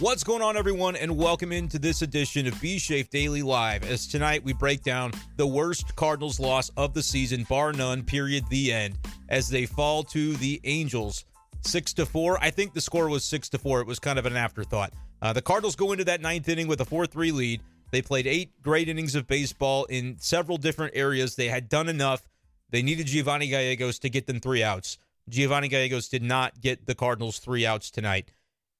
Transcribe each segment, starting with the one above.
What's going on, everyone, and welcome into this edition of B Shafe Daily Live. As tonight we break down the worst Cardinals loss of the season, bar none, period, the end, as they fall to the Angels six to four. I think the score was six to four. It was kind of an afterthought. Uh, the Cardinals go into that ninth inning with a 4 3 lead. They played eight great innings of baseball in several different areas. They had done enough. They needed Giovanni Gallegos to get them three outs. Giovanni Gallegos did not get the Cardinals three outs tonight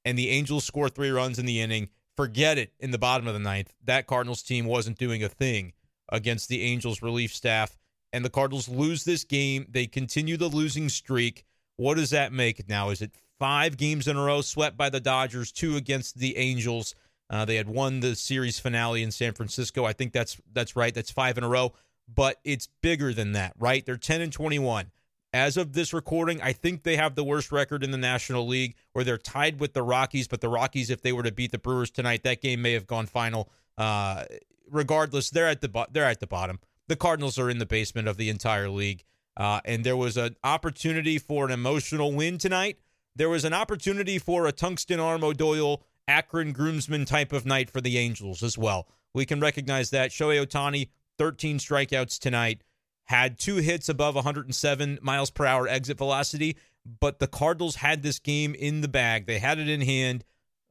and the Angels score three runs in the inning, forget it in the bottom of the ninth. That Cardinals team wasn't doing a thing against the Angels relief staff. And the Cardinals lose this game. They continue the losing streak. What does that make now? Is it five games in a row swept by the Dodgers, two against the Angels? Uh, they had won the series finale in San Francisco. I think that's that's right. That's five in a row. But it's bigger than that, right? They're 10 and 21 as of this recording, I think they have the worst record in the National League, or they're tied with the Rockies. But the Rockies, if they were to beat the Brewers tonight, that game may have gone final. Uh, regardless, they're at the bo- they're at the bottom. The Cardinals are in the basement of the entire league, uh, and there was an opportunity for an emotional win tonight. There was an opportunity for a tungsten arm O'Doyle Akron groomsman type of night for the Angels as well. We can recognize that. Shohei Ohtani, 13 strikeouts tonight had two hits above 107 miles per hour exit velocity, but the Cardinals had this game in the bag. They had it in hand,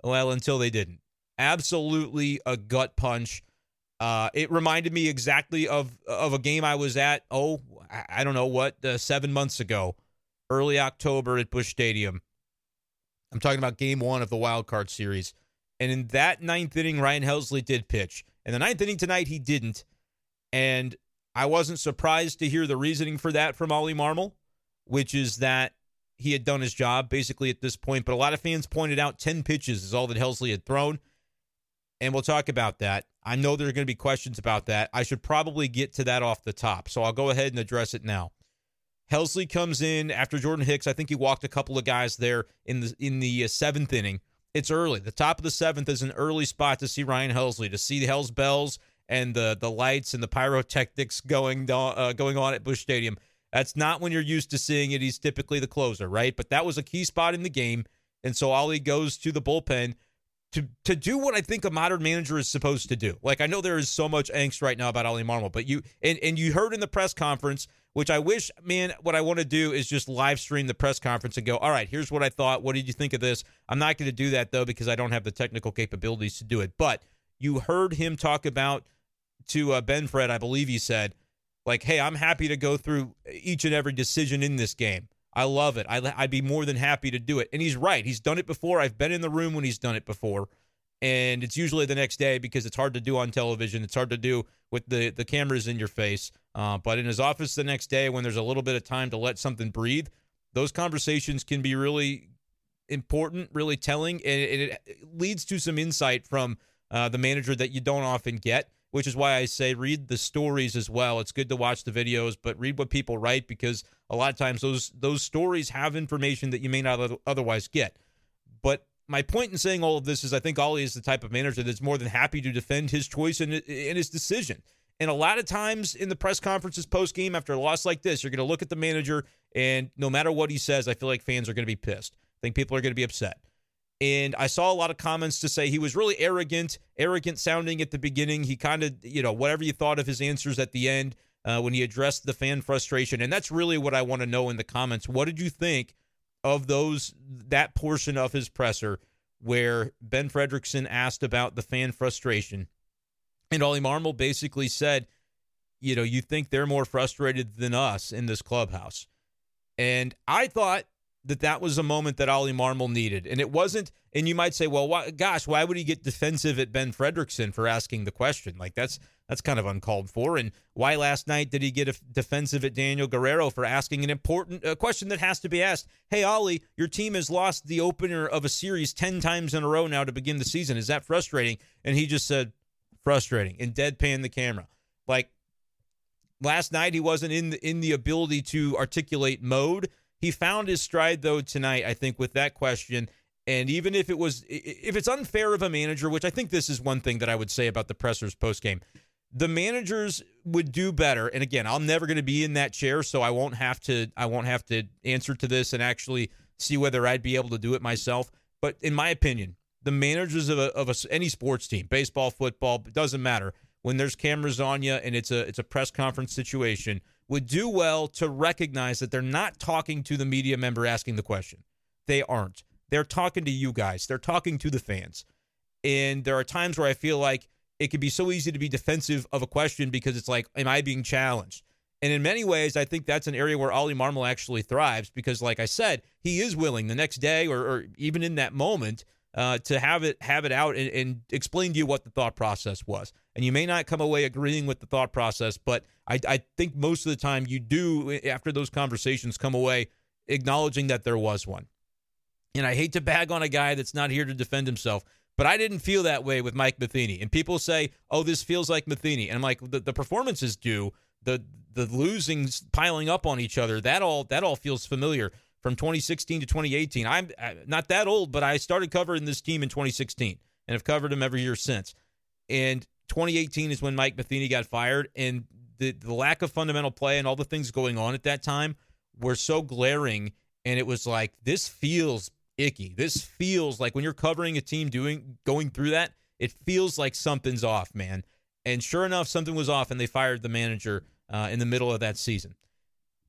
well, until they didn't. Absolutely a gut punch. Uh, it reminded me exactly of of a game I was at. Oh, I don't know what uh, seven months ago, early October at Busch Stadium. I'm talking about Game One of the Wild Card Series, and in that ninth inning, Ryan Helsley did pitch. In the ninth inning tonight, he didn't, and I wasn't surprised to hear the reasoning for that from Ollie Marmol, which is that he had done his job basically at this point. But a lot of fans pointed out 10 pitches is all that Helsley had thrown. And we'll talk about that. I know there are going to be questions about that. I should probably get to that off the top. So I'll go ahead and address it now. Helsley comes in after Jordan Hicks. I think he walked a couple of guys there in the in the uh, seventh inning. It's early. The top of the seventh is an early spot to see Ryan Helsley, to see the Hells Bells and the the lights and the pyrotechnics going uh, going on at Busch Stadium. That's not when you're used to seeing it. He's typically the closer, right? But that was a key spot in the game, and so Ollie goes to the bullpen to to do what I think a modern manager is supposed to do. Like I know there is so much angst right now about Ollie Marmol, but you and and you heard in the press conference, which I wish, man, what I want to do is just live stream the press conference and go, all right, here's what I thought. What did you think of this? I'm not going to do that though because I don't have the technical capabilities to do it. But you heard him talk about to uh, Ben Fred, I believe he said, like, hey, I'm happy to go through each and every decision in this game. I love it. I, I'd be more than happy to do it. And he's right. He's done it before. I've been in the room when he's done it before. And it's usually the next day because it's hard to do on television. It's hard to do with the, the cameras in your face. Uh, but in his office the next day, when there's a little bit of time to let something breathe, those conversations can be really important, really telling, and it leads to some insight from uh, the manager that you don't often get which is why I say read the stories as well. It's good to watch the videos, but read what people write because a lot of times those those stories have information that you may not otherwise get. But my point in saying all of this is I think Ollie is the type of manager that's more than happy to defend his choice and, and his decision. And a lot of times in the press conferences post game after a loss like this, you're going to look at the manager and no matter what he says, I feel like fans are going to be pissed. I think people are going to be upset. And I saw a lot of comments to say he was really arrogant, arrogant sounding at the beginning. He kind of, you know, whatever you thought of his answers at the end uh, when he addressed the fan frustration. And that's really what I want to know in the comments. What did you think of those, that portion of his presser where Ben Frederickson asked about the fan frustration? And Ollie Marmol basically said, you know, you think they're more frustrated than us in this clubhouse. And I thought that that was a moment that Ollie Marmol needed. And it wasn't, and you might say, well, why, gosh, why would he get defensive at Ben Frederickson for asking the question? Like that's that's kind of uncalled for. And why last night did he get a defensive at Daniel Guerrero for asking an important uh, question that has to be asked? Hey, Ollie, your team has lost the opener of a series 10 times in a row now to begin the season. Is that frustrating? And he just said, frustrating, and deadpan the camera. Like, last night he wasn't in the, in the ability to articulate mode he found his stride though tonight, I think, with that question. And even if it was, if it's unfair of a manager, which I think this is one thing that I would say about the pressers post game, the managers would do better. And again, I'm never going to be in that chair, so I won't have to, I won't have to answer to this and actually see whether I'd be able to do it myself. But in my opinion, the managers of, a, of a, any sports team, baseball, football, doesn't matter. When there's cameras on you and it's a it's a press conference situation, would do well to recognize that they're not talking to the media member asking the question. They aren't. They're talking to you guys. They're talking to the fans. And there are times where I feel like it can be so easy to be defensive of a question because it's like, am I being challenged? And in many ways, I think that's an area where Ollie Marmol actually thrives because, like I said, he is willing the next day or, or even in that moment uh, to have it have it out and, and, explain to you what the thought process was. And you may not come away agreeing with the thought process, but I, I think most of the time you do eh, after those conversations come away acknowledging that there was one. And I hate to bag on a guy that's not here to defend himself, but I didn't feel that way with Mike Matheny. And people say, "Oh, this feels like Matheny," and I'm like, the, the performances do. The the losings piling up on each other. That all that all feels familiar from 2016 to 2018. I'm not that old, but I started covering this team in 2016 and have covered them every year since. And 2018 is when Mike Matheny got fired, and the, the lack of fundamental play and all the things going on at that time were so glaring. And it was like, this feels icky. This feels like when you're covering a team doing going through that, it feels like something's off, man. And sure enough, something was off, and they fired the manager uh, in the middle of that season.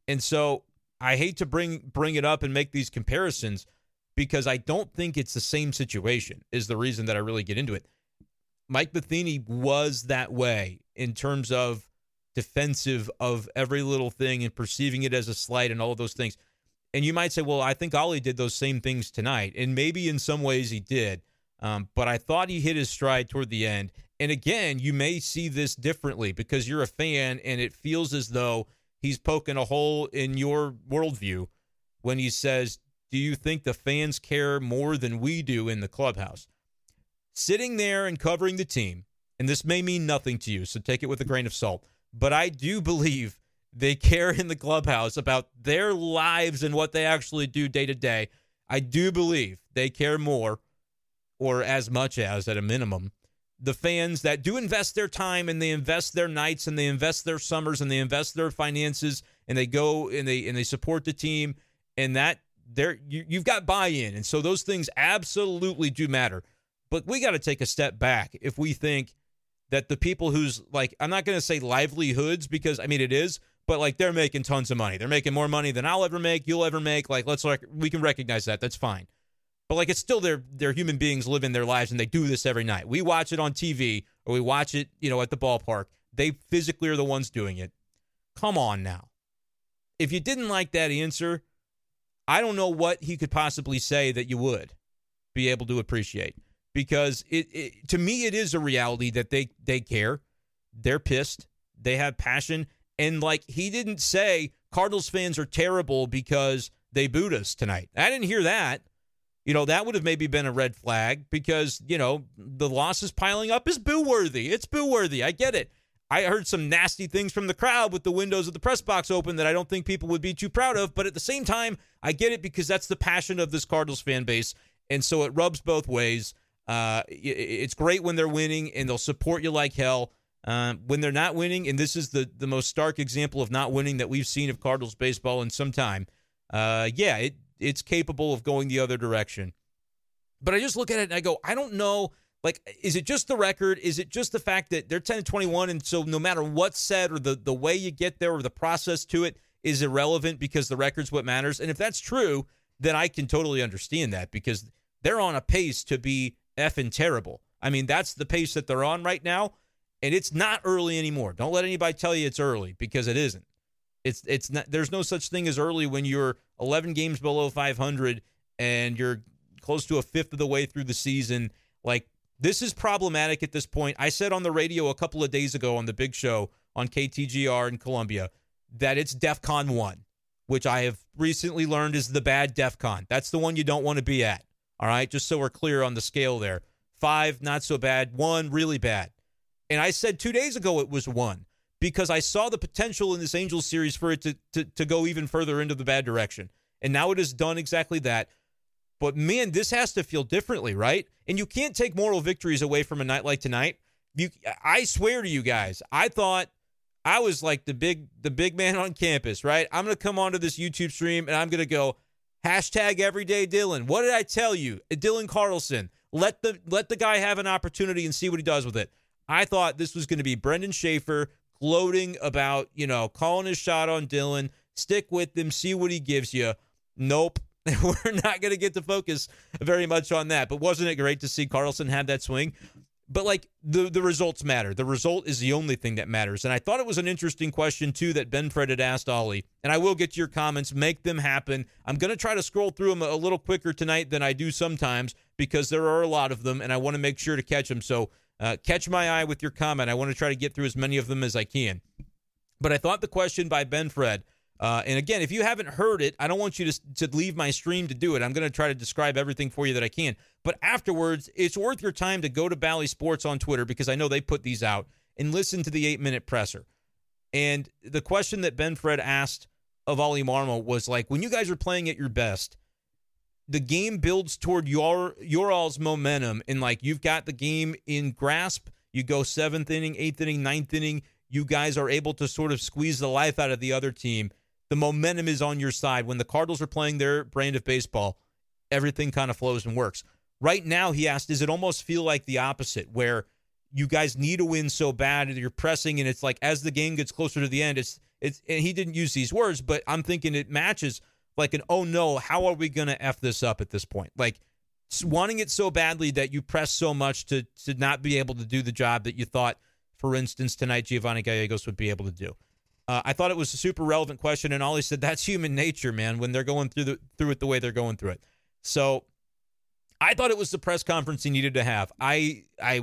And so I hate to bring bring it up and make these comparisons because I don't think it's the same situation. Is the reason that I really get into it. Mike Matheny was that way in terms of defensive of every little thing and perceiving it as a slight and all those things. And you might say, well, I think Ollie did those same things tonight. And maybe in some ways he did. Um, but I thought he hit his stride toward the end. And again, you may see this differently because you're a fan and it feels as though he's poking a hole in your worldview when he says, Do you think the fans care more than we do in the clubhouse? Sitting there and covering the team, and this may mean nothing to you, so take it with a grain of salt, but I do believe they care in the clubhouse about their lives and what they actually do day to day. I do believe they care more, or as much as at a minimum, the fans that do invest their time and they invest their nights and they invest their summers and they invest their finances and they go and they and they support the team and that there you, you've got buy-in and so those things absolutely do matter but we got to take a step back if we think that the people who's like i'm not going to say livelihoods because i mean it is but like they're making tons of money they're making more money than i'll ever make you'll ever make like let's like we can recognize that that's fine but like it's still they're they're human beings living their lives and they do this every night. We watch it on TV or we watch it, you know, at the ballpark. They physically are the ones doing it. Come on now. If you didn't like that answer, I don't know what he could possibly say that you would be able to appreciate because it, it to me it is a reality that they they care. They're pissed. They have passion and like he didn't say Cardinals fans are terrible because they booed us tonight. I didn't hear that you know, that would have maybe been a red flag because, you know, the losses piling up is boo worthy. It's boo worthy. I get it. I heard some nasty things from the crowd with the windows of the press box open that I don't think people would be too proud of. But at the same time, I get it because that's the passion of this Cardinals fan base. And so it rubs both ways. Uh, it's great when they're winning and they'll support you like hell. Um, when they're not winning, and this is the, the most stark example of not winning that we've seen of Cardinals baseball in some time, uh, yeah, it it's capable of going the other direction. But I just look at it and I go, I don't know. Like, is it just the record? Is it just the fact that they're 10 and 21? And so no matter what's said or the, the way you get there or the process to it is irrelevant because the record's what matters. And if that's true, then I can totally understand that because they're on a pace to be effing terrible. I mean, that's the pace that they're on right now. And it's not early anymore. Don't let anybody tell you it's early because it isn't. It's it's not. There's no such thing as early when you're 11 games below 500 and you're close to a fifth of the way through the season. Like this is problematic at this point. I said on the radio a couple of days ago on the Big Show on KTGR in Columbia that it's DEFCON one, which I have recently learned is the bad DEFCON. That's the one you don't want to be at. All right, just so we're clear on the scale there. Five, not so bad. One, really bad. And I said two days ago it was one because I saw the potential in this Angels series for it to, to, to go even further into the bad direction. And now it has done exactly that. But man, this has to feel differently, right? And you can't take moral victories away from a night like tonight. You, I swear to you guys, I thought I was like the big the big man on campus, right? I'm gonna come onto this YouTube stream and I'm gonna go hashtag everyday Dylan. What did I tell you? Uh, Dylan Carlson. Let the let the guy have an opportunity and see what he does with it. I thought this was going to be Brenden Schaeffer gloating about, you know, calling his shot on Dylan, stick with him, see what he gives you. Nope. We're not going to get to focus very much on that. But wasn't it great to see Carlson have that swing? But like the the results matter. The result is the only thing that matters. And I thought it was an interesting question too that Ben Fred had asked Ollie. And I will get to your comments. Make them happen. I'm going to try to scroll through them a little quicker tonight than I do sometimes because there are a lot of them, and I want to make sure to catch them. So uh, catch my eye with your comment. I want to try to get through as many of them as I can. But I thought the question by Ben Fred uh, and again, if you haven't heard it, I don't want you to, to leave my stream to do it. I'm going to try to describe everything for you that I can. But afterwards, it's worth your time to go to Bally Sports on Twitter because I know they put these out and listen to the eight minute presser. And the question that Ben Fred asked of Ollie Marmol was like, when you guys are playing at your best, the game builds toward your your all's momentum, and like you've got the game in grasp. You go seventh inning, eighth inning, ninth inning. You guys are able to sort of squeeze the life out of the other team the momentum is on your side. When the Cardinals are playing their brand of baseball, everything kind of flows and works. Right now, he asked, does it almost feel like the opposite, where you guys need a win so bad and you're pressing, and it's like as the game gets closer to the end, it's it's. And he didn't use these words, but I'm thinking it matches like an oh no, how are we going to f this up at this point? Like wanting it so badly that you press so much to to not be able to do the job that you thought, for instance, tonight Giovanni Gallegos would be able to do. Uh, I thought it was a super relevant question, and Ollie said that's human nature, man. When they're going through the through it the way they're going through it, so I thought it was the press conference he needed to have. I I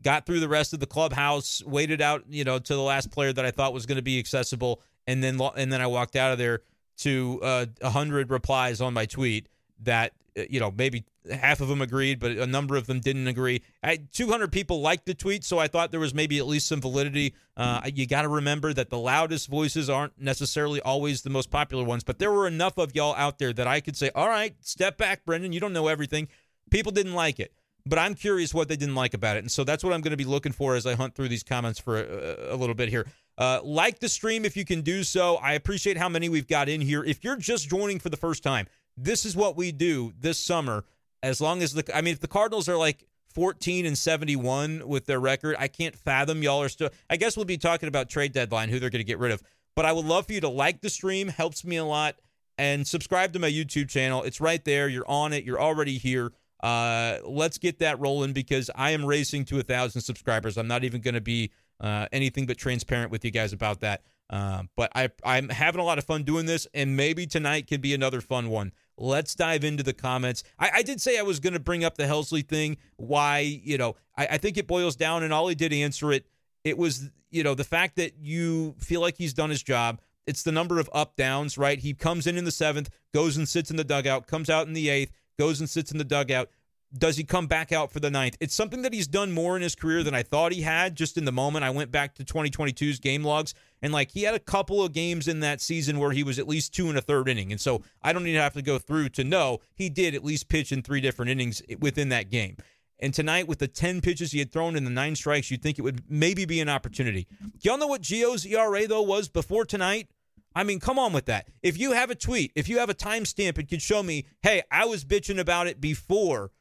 got through the rest of the clubhouse, waited out, you know, to the last player that I thought was going to be accessible, and then and then I walked out of there to uh, a uh, hundred replies on my tweet that you know maybe half of them agreed, but a number of them didn't agree. I, 200 people liked the tweet, so I thought there was maybe at least some validity. Uh, you got to remember that the loudest voices aren't necessarily always the most popular ones, but there were enough of y'all out there that I could say, all right, step back, Brenden. You don't know everything. People didn't like it, but I'm curious what they didn't like about it. And so that's what I'm going to be looking for as I hunt through these comments for a, a little bit here. Uh, like the stream if you can do so. I appreciate how many we've got in here. If you're just joining for the first time, this is what we do this summer as long as the I mean if the Cardinals are like 14 and 71 with their record, I can't fathom y'all are still I guess we'll be talking about trade deadline who they're going to get rid of. But I would love for you to like the stream, helps me a lot and subscribe to my YouTube channel. It's right there. You're on it. You're already here. Uh, let's get that rolling because I am racing to a thousand subscribers. I'm not even going to be uh, anything but transparent with you guys about that. Uh, but I, I'm having a lot of fun doing this, and maybe tonight can be another fun one. Let's dive into the comments. I, I did say I was going to bring up the Helsley thing. Why, you know, I, I think it boils down, and Ollie did answer it. It was, you know, the fact that you feel like he's done his job. It's the number of up downs, right? He comes in in the seventh, goes and sits in the dugout, comes out in the eighth, goes and sits in the dugout does he come back out for the ninth? It's something that he's done more in his career than I thought he had. Just in the moment, I went back to 2022's game logs, and like he had a couple of games in that season where he was at least two and a third inning. And so I don't even have to go through to know he did at least pitch in three different innings within that game. And tonight, with the 10 pitches he had thrown in the nine strikes, you'd think it would maybe be an opportunity. Y'all know what Gio's ERA, though, was before tonight? I mean, come on with that. If you have a tweet, if you have a timestamp, it could show me, hey, I was bitching about it before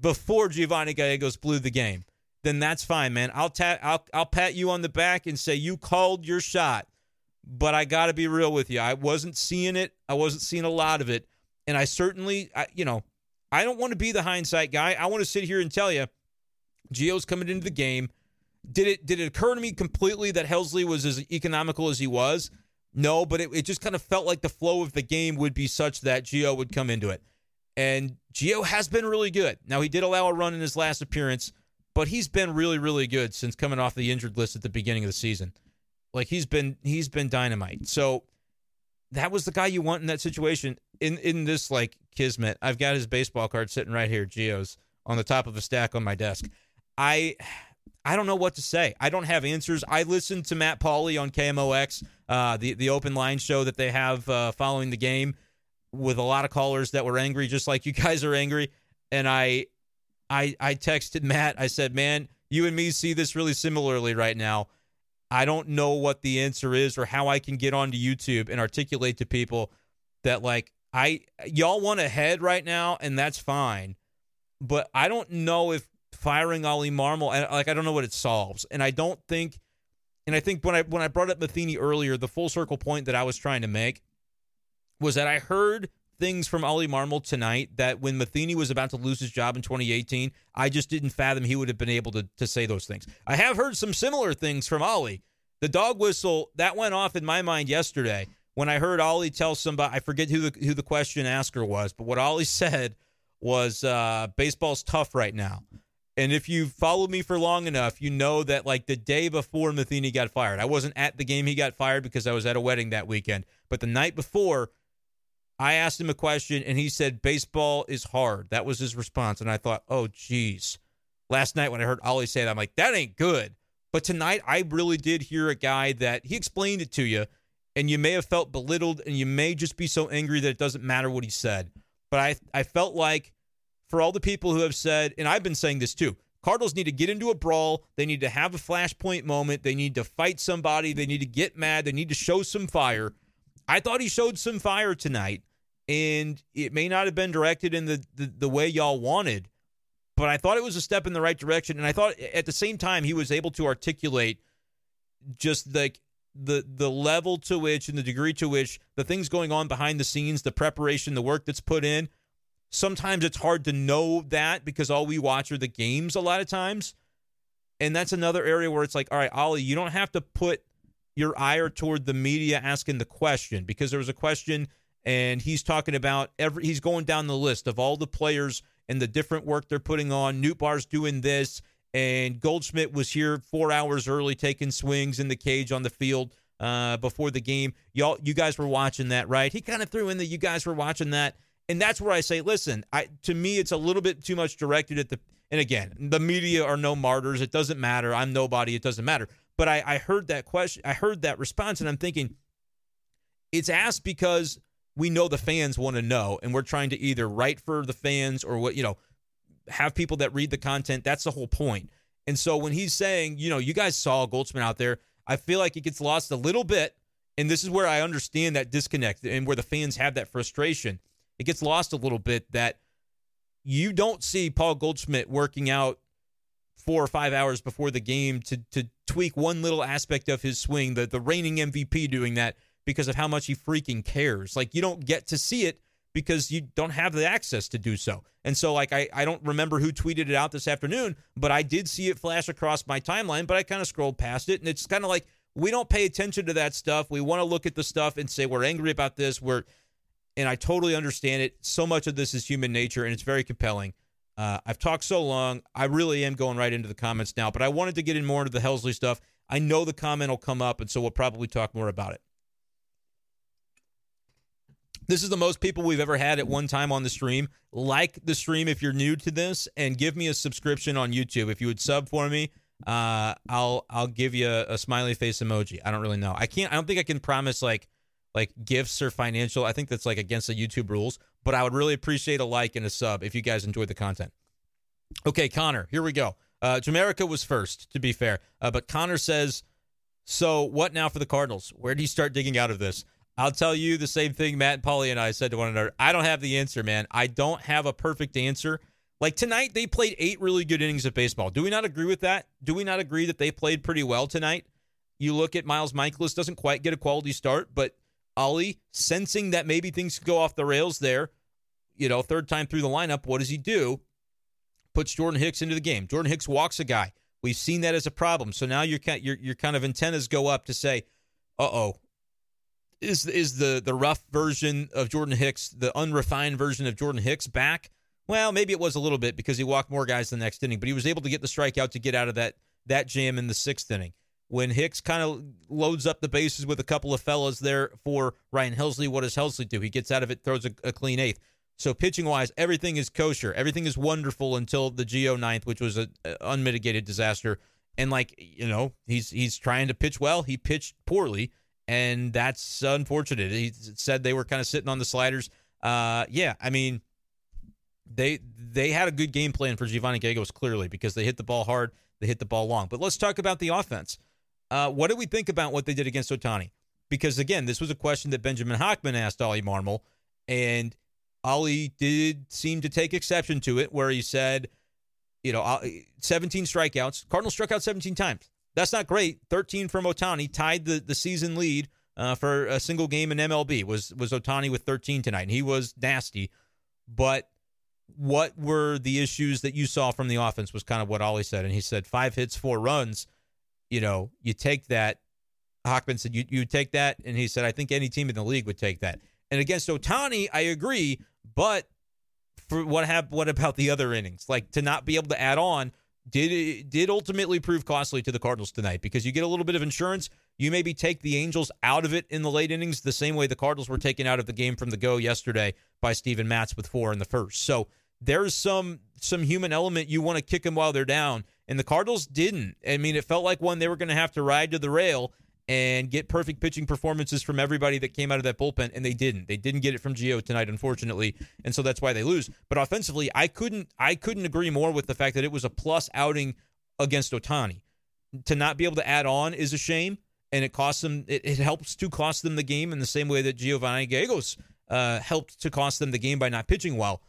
before Giovanni Gallegos blew the game, then that's fine, man. I'll ta- I'll I'll pat you on the back and say you called your shot. But I got to be real with you. I wasn't seeing it. I wasn't seeing a lot of it, and I certainly, I, you know, I don't want to be the hindsight guy. I want to sit here and tell you, Gio's coming into the game. Did it did it occur to me completely that Helsley was as economical as he was? No, but it, it just kind of felt like the flow of the game would be such that Gio would come into it. And Gio has been really good. Now, he did allow a run in his last appearance, but he's been really, really good since coming off the injured list at the beginning of the season. Like he's been he's been dynamite. So that was the guy you want in that situation. In in this like kismet, I've got his baseball card sitting right here, Gio's, on the top of a stack on my desk. I I don't know what to say. I don't have answers. I listened to Matt Pauley on KMOX, uh, the the open line show that they have uh, following the game with a lot of callers that were angry, just like you guys are angry. And I, I, I texted Matt. I said, "Man, you and me see this really similarly right now. I don't know what the answer is or how I can get onto YouTube and articulate to people that like I y'all want ahead right now, and that's fine. but I don't know if firing Ollie Marmol, like I don't know what it solves, and I don't think, and I think when I when I brought up Matheny earlier, the full circle point that I was trying to make was that I heard things from Ollie Marmol tonight that when Matheny was about to lose his job in 2018, I just didn't fathom he would have been able to to say those things. I have heard some similar things from Ollie. The dog whistle that went off in my mind yesterday when I heard Ollie tell somebody, I forget who the who the question asker was, but what Ollie said was uh, baseball's tough right now. And if you followed me for long enough, you know that like the day before Matheny got fired, I wasn't at the game he got fired because I was at a wedding that weekend. But the night before, I asked him a question and he said, Baseball is hard. That was his response. And I thought, oh, geez. Last night when I heard Ollie say that, I'm like, that ain't good. But tonight, I really did hear a guy that he explained it to you, and you may have felt belittled and you may just be so angry that it doesn't matter what he said. But I, I felt like for all the people who have said, and I've been saying this too, Cardinals need to get into a brawl. They need to have a flashpoint moment. They need to fight somebody. They need to get mad. They need to show some fire. I thought he showed some fire tonight, and it may not have been directed in the, the, the way y'all wanted, but I thought it was a step in the right direction. And I thought at the same time he was able to articulate just like the the level to which and the degree to which the things going on behind the scenes, the preparation, the work that's put in. Sometimes it's hard to know that because all we watch are the games a lot of times. And that's another area where it's like, all right, Ollie, you don't have to put your ire toward the media asking the question because there was a question and he's talking about every he's going down the list of all the players and the different work they're putting on. Nootbaar's doing this and Goldschmidt was here four hours early taking swings in the cage on the field uh, before the game. Y'all, you guys were watching that, right? He kind of threw in that you guys were watching that, and that's where I say, listen, I to me it's a little bit too much directed at the. And again, the media are no martyrs. It doesn't matter. I'm nobody. It doesn't matter. But I, I heard that question. I heard that response, and I'm thinking, it's asked because we know the fans want to know, and we're trying to either write for the fans or what you know have people that read the content. That's the whole point. And so when he's saying, you know, you guys saw Goldschmidt out there, I feel like it gets lost a little bit. And this is where I understand that disconnect and where the fans have that frustration. It gets lost a little bit that you don't see Paul Goldschmidt working out four or five hours before the game to to tweak one little aspect of his swing. The the reigning MVP doing that because of how much he freaking cares. Like you don't get to see it because you don't have the access to do so. And so, like, I, I don't remember who tweeted it out this afternoon, but I did see it flash across my timeline, but I kind of scrolled past it. And it's kind of like we don't pay attention to that stuff. We want to look at the stuff and say, we're angry about this. We're, and I totally understand it. So much of this is human nature, and it's very compelling. Uh, I've talked so long. I really am going right into the comments now, but I wanted to get in more into the Helsley stuff. I know the comment will come up, and so we'll probably talk more about it. This is the most people we've ever had at one time on the stream. Like the stream if you're new to this, and give me a subscription on YouTube. If you would sub for me, uh, I'll I'll give you a, a, smiley face emoji. I don't really know. I can't. I don't think I can promise like like gifts or financial. I think that's like against the YouTube rules. But I would really appreciate a like and a sub if you guys enjoyed the content. Okay, Connor, here we go. Uh, Jamaica was first, to be fair, uh, but Connor says, "So what now for the Cardinals? Where do you start digging out of this?" I'll tell you the same thing Matt and Paulie and I said to one another. I don't have the answer, man. I don't have a perfect answer. Like tonight, they played eight really good innings of baseball. Do we not agree with that? Do we not agree that they played pretty well tonight? You look at Miles Mikolas, doesn't quite get a quality start, but Ollie, sensing that maybe things could go off the rails there, you know, third time through the lineup, what does he do? Puts Jordan Hicks into the game. Jordan Hicks walks a guy. We've seen that as a problem. So now your your your kind of antennas go up to say, "Uh oh, is is the the rough version of Jordan Hicks, the unrefined version of Jordan Hicks back? Well, maybe it was a little bit because he walked more guys the next inning, but he was able to get the strikeout to get out of that that jam in the sixth inning. When Hicks kind of loads up the bases with a couple of fellas there for Ryan Helsley, what does Helsley do? He gets out of it, throws a, a clean eighth. So pitching wise, everything is kosher. Everything is wonderful until the Gio ninth, which was an unmitigated disaster. And like you know, he's he's trying to pitch well. He pitched poorly, and that's unfortunate. He said they were kind of sitting on the sliders. Uh, yeah, I mean, they they had a good game plan for Giovanni Gallegos clearly because they hit the ball hard, they hit the ball long. But let's talk about the offense. Uh, what do we think about what they did against Ohtani? Because again, this was a question that Benjamin Hochman asked Ollie Marmol, and Ollie did seem to take exception to it, where he said, you know, uh, 17 strikeouts. Cardinals struck out 17 times. That's not great. 13 from Ohtani tied the, the season lead uh, for a single game in MLB. Was was Ohtani with 13 tonight, and he was nasty. But what were the issues that you saw from the offense? Was kind of what Ollie said, and he said five hits, four runs. You know, you take that. Hochman said you you take that, and he said I think any team in the league would take that. And against Ohtani, I agree, but for what have what about the other innings? Like to not be able to add on did did ultimately prove costly to the Cardinals tonight because you get a little bit of insurance. You maybe take the Angels out of it in the late innings, the same way the Cardinals were taken out of the game from the go yesterday by Steven Matz with four in the first. So there's some some human element you want to kick them while they're down, and the Cardinals didn't. I mean, it felt like one they were going to have to ride to the rail, and get perfect pitching performances from everybody that came out of that bullpen, and they didn't. They didn't get it from Gio tonight, unfortunately, and so that's why they lose. But offensively, I couldn't I couldn't agree more with the fact that it was a plus outing against Ohtani. To not be able to add on is a shame, and it costs them. It, it helps to cost them the game in the same way that Giovanni Gallegos uh, helped to cost them the game by not pitching well.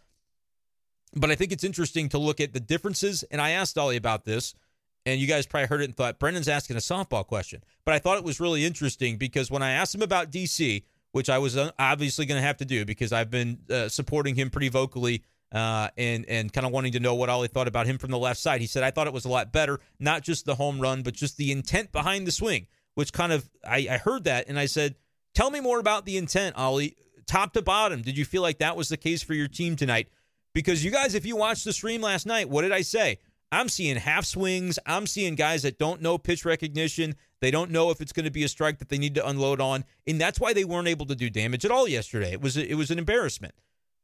But I think it's interesting to look at the differences, and I asked Ollie about this and you guys probably heard it and thought Brenden's asking a softball question. But I thought it was really interesting because when I asked him about DC, which I was uh, obviously going to have to do because I've been uh, supporting him pretty vocally uh, and and kind of wanting to know what Ollie thought about him from the left side. He said I thought it was a lot better, not just the home run, but just the intent behind the swing. Which kind of I, I heard that and I said, "Tell me more about the intent, Ollie, top to bottom. Did you feel like that was the case for your team tonight?" Because you guys, if you watched the stream last night, what did I say? I'm seeing half swings. I'm seeing guys that don't know pitch recognition. They don't know if it's going to be a strike that they need to unload on, and that's why they weren't able to do damage at all yesterday. It was it was an embarrassment.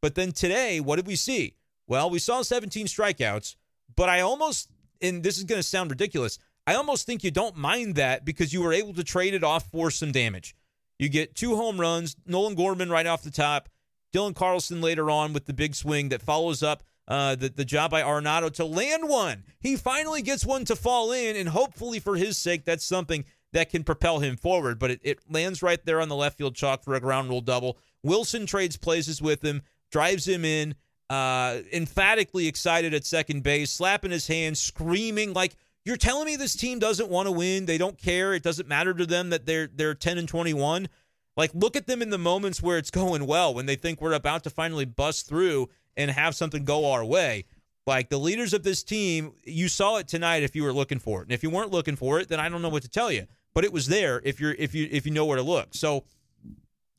But then today, what did we see? Well, we saw 17 strikeouts, but I almost and this is going to sound ridiculous. I almost think you don't mind that because you were able to trade it off for some damage. You get two home runs, Nolan Gorman right off the top, Dylan Carlson later on with the big swing that follows up uh, the, the job by Arenado to land one. He finally gets one to fall in, and hopefully for his sake, that's something that can propel him forward. But it, it lands right there on the left field chalk for a ground rule double. Willson trades places with him, drives him in, uh, emphatically excited at second base, slapping his hands, screaming like, "You're telling me this team doesn't want to win? They don't care. It doesn't matter to them that they're they're 10 and 21." Like, look at them in the moments where it's going well, when they think we're about to finally bust through and have something go our way. Like the leaders of this team, you saw it tonight if you were looking for it. And if you weren't looking for it, then I don't know what to tell you. But it was there if you're if you if you know where to look. So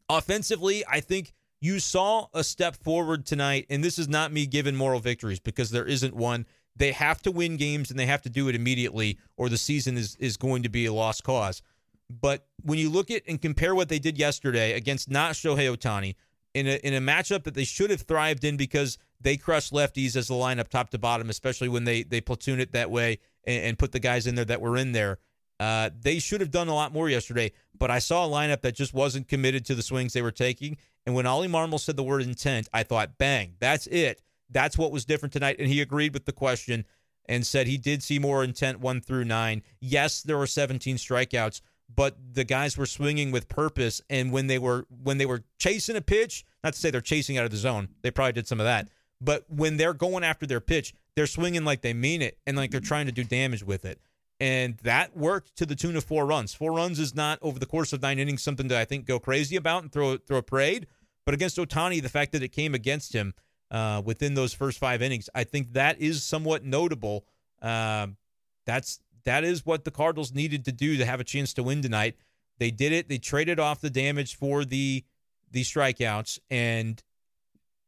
offensively, I think you saw a step forward tonight, and this is not me giving moral victories because there isn't one. They have to win games and they have to do it immediately, or the season is is going to be a lost cause. But when you look at and compare what they did yesterday against not Shohei Ohtani, in a in a matchup that they should have thrived in because they crushed lefties as the lineup top to bottom, especially when they they platoon it that way and, and put the guys in there that were in there. Uh, they should have done a lot more yesterday, but I saw a lineup that just wasn't committed to the swings they were taking. And when Ollie Marmol said the word intent, I thought, bang, that's it. That's what was different tonight. And he agreed with the question and said he did see more intent one through nine. Yes, there were 17 strikeouts, but the guys were swinging with purpose. And when they were when they were chasing a pitch not to say they're chasing out of the zone they probably did some of that but when they're going after their pitch they're swinging like they mean it and like they're trying to do damage with it. And that worked to the tune of four runs. Four runs is not over the course of nine innings something that i think go crazy about and throw throw a parade. But against Ohtani the fact that it came against him uh, within those first five innings i think that is somewhat notable. Um, that's that is what the Cardinals needed to do to have a chance to win tonight. They did it. They traded off the damage for the the strikeouts, and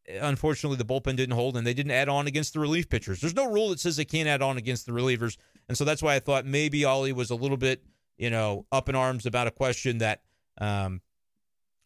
unfortunately, the bullpen didn't hold, and they didn't add on against the relief pitchers. There's no rule that says they can't add on against the relievers, and so that's why I thought maybe Ollie was a little bit, you know, up in arms about a question that um,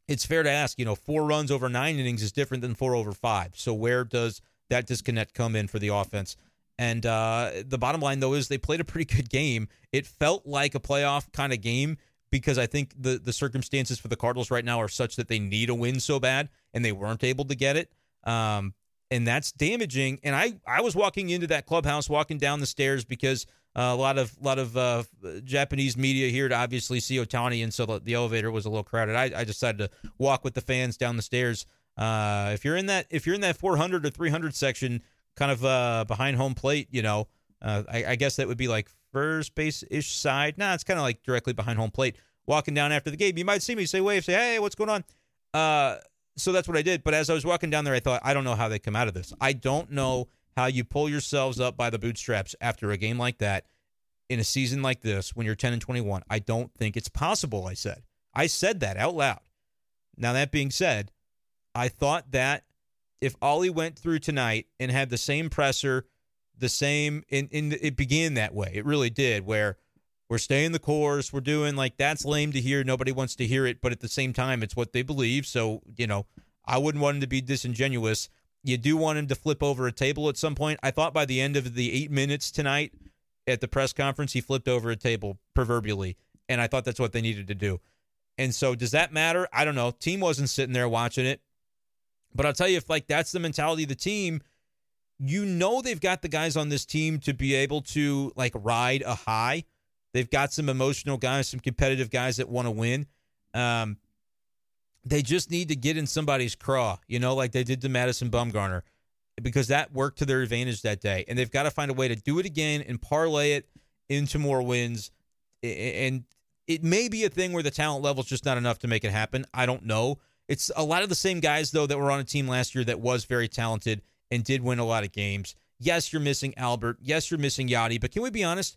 it's fair to ask. You know, four runs over nine innings is different than four over five. So where does that disconnect come in for the offense? And uh, the bottom line, though, is they played a pretty good game. It felt like a playoff kind of game because I think the the circumstances for the Cardinals right now are such that they need a win so bad, and they weren't able to get it. Um, and that's damaging. And I I was walking into that clubhouse, walking down the stairs because uh, a lot of lot of uh, Japanese media here to obviously see Ohtani, and so the, the elevator was a little crowded. I, I decided to walk with the fans down the stairs Uh, if you're in that if you're in that 400 or 300 section, kind of uh, behind home plate, you know, uh, I, I, guess that would be like first base ish side. Nah, it's kind of like directly behind home plate. Walking down after the game, you might see me say wave, say hey, what's going on? Uh, so that's what I did. But as I was walking down there, I thought I don't know how they come out of this. I don't know how you pull yourselves up by the bootstraps after a game like that in a season like this when you're 10 and 21. I don't think it's possible. I said. I said that out loud. Now that being said, I thought that if Ollie went through tonight and had the same presser, the same, in it began that way. It really did, where we're staying the course, we're doing like that's lame to hear. Nobody wants to hear it, but at the same time, it's what they believe. So you know, I wouldn't want him to be disingenuous. You do want him to flip over a table at some point. I thought by the end of the eight minutes tonight at the press conference, he flipped over a table proverbially, and I thought that's what they needed to do. And so, does that matter? I don't know. Team wasn't sitting there watching it. But I'll tell you, if like that's the mentality of the team, you know they've got the guys on this team to be able to like ride a high. They've got some emotional guys, some competitive guys that want to win. Um, they just need to get in somebody's craw, you know, like they did to Madison Bumgarner, because that worked to their advantage that day. And they've got to find a way to do it again and parlay it into more wins. And it may be a thing where the talent level is just not enough to make it happen. I don't know. It's a lot of the same guys though that were on a team last year that was very talented and did win a lot of games. Yes, you're missing Albert. Yes, you're missing Yadi. But can we be honest?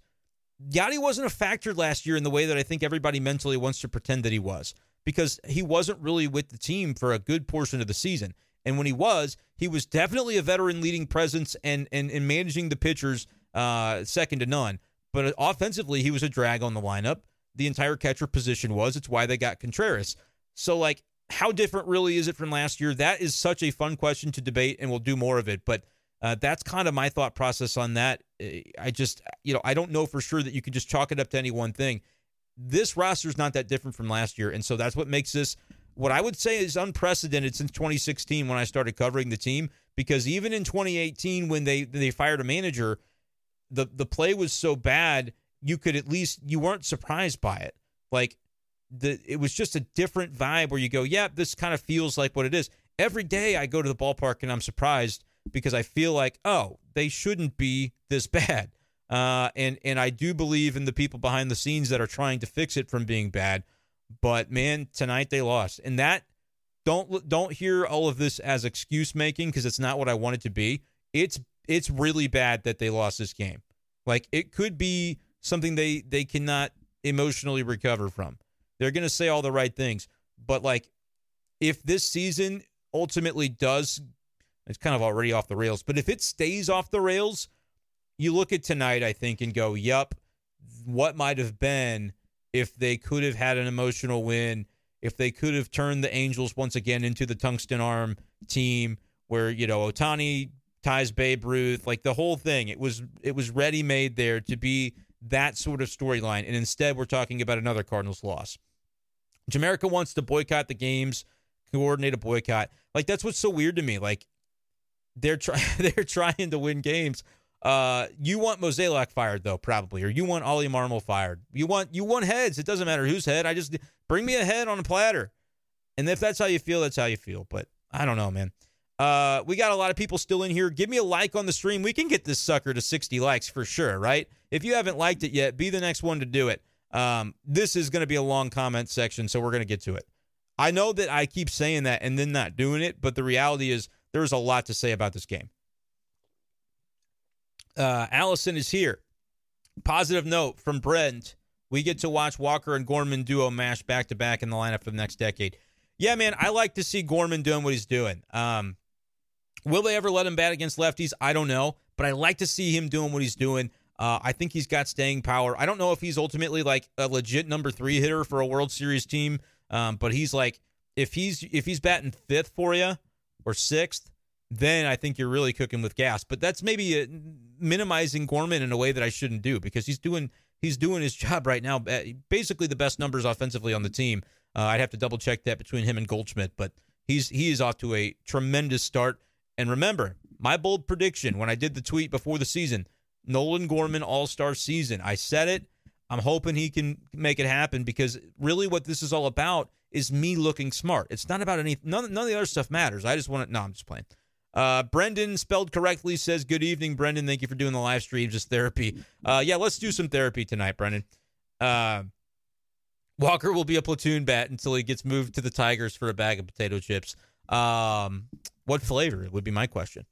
Yadi wasn't a factor last year in the way that I think everybody mentally wants to pretend that he was because he wasn't really with the team for a good portion of the season. And when he was, he was definitely a veteran leading presence and and, and managing the pitchers uh, second to none. But offensively, he was a drag on the lineup. The entire catcher position was. It's why they got Contreras. So like how different really is it from last year? That is such a fun question to debate, and we'll do more of it. But uh, that's kind of my thought process on that. Uh, I just, you know, I don't know for sure that you could just chalk it up to any one thing. This roster is not that different from last year, and so that's what makes this what I would say is unprecedented since 2016 when I started covering the team. Because even in 2018, when they they fired a manager, the the play was so bad you could at least you weren't surprised by it. Like the it was just a different vibe where you go, yeah, this kind of feels like what it is. Every day I go to the ballpark and I'm surprised because I feel like, oh, they shouldn't be this bad. Uh, and and I do believe in the people behind the scenes that are trying to fix it from being bad. But man, tonight they lost, and that don't don't hear all of this as excuse making because it's not what I want it to be. It's it's really bad that they lost this game. Like it could be something they they cannot emotionally recover from. They're going to say all the right things. But like, if this season ultimately does, it's kind of already off the rails, but if it stays off the rails, you look at tonight, I think, and go, yep, what might have been if they could have had an emotional win, if they could have turned the Angels once again into the tungsten arm team where, you know, Ohtani ties Babe Ruth, like the whole thing. It was it was ready made there to be that sort of storyline. And instead we're talking about another Cardinals loss. Jamaica wants to boycott the games, coordinate a boycott. Like that's what's so weird to me. Like they're trying they're trying to win games. Uh, you want Mozeliak fired though, probably, or you want Ollie Marmol fired. You want you want heads. It doesn't matter whose head. I just bring me a head on a platter. And if that's how you feel, that's how you feel. But I don't know, man. Uh, we got a lot of people still in here. Give me a like on the stream. We can get this sucker to 60 likes for sure, right? If you haven't liked it yet, be the next one to do it. Um, this is going to be a long comment section, so we're going to get to it. I know that I keep saying that and then not doing it, but the reality is there's a lot to say about this game. Uh, Allison is here. Positive note from Brent. We get to watch Walker and Gorman duo mash back to back in the lineup for the next decade. Yeah, man, I like to see Gorman doing what he's doing. Um, will they ever let him bat against lefties? I don't know, but I like to see him doing what he's doing. Uh, I think he's got staying power. I don't know if he's ultimately like a legit number three hitter for a World Series team, um, but he's like if he's if he's batting fifth for you or sixth, then I think you're really cooking with gas. But that's maybe a, minimizing Gorman in a way that I shouldn't do because he's doing he's doing his job right now. Basically, the best numbers offensively on the team. Uh, I'd have to double check that between him and Goldschmidt, but he's he is off to a tremendous start. And remember, my bold prediction when I did the tweet before the season Nolan Gorman All Star season. I said it. I'm hoping he can make it happen because really what this is all about is me looking smart. It's not about any none, none of the other stuff matters. I just want to. No, I'm just playing. Uh, Brendan spelled correctly says, "Good evening, Brendan. Thank you for doing the live stream. Just therapy. Uh, yeah, let's do some therapy tonight, Brendan. Uh, Walker will be a platoon bat until he gets moved to the Tigers for a bag of potato chips. Um, what flavor would be my question.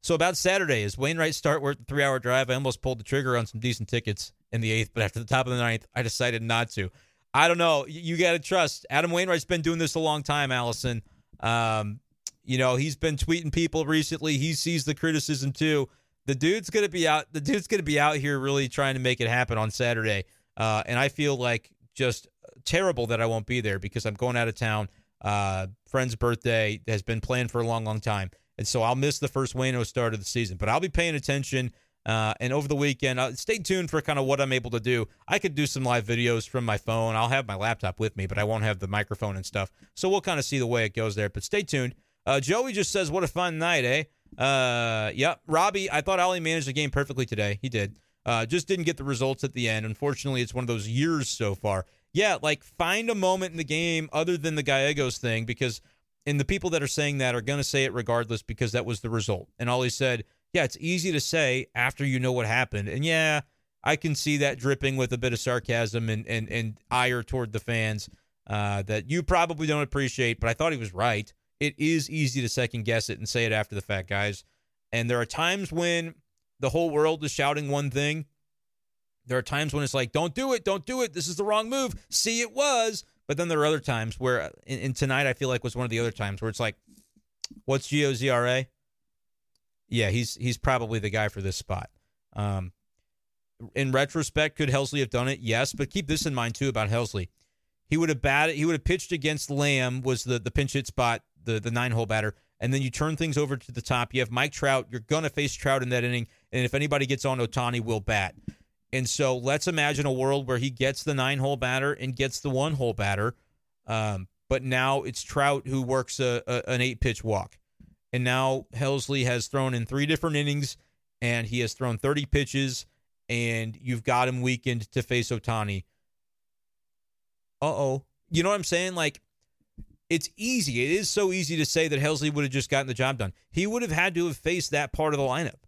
So about Saturday, is Wainwright start worth the three hour drive? I almost pulled the trigger on some decent tickets in the eighth, but after the top of the ninth, I decided not to. I don't know. You got to trust. Adam Wainwright's been doing this a long time, Allison. Um, you know, he's been tweeting people recently. He sees the criticism too. The dude's gonna be out. The dude's gonna be out here really trying to make it happen on Saturday. Uh, and I feel like just terrible that I won't be there because I'm going out of town. Uh, friend's birthday has been planned for a long, long time. And so I'll miss the first Wayno start of the season, but I'll be paying attention. Uh, and over the weekend, uh, stay tuned for kind of what I'm able to do. I could do some live videos from my phone. I'll have my laptop with me, but I won't have the microphone and stuff. So we'll kind of see the way it goes there. But stay tuned. Uh, Joey just says, "What a fun night, eh?" Uh, yep. Robbie, I thought Ollie managed the game perfectly today. He did. Uh, just didn't get the results at the end. Unfortunately, it's one of those years so far. Yeah, like find a moment in the game other than the Gallegos thing because and the people that are saying that are going to say it regardless because that was the result. And Ollie said, yeah, it's easy to say after you know what happened. And yeah, I can see that dripping with a bit of sarcasm and and, and ire toward the fans uh, that you probably don't appreciate. But I thought he was right. It is easy to second guess it and say it after the fact, guys. And there are times when the whole world is shouting one thing. There are times when it's like, don't do it, don't do it. This is the wrong move. See, it was. But then there are other times where, and tonight I feel like was one of the other times where it's like, what's Gio's ZRA? Yeah, he's he's probably the guy for this spot. Um, in retrospect, could Helsley have done it? Yes, but keep this in mind too about Helsley. He would have batted. He would have pitched against Lamb was the the pinch hit spot, the the nine hole batter, and then you turn things over to the top. You have Mike Trout. You're gonna face Trout in that inning, and if anybody gets on Ohtani will bat. And so let's imagine a world where he gets the nine hole batter and gets the one hole batter. Um, but now it's Trout who works a, a, an eight pitch walk. And now Helsley has thrown in three different innings and he has thrown 30 pitches, and you've got him weakened to face Ohtani. Uh oh. You know what I'm saying? Like, it's easy. It is so easy to say that Helsley would have just gotten the job done. He would have had to have faced that part of the lineup.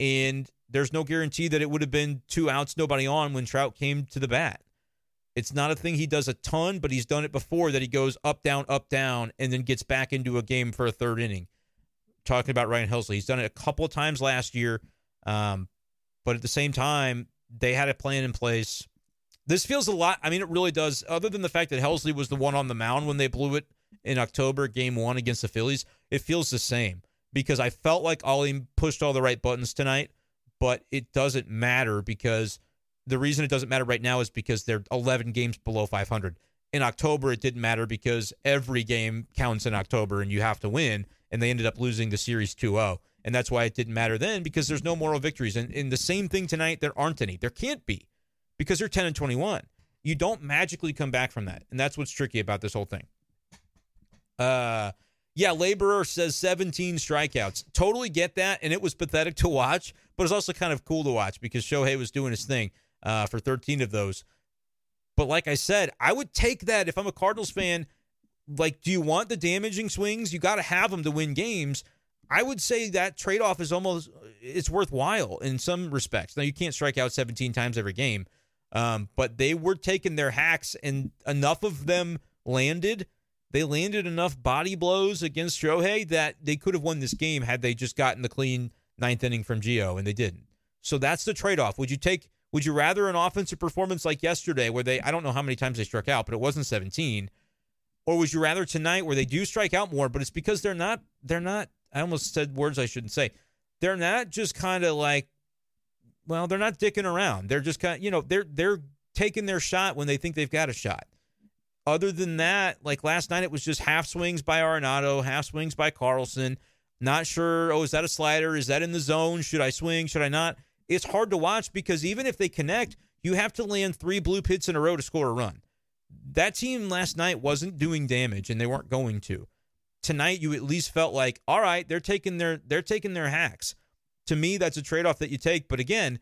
And there's no guarantee that it would have been two outs, nobody on when Trout came to the bat. It's not a thing he does a ton, but he's done it before that he goes up, down, up, down, and then gets back into a game for a third inning. Talking about Ryan Helsley. He's done it a couple of times last year. Um, but at the same time, they had a plan in place. This feels a lot. I mean, it really does. Other than the fact that Helsley was the one on the mound when they blew it in October, game one against the Phillies, it feels the same because I felt like Ollie pushed all the right buttons tonight but it doesn't matter because the reason it doesn't matter right now is because they're 11 games below 500. In October, it didn't matter because every game counts in October and you have to win. And they ended up losing the series 2 0. And that's why it didn't matter then because there's no moral victories. And, in the same thing tonight, there aren't any. There can't be because they're 10 and 21. You don't magically come back from that. And that's what's tricky about this whole thing. Uh, yeah, Laborer says 17 strikeouts. Totally get that. And it was pathetic to watch, but it's also kind of cool to watch because Shohei was doing his thing uh, for 13 of those. But like I said, I would take that if I'm a Cardinals fan. Like, do you want the damaging swings? You got to have them to win games. I would say that trade off is almost it's worthwhile in some respects. Now you can't strike out 17 times every game, um, but they were taking their hacks and enough of them landed they landed enough body blows against Shohei that they could have won this game had they just gotten the clean ninth inning from Gio, and they didn't. So that's the trade off. Would you take? Would you rather an offensive performance like yesterday, where they I don't know how many times they struck out, but it wasn't 17, or would you rather tonight where they do strike out more, but it's because they're not they're not. I almost said words I shouldn't say. They're not just kind of like, well, they're not dicking around. They're just kind of you know they're they're taking their shot when they think they've got a shot other than that, like last night, it was just half swings by Arenado, half swings by Carlson. Not sure. Oh, is that a slider? Is that in the zone? Should I swing? Should I not? It's hard to watch because even if they connect, you have to land three blue hits in a row to score a run. That team last night wasn't doing damage, and they weren't going to. Tonight, you at least felt like, all right, they're taking their they're taking their hacks. To me, that's a trade off that you take. But again,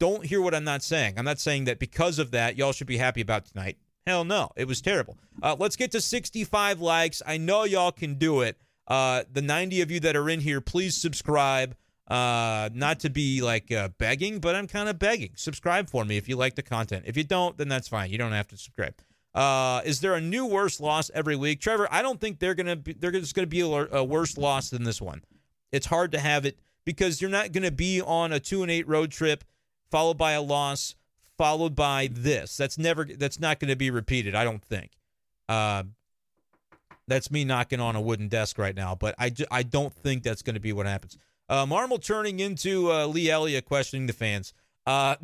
don't hear what I'm not saying. I'm not saying that because of that, y'all should be happy about tonight. Hell no, it was terrible. Uh, let's get to 65 likes. I know y'all can do it. Uh, the 90 of you that are in here, please subscribe. Uh, not to be like uh, begging, but I'm kind of begging. Subscribe for me if you like the content. If you don't, then that's fine. You don't have to subscribe. Uh, is there a new worse loss every week, Trevor? I don't think they're gonna be. They're just gonna be a, a worse loss than this one. It's hard to have it because you're not gonna be on a two and eight road trip followed by a loss, followed by this. That's never. That's not to be repeated. I don't think. Uh, that's me knocking on a wooden desk right now, but I, I don't think that's going to be what happens. Uh, turning into uh, Lee Elia questioning the fans. Uh,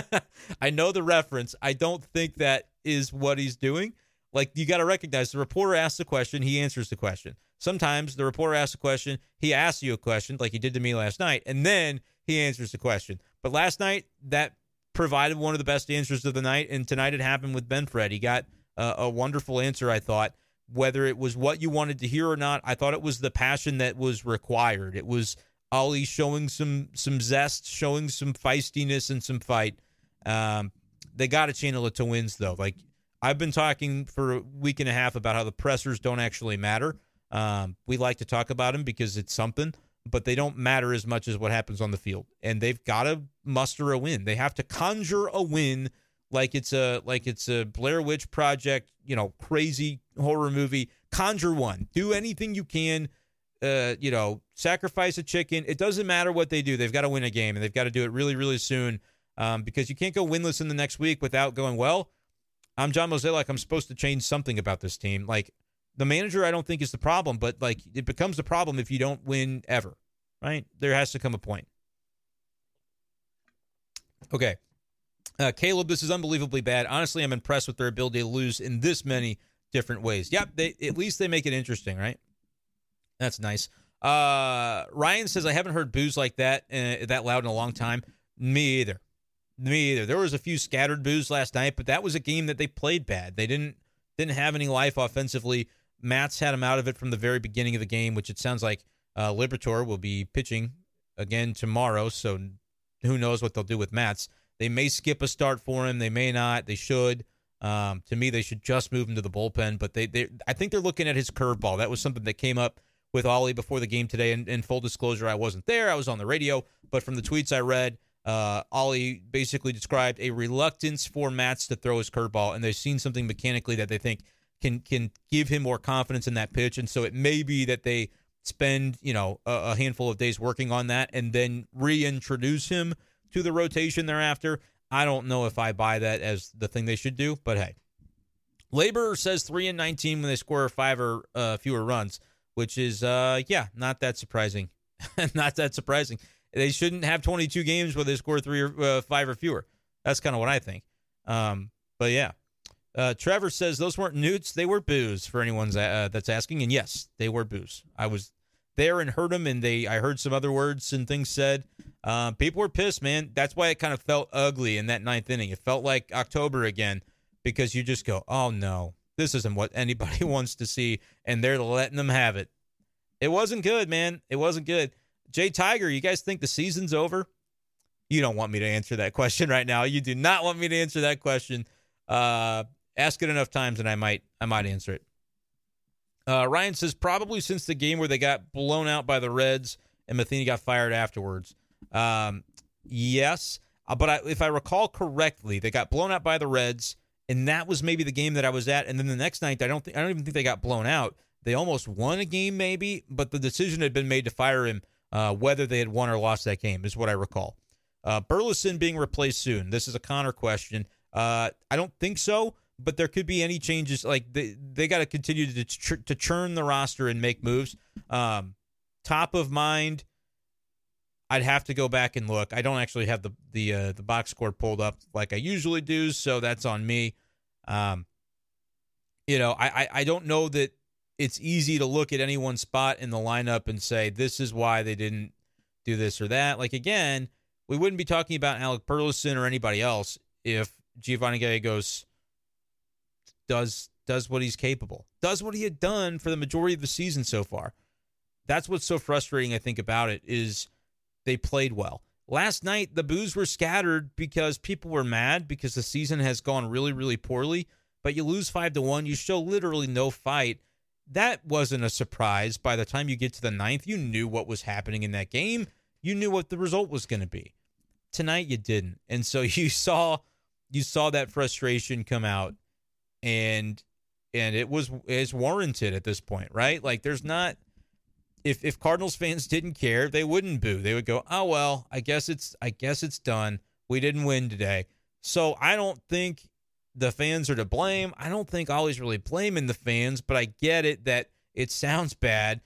I know the reference. I don't think that is what he's doing. Like you got to recognize the reporter asks the question, he answers the question. Sometimes the reporter asks a question, he asks you a question, like he did to me last night, and then he answers the question. But last night, that provided one of the best answers of the night, and tonight it happened with Ben Fred. He got uh, a wonderful answer, I thought. Whether it was what you wanted to hear or not, I thought it was the passion that was required. It was Ollie showing some some zest, showing some feistiness and some fight. Um, they got to channel it to wins though. Like I've been talking for a week and a half about how the pressers don't actually matter. Um, we like to talk about them because it's something, but they don't matter as much as what happens on the field. And they've got to muster a win. They have to conjure a win like it's a like it's a Blair Witch Project, you know, crazy horror movie. Conjure one. Do anything you can. Uh, you know, sacrifice a chicken. It doesn't matter what they do. They've got to win a game, and they've got to do it really, really soon. Um, because you can't go winless in the next week without going well. I'm John Mozeliak. I'm supposed to change something about this team. Like the manager, I don't think is the problem, but like it becomes the problem if you don't win ever, right? There has to come a point. Okay. Uh, Caleb, this is unbelievably bad. Honestly, I'm impressed with their ability to lose in this many different ways. Yep, they at least they make it interesting, right? That's nice. Uh, Ryan says I haven't heard boos like that uh, that loud in a long time. Me either. Me either. There was a few scattered boos last night, but that was a game that they played bad. They didn't didn't have any life offensively. Matz had him out of it from the very beginning of the game, which it sounds like uh, Liberatore will be pitching again tomorrow. So who knows what they'll do with Matz? They may skip a start for him. They may not. They should. Um, to me, they should just move him to the bullpen. But they, they, I think they're looking at his curveball. That was something that came up with Ollie before the game today. And in full disclosure, I wasn't there. I was on the radio. But from the tweets I read, uh, Ollie basically described a reluctance for Matz to throw his curveball, and they've seen something mechanically that they think can can give him more confidence in that pitch. And so it may be that they spend you know a, a handful of days working on that, and then reintroduce him to the rotation thereafter. I don't know if I buy that as the thing they should do, but hey. Labor says three and nineteen when they score five or uh, fewer runs, which is uh yeah, not that surprising, not that surprising. They shouldn't have 22 games where they score three or uh, five or fewer. That's kind of what I think. Um, but yeah, uh, Trevor says those weren't newts; they were boos. For anyone uh, that's asking, and yes, they were boos. I was there and heard them, and they I heard some other words and things said. Uh, people were pissed, man. That's why it kind of felt ugly in that ninth inning. It felt like October again because you just go, "Oh no, this isn't what anybody wants to see," and they're letting them have it. It wasn't good, man. It wasn't good. Jay Tiger, you guys think the season's over? You don't want me to answer that question right now. You do not want me to answer that question. Uh, ask it enough times, and I might I might answer it. Uh, Ryan says probably since the game where they got blown out by the Reds and Matheny got fired afterwards. Um, yes, uh, but I, if I recall correctly, they got blown out by the Reds, and that was maybe the game that I was at. And then the next night, I don't think I don't even think they got blown out. They almost won a game, maybe, but the decision had been made to fire him uh, whether they had won or lost that game, is what I recall. Uh, Burleson being replaced soon. This is a Connor question. Uh, I don't think so, but there could be any changes. Like they they got to continue to to churn the roster and make moves. Um, top of mind, I'd have to go back and look. I don't actually have the the uh, the box score pulled up like I usually do, so that's on me. Um, you know, I, I I don't know that it's easy to look at any one spot in the lineup and say this is why they didn't do this or that. Like again, we wouldn't be talking about Alec Burleson or anybody else if Giovanni Gallegos does does what he's capable, does what he had done for the majority of the season so far. That's what's so frustrating, I think, about it is they played well. Last night, the boos were scattered because people were mad because the season has gone really, really poorly but you lose five to one. You show literally no fight. That wasn't a surprise. By the time you get to the ninth, you knew what was happening in that game. You knew what the result was going to be. Tonight you didn't, and so you saw you saw that frustration come out, and and it was is warranted at this point, right? Like there's not if if Cardinals fans didn't care, they wouldn't boo. They would go, "Oh well, I guess it's I guess it's done. We didn't win today." So I don't think the fans are to blame. I don't think Ollie's really blaming the fans, but I get it that it sounds bad.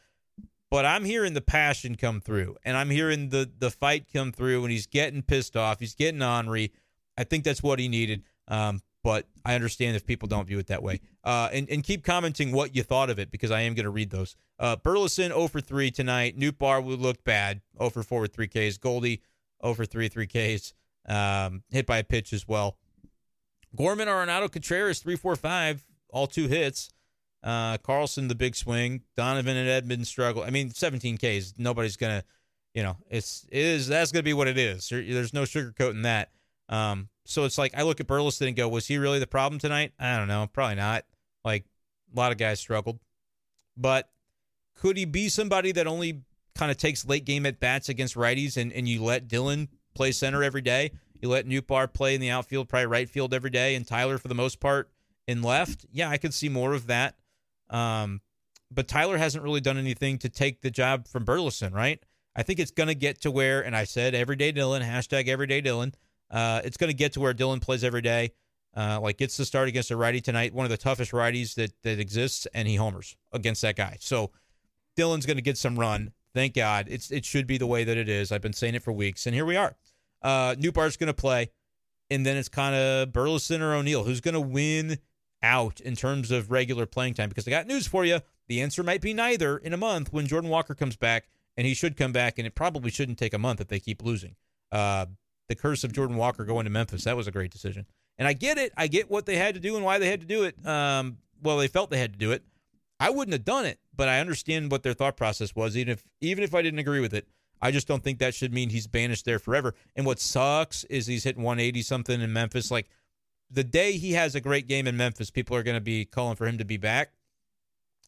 But I'm hearing the passion come through, and I'm hearing the the fight come through, and he's getting pissed off. He's getting ornery. I think that's what he needed. Um, but I understand if people don't view it that way. Uh, and, and keep commenting what you thought of it because I am going to read those. Uh, Burleson 0 for 3 tonight. Nootbaar would look bad 0 for 4 with 3 Ks. Goldie 0 for 3, 3 Ks. Um, hit by a pitch as well. Gorman Arenado Contreras 3 4 5, all two hits. Uh, Carlson, the big swing. Donovan and Edmonds struggle. I mean, 17 Ks. Nobody's going to, you know, it's, it is, that's going to be what it is. there's no sugarcoating that. Um, so it's like I look at Burleson and go, was he really the problem tonight? I don't know. Probably not. Like a lot of guys struggled. But could he be somebody that only kind of takes late game at bats against righties and, and you let Dylan play center every day? You let Nootbaar play in the outfield, probably right field every day, and Tyler for the most part in left. Yeah, I could see more of that. Um, but Tyler hasn't really done anything to take the job from Burleson, right? I think it's going to get to where, and I said everyday Dylan, hashtag everyday Dylan. Uh, it's going to get to where Dylan plays every day. Uh, like gets to start against a righty tonight, one of the toughest righties that that exists, and he homers against that guy. So Dylan's going to get some run. Thank God. It's it should be the way that it is. I've been saying it for weeks, and here we are. Uh, Nootbaar's going to play, and then it's kind of Burleson or O'Neill who's going to win out in terms of regular playing time. Because I got news for you. The answer might be neither in a month when Jordan Walker comes back, and he should come back, and it probably shouldn't take a month if they keep losing. Uh, the curse of Jordan Walker going to Memphis. That was a great decision. And I get it. I get what they had to do and why they had to do it. Um, well, they felt they had to do it. I wouldn't have done it, but I understand what their thought process was. Even if even if I didn't agree with it, I just don't think that should mean he's banished there forever. And what sucks is he's hitting 180 something in Memphis. Like the day he has a great game in Memphis, people are going to be calling for him to be back.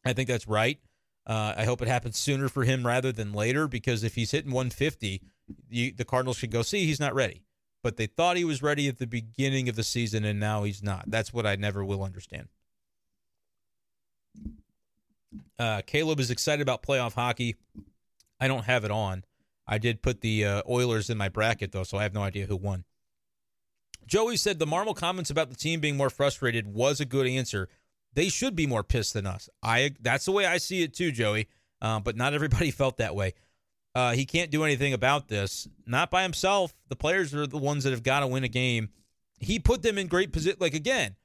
I think that's right. Uh, I hope it happens sooner for him rather than later because if he's hitting 150 you, the Cardinals should go, see, he's not ready. But they thought he was ready at the beginning of the season, and now he's not. That's what I never will understand. Uh, Caleb is excited about playoff hockey. I don't have it on. I did put the uh, Oilers in my bracket, though, so I have no idea who won. Joey said the Marmol comments about the team being more frustrated was a good answer. They should be more pissed than us. I that's the way I see it too, Joey. Uh, but not everybody felt that way. Uh, he can't do anything about this. Not by himself. The players are the ones that have got to win a game. He put them in great position. Like again,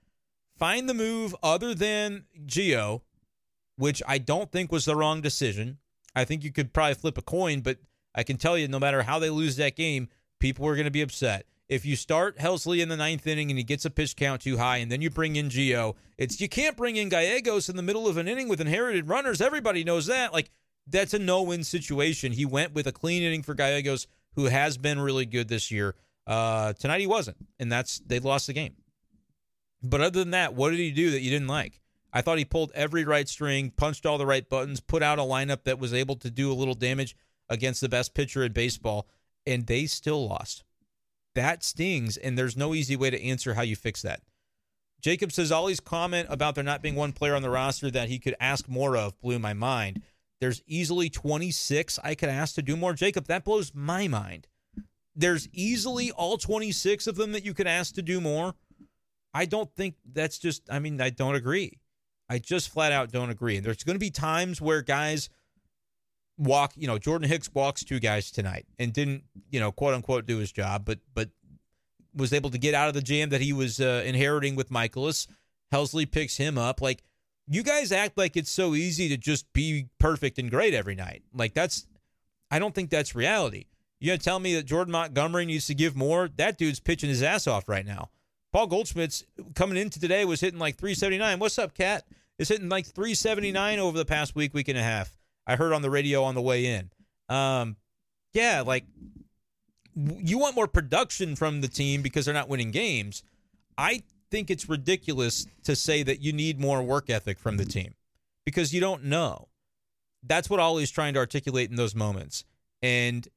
find the move other than Gio, which I don't think was the wrong decision. I think you could probably flip a coin, but I can tell you, no matter how they lose that game, people are going to be upset. If you start Helsley in the ninth inning and he gets a pitch count too high, and then you bring in Gio, it's you can't bring in Gallegos in the middle of an inning with inherited runners. Everybody knows that. Like that's a no-win situation. He went with a clean inning for Gallegos, who has been really good this year. Uh, tonight he wasn't, and that's they lost the game. But other than that, what did he do that you didn't like? I thought he pulled every right string, punched all the right buttons, put out a lineup that was able to do a little damage against the best pitcher in baseball, and they still lost. That stings, and there's no easy way to answer how you fix that. Jacob says Ollie's comment about there not being one player on the roster that he could ask more of blew my mind. There's easily 26 I could ask to do more. Jacob, that blows my mind. There's easily all 26 of them that you could ask to do more. I don't think that's just, I mean, I don't agree. I just flat out don't agree. And there's going to be times where guys walk, you know, Jordan Hicks walks two guys tonight and didn't, you know, quote unquote do his job, but, but was able to get out of the jam that he was uh, inheriting with Mikolas. Helsley picks him up. Like, you guys act like it's so easy to just be perfect and great every night. Like that's I don't think that's reality. You gonna tell me that Jordan Montgomery needs to give more? That dude's pitching his ass off right now. Paul Goldschmidt's coming into today was hitting like 379. What's up, Cat? Is hitting like 379 over the past week, week and a half. I heard on the radio on the way in. Um, yeah, like you want more production from the team because they're not winning games. I think it's ridiculous to say that you need more work ethic from the team because you don't know. That's what Ollie's trying to articulate in those moments. And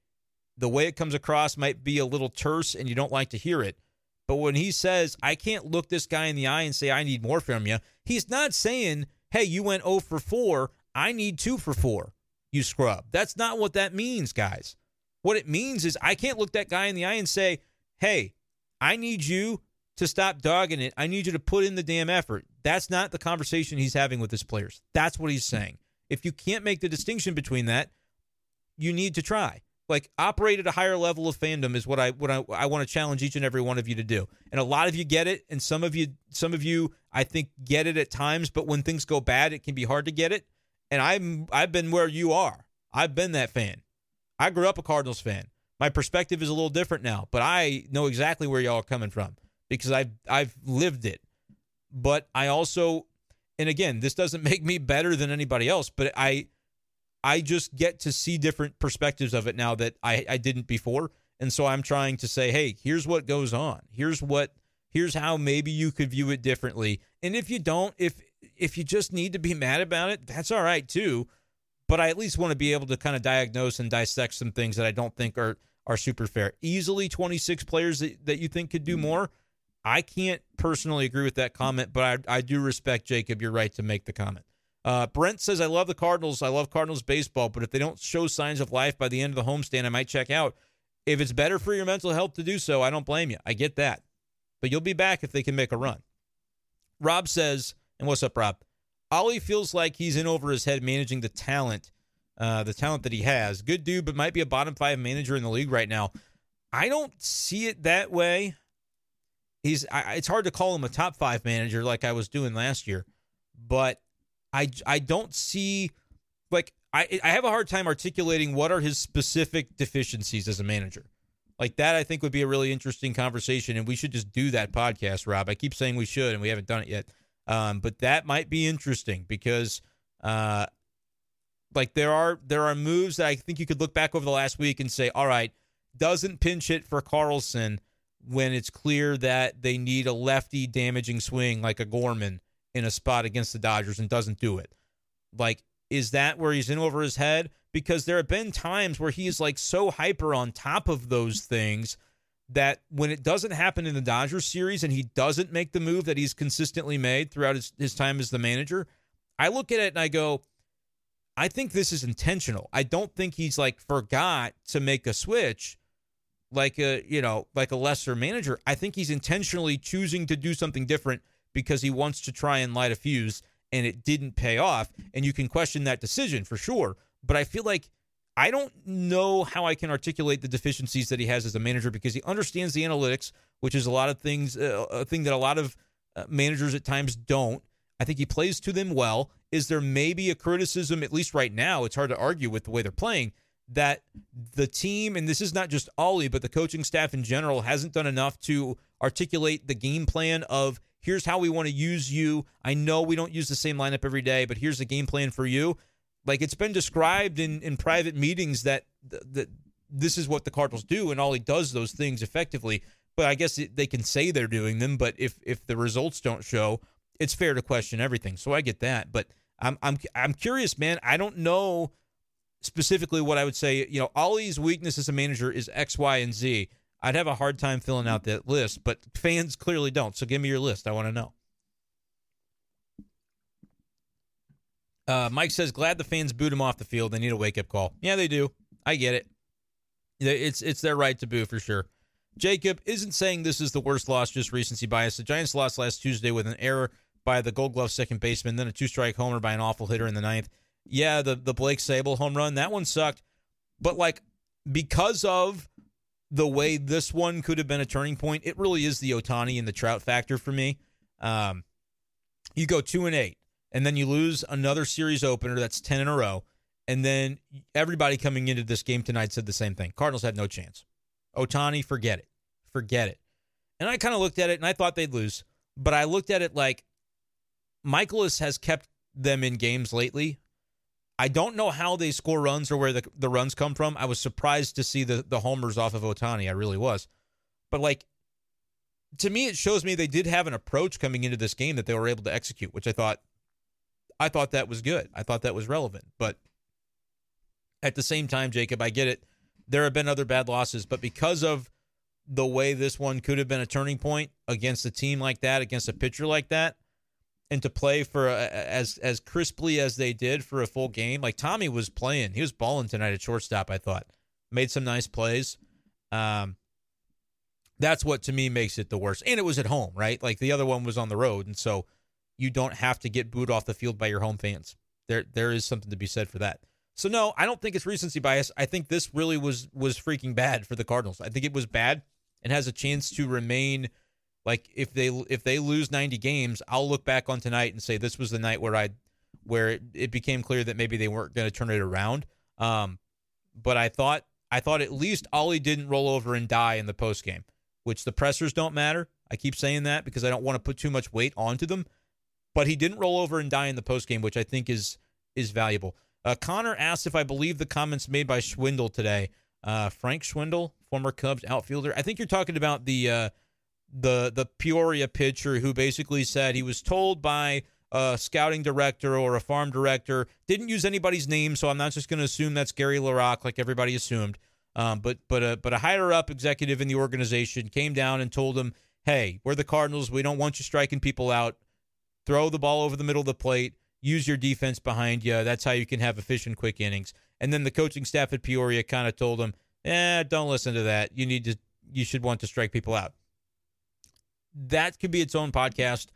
the way it comes across might be a little terse and you don't like to hear it. But when he says, I can't look this guy in the eye and say, I need more from you, he's not saying, hey, you went 0 for 4. I need 2 for 4, you scrub. That's not what that means, guys. What it means is I can't look that guy in the eye and say, hey, I need you to stop dogging it. I need you to put in the damn effort. That's not the conversation he's having with his players. That's what he's saying. If you can't make the distinction between that, you need to try. Like operate at a higher level of fandom is what I what I, I want to challenge each and every one of you to do. And a lot of you get it, and some of you some of you I think get it at times, but when things go bad, it can be hard to get it. And I'm I've been where you are. I've been that fan. I grew up a Cardinals fan. My perspective is a little different now, but I know exactly where y'all are coming from because I've I've lived it. But I also and again, this doesn't make me better than anybody else, but I I just get to see different perspectives of it now that I, I didn't before. And so I'm trying to say, hey, here's what goes on. Here's what here's how maybe you could view it differently. And if you don't, if if you just need to be mad about it, that's all right too. But I at least want to be able to kind of diagnose and dissect some things that I don't think are are super fair. Easily 26 players that, that you think could do mm-hmm. more. I can't personally agree with that comment, but I, I do respect Jacob. You're right to make the comment. Uh, Brent says, I love the Cardinals. I love Cardinals baseball, but if they don't show signs of life by the end of the homestand, I might check out. If it's better for your mental health to do so, I don't blame you. I get that. But you'll be back if they can make a run. Rob says, and what's up, Rob? Ollie feels like he's in over his head managing the talent, uh, the talent that he has. Good dude, but might be a bottom five manager in the league right now. I don't see it that way he's I, it's hard to call him a top five manager like I was doing last year, but I I don't see like I I have a hard time articulating what are his specific deficiencies as a manager. Like that, I think would be a really interesting conversation, and we should just do that podcast, Rob. I keep saying we should, and we haven't done it yet. Um, but that might be interesting because, uh, like there are there are moves that I think you could look back over the last week and say, all right, doesn't pinch hit for Carlson when it's clear that they need a lefty damaging swing like a Gorman in a spot against the Dodgers and doesn't do it. Like, is that where he's in over his head? Because there have been times where he's like so hyper on top of those things that when it doesn't happen in the Dodgers series and he doesn't make the move that he's consistently made throughout his, his time as the manager, I look at it and I go, I think this is intentional. I don't think he's like forgot to make a switch like a you know like a lesser manager. I think he's intentionally choosing to do something different because he wants to try and light a fuse, and it didn't pay off. And you can question that decision for sure. But I feel like I don't know how I can articulate the deficiencies that he has as a manager because he understands the analytics, which is a lot of things, uh, a thing that a lot of uh, managers at times don't. I think he plays to them well. Is there maybe a criticism, at least right now? It's hard to argue with the way they're playing that the team, and this is not just Ollie, but the coaching staff in general, hasn't done enough to articulate the game plan of here's how we want to use you. I know we don't use the same lineup every day, but here's the game plan for you. Like it's been described in, in private meetings that that this is what the Cardinals do, and Ollie does those things effectively. But I guess they can say they're doing them, but if if the results don't show, it's fair to question everything. So I get that, but I'm I'm I'm curious, man. I don't know specifically what I would say, you know, Ollie's weakness as a manager is X, Y, and Z. I'd have a hard time filling out that list, but fans clearly don't. So give me your list. I want to know. Uh, Mike says, glad the fans boot him off the field. They need a wake up call. Yeah, they do. I get it. It's it's their right to boo for sure. Jacob isn't saying this is the worst loss, just recency bias. The Giants lost last Tuesday with an error by the Gold Glove second baseman, then a two strike homer by an awful hitter in the ninth yeah, the the Blake Sabol home run, that one sucked. But like because of the way this one could have been a turning point, it really is the Ohtani and the Trout factor for me. Um, you go two and eight, and then you lose another series opener that's ten in a row, and then everybody coming into this game tonight said the same thing. Cardinals had no chance. Ohtani, forget it, forget it. And I kind of looked at it and I thought they'd lose, but I looked at it like Mikolas has kept them in games lately I don't know how they score runs or where the, the runs come from. I was surprised to see the, the homers off of Ohtani. I really was. But like to me, it shows me they did have an approach coming into this game that they were able to execute, which I thought, I thought that was good. I thought that was relevant. But at the same time, Jacob, I get it. There have been other bad losses, but because of the way this one could have been a turning point against a team like that, against a pitcher like that, and to play for a, as as crisply as they did for a full game, like Tommy was playing, he was balling tonight at shortstop. I thought made some nice plays. Um, that's what to me makes it the worst. And it was at home, right? Like the other one was on the road, and so you don't have to get booed off the field by your home fans. There there is something to be said for that. So no, I don't think it's recency bias. I think this really was was freaking bad for the Cardinals. I think it was bad and has a chance to remain like if they if they lose 90 games, I'll look back on tonight and say this was the night where I where it, it became clear that maybe they weren't going to turn it around. Um, but I thought I thought at least Ollie didn't roll over and die in the post game, which the pressers don't matter. I keep saying that because I don't want to put too much weight onto them. But he didn't roll over and die in the post game, which I think is is valuable. Uh, Connor asked if I believe the comments made by Schwindel today. Uh, Frank Schwindel, former Cubs outfielder. I think you're talking about the uh, the the Peoria pitcher who basically said he was told by a scouting director or a farm director didn't use anybody's name, so I'm not just going to assume that's Gary LaRocque like everybody assumed. Um, but but a but a higher up executive in the organization came down and told him, "Hey, we're the Cardinals. We don't want you striking people out. Throw the ball over the middle of the plate use your defense behind you. That's how you can have efficient, quick innings. And then the coaching staff at Peoria kind of told him, "Eh, don't listen to that. You need to, you should want to strike people out." That could be its own podcast.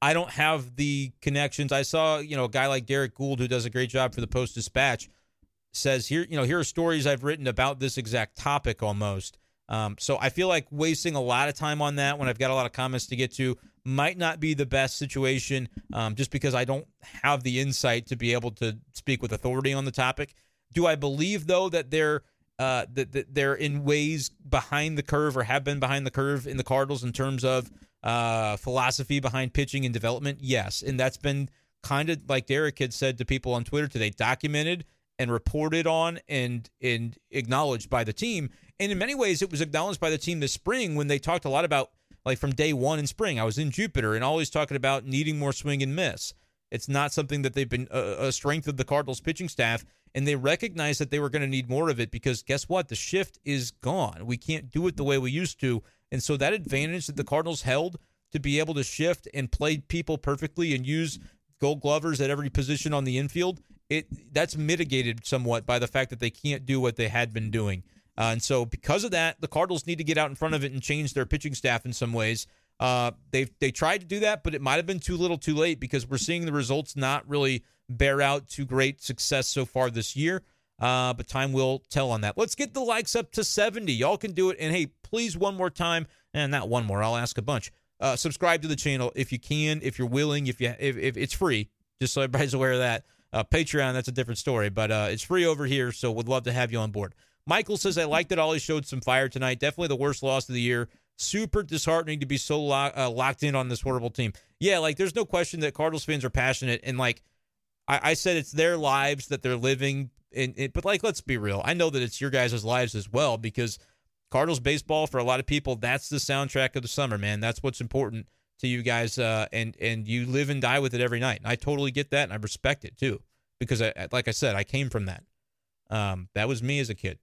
I don't have the connections. I saw, you know, a guy like Derrick Goold who does a great job for the Post Dispatch says here, you know, here are stories I've written about this exact topic almost. Um, so I feel like wasting a lot of time on that when I've got a lot of comments to get to might not be the best situation um, just because I don't have the insight to be able to speak with authority on the topic. Do I believe though that they're uh, that, that they're in ways behind the curve or have been behind the curve in the Cardinals in terms of uh, philosophy behind pitching and development? Yes, and that's been kind of like Derrick had said to people on Twitter today, documented and reported on and and acknowledged by the team. And in many ways, it was acknowledged by the team this spring when they talked a lot about like from day one in spring. I was in Jupiter and always talking about needing more swing and miss. It's not something that they've been uh, a strength of the Cardinals pitching staff, and they recognized that they were going to need more of it because guess what? The shift is gone. We can't do it the way we used to, and so that advantage that the Cardinals held to be able to shift and play people perfectly and use Gold Glovers at every position on the infield, it that's mitigated somewhat by the fact that they can't do what they had been doing. Uh, and so, because of that, the Cardinals need to get out in front of it and change their pitching staff in some ways. Uh, they they tried to do that, but it might have been too little, too late because we're seeing the results not really bear out to great success so far this year. Uh, but time will tell on that. Let's get the likes up to 70. Y'all can do it. And hey, please, one more time, and not one more. I'll ask a bunch. Uh, subscribe to the channel if you can, if you're willing, if you if, if it's free. Just so everybody's aware of that. Uh, Patreon, that's a different story, but uh, it's free over here, so would love to have you on board. Michael says, I like that Ollie showed some fire tonight. Definitely the worst loss of the year. Super disheartening to be so lo- uh, locked in on this horrible team. Yeah, like there's no question that Cardinals fans are passionate. And like I, I said, it's their lives that they're living. In, in, but like, let's be real. I know that it's your guys' lives as well because Cardinals baseball, for a lot of people, that's the soundtrack of the summer, man. That's what's important to you guys. Uh, and, and you live and die with it every night. And I totally get that. And I respect it too because, I, like I said, I came from that. Um, that was me as a kid.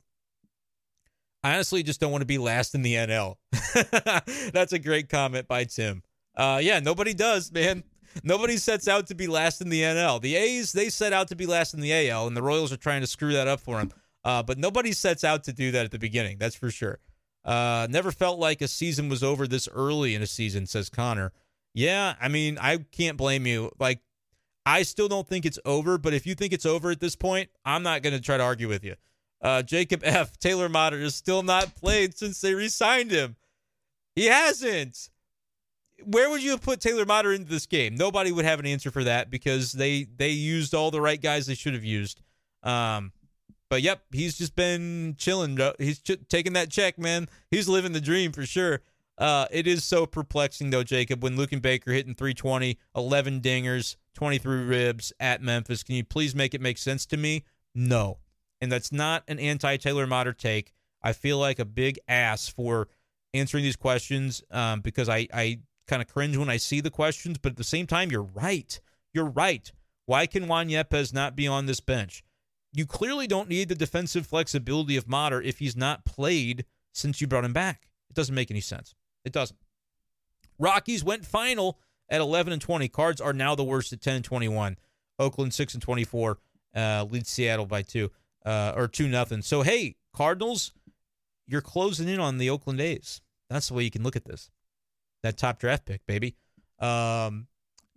I honestly just don't want to be last in the NL. That's a great comment by Tim. Uh, yeah, nobody does, man. Nobody sets out to be last in the NL. The A's, they set out to be last in the AL, and the Royals are trying to screw that up for them. Uh, but nobody sets out to do that at the beginning. That's for sure. Uh, never felt like a season was over this early in a season, says Connor. Yeah, I mean, I can't blame you. Like, I still don't think it's over, but if you think it's over at this point, I'm not going to try to argue with you. Uh, Jacob F. Taylor Motter has still not played since they re-signed him. He hasn't. Where would you have put Taylor Motter into this game? Nobody would have an answer for that because they they used all the right guys they should have used. Um, but yep, he's just been chilling. He's ch- taking that check, man. He's living the dream for sure. Uh, it is so perplexing though, Jacob, when Luken Baker hitting 320, 11 dingers, 23 ribs at Memphis. Can you please make it make sense to me? No and that's not an anti Taylor Motter take. I feel like a big ass for answering these questions um, because I, I kind of cringe when I see the questions, but at the same time, you're right. You're right. Why can Juan Yepez not be on this bench? You clearly don't need the defensive flexibility of Motter if he's not played since you brought him back. It doesn't make any sense. It doesn't. Rockies went final at 11 and 20. Cards are now the worst at 10 and 21. Oakland 6 and 24 uh, leads Seattle by two uh, or two nothing. So hey, Cardinals, you're closing in on the Oakland A's. That's the way you can look at this. That top draft pick, baby. Um,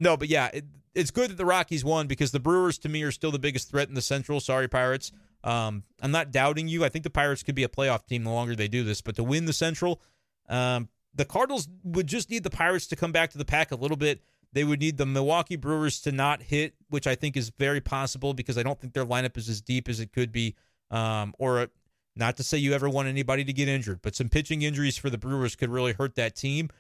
no, but yeah, it, it's good that the Rockies won because the Brewers to me are still the biggest threat in the Central. Sorry, Pirates. Um, I'm not doubting you. I think the Pirates could be a playoff team the longer they do this, but to win the Central, um, the Cardinals would just need the Pirates to come back to the pack a little bit. They would need the Milwaukee Brewers to not hit, which I think is very possible because I don't think their lineup is as deep as it could be. Um, or not to say you ever want anybody to get injured, but some pitching injuries for the Brewers could really hurt that team.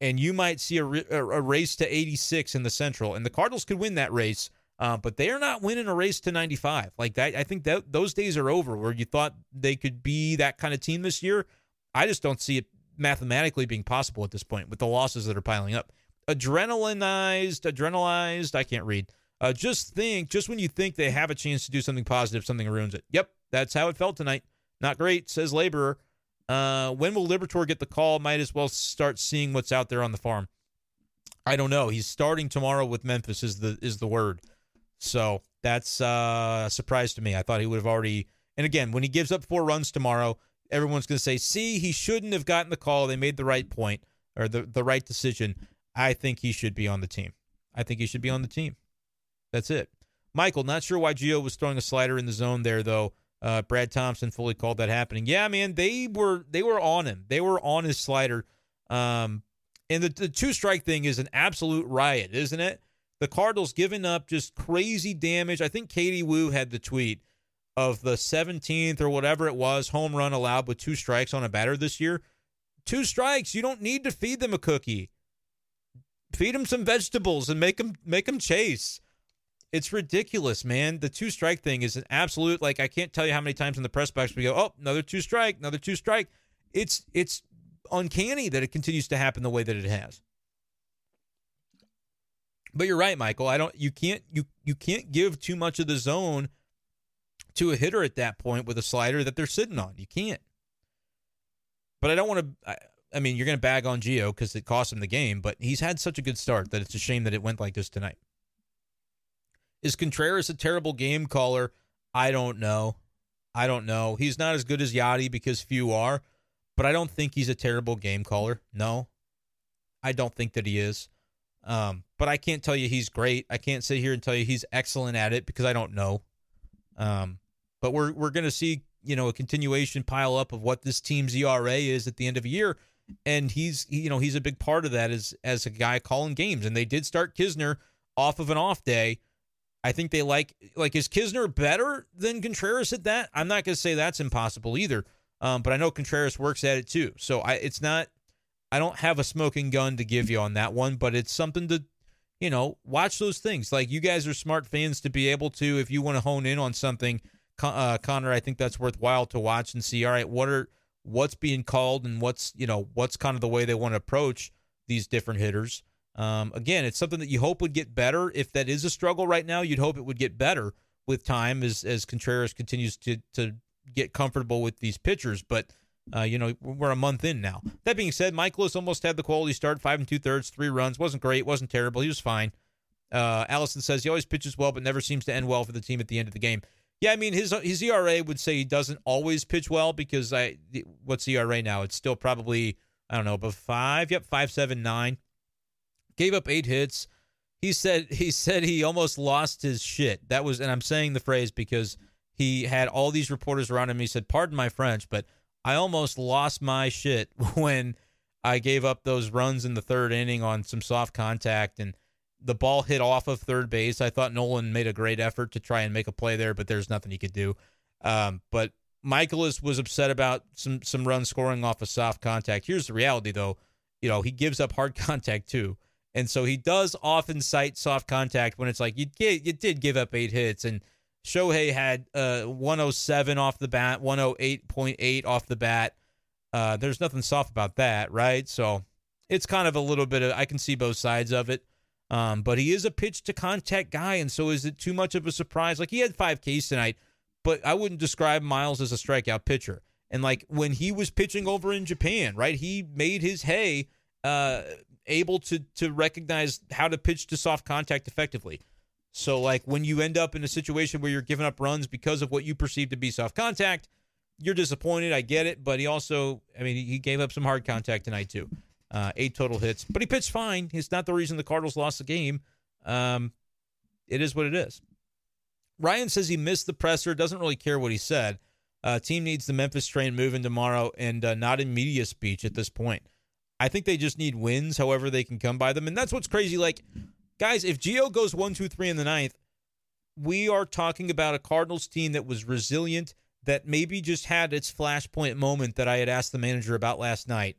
And you might see a, a race to 86 in the Central, and the Cardinals could win that race. Uh, but they are not winning a race to 95 like that. I think that those days are over where you thought they could be that kind of team this year. I just don't see it mathematically being possible at this point with the losses that are piling up adrenalinized, adrenalized. I can't read. Uh, just think, just when you think they have a chance to do something positive, something ruins it. Yep, that's how it felt tonight. Not great, says Laborer. Uh, when will Liberatore get the call? Might as well start seeing what's out there on the farm. I don't know. He's starting tomorrow with Memphis. Is the is the word. So that's uh, a surprise to me. I thought he would have already. And again, when he gives up four runs tomorrow, everyone's going to say, "See, he shouldn't have gotten the call. They made the right point or the the right decision." I think he should be on the team. I think he should be on the team. That's it. Michael, not sure why Gio was throwing a slider in the zone there though. Uh, Brad Thompson fully called that happening. Yeah, man, they were they were on him. They were on his slider. Um, and the, the two strike thing is an absolute riot, isn't it? The Cardinals giving up just crazy damage. I think Katie Woo had the tweet of the 17th or whatever it was home run allowed with two strikes on a batter this year. Two strikes. You don't need to feed them a cookie. Feed them some vegetables and make them make them chase. It's ridiculous, man. The two strike thing is an absolute like I can't tell you how many times in the press box we go, "Oh, another two strike, another two strike." It's it's uncanny that it continues to happen the way that it has. But you're right, Michael. I don't you can't you you can't give too much of the zone to a hitter at that point with a slider that they're sitting on. You can't. But I don't want to I I mean, you're going to bag on Gio because it cost him the game, but he's had such a good start that it's a shame that it went like this tonight. Is Contreras a terrible game caller? I don't know. I don't know. He's not as good as Yadi because few are, but I don't think he's a terrible game caller. No, I don't think that he is. Um, but I can't tell you he's great. I can't sit here and tell you he's excellent at it because I don't know. Um, but we're we're to see you know a continuation pile up of what this team's ERA is at the end of a year and he's you know he's a big part of that as as a guy calling games. And they did start Knizner off of an off day. I think they like like is Knizner better than Contreras at that? I'm not going to say that's impossible either. Um, but I know Contreras works at it too. So I it's not I don't have a smoking gun to give you on that one, but it's something to you know watch those things. Like you guys are smart fans to be able to if you want to hone in on something. Uh, Connor, I think that's worthwhile to watch and see. All right, what are what's being called and what's you know what's kind of the way they want to approach these different hitters. Um, again, it's something that you hope would get better. If that is a struggle right now, you'd hope it would get better with time as as Contreras continues to to get comfortable with these pitchers. But uh, you know we're a month in now. That being said, Mikolas almost had the quality start, five and two thirds, three runs. wasn't great, wasn't terrible. He was fine. Uh, Allison says he always pitches well, but never seems to end well for the team at the end of the game. Yeah, I mean his his ERA would say he doesn't always pitch well because I what's ERA now? It's still probably I don't know, but five. Yep, five seven nine. Gave up eight hits. He said he said he almost lost his shit. That was, and I'm saying the phrase because he had all these reporters around him. He said, "Pardon my French, but I almost lost my shit when I gave up those runs in the third inning on some soft contact and." the ball hit off of third base. I thought Nolan made a great effort to try and make a play there, but there's nothing he could do. Um, but Mikolas was upset about some some runs scoring off of soft contact. Here's the reality, though. You know, he gives up hard contact too, and so he does often cite soft contact when it's like you did you did give up eight hits, and Shohei had uh 107 off the bat, 108.8 off the bat. Uh, there's nothing soft about that, right? So it's kind of a little bit of I can see both sides of it. Um, but he is a pitch to contact guy, and so is it too much of a surprise? Like he had five Ks tonight, but I wouldn't describe Miles as a strikeout pitcher. And like when he was pitching over in Japan, right? He made his hay, uh, able to to recognize how to pitch to soft contact effectively. So like when you end up in a situation where you're giving up runs because of what you perceive to be soft contact, you're disappointed. I get it, but he also, I mean, he gave up some hard contact tonight too. Uh, eight total hits, but he pitched fine. It's not the reason the Cardinals lost the game. Um, it is what it is. Ryan says he missed the presser. Doesn't really care what he said. Uh, team needs the Memphis train moving tomorrow and uh, not in media speech at this point. I think they just need wins, however they can come by them, and that's what's crazy. Like, guys, if Gio goes one, two, three in the ninth, we are talking about a Cardinals team that was resilient, that maybe just had its flashpoint moment that I had asked the manager about last night.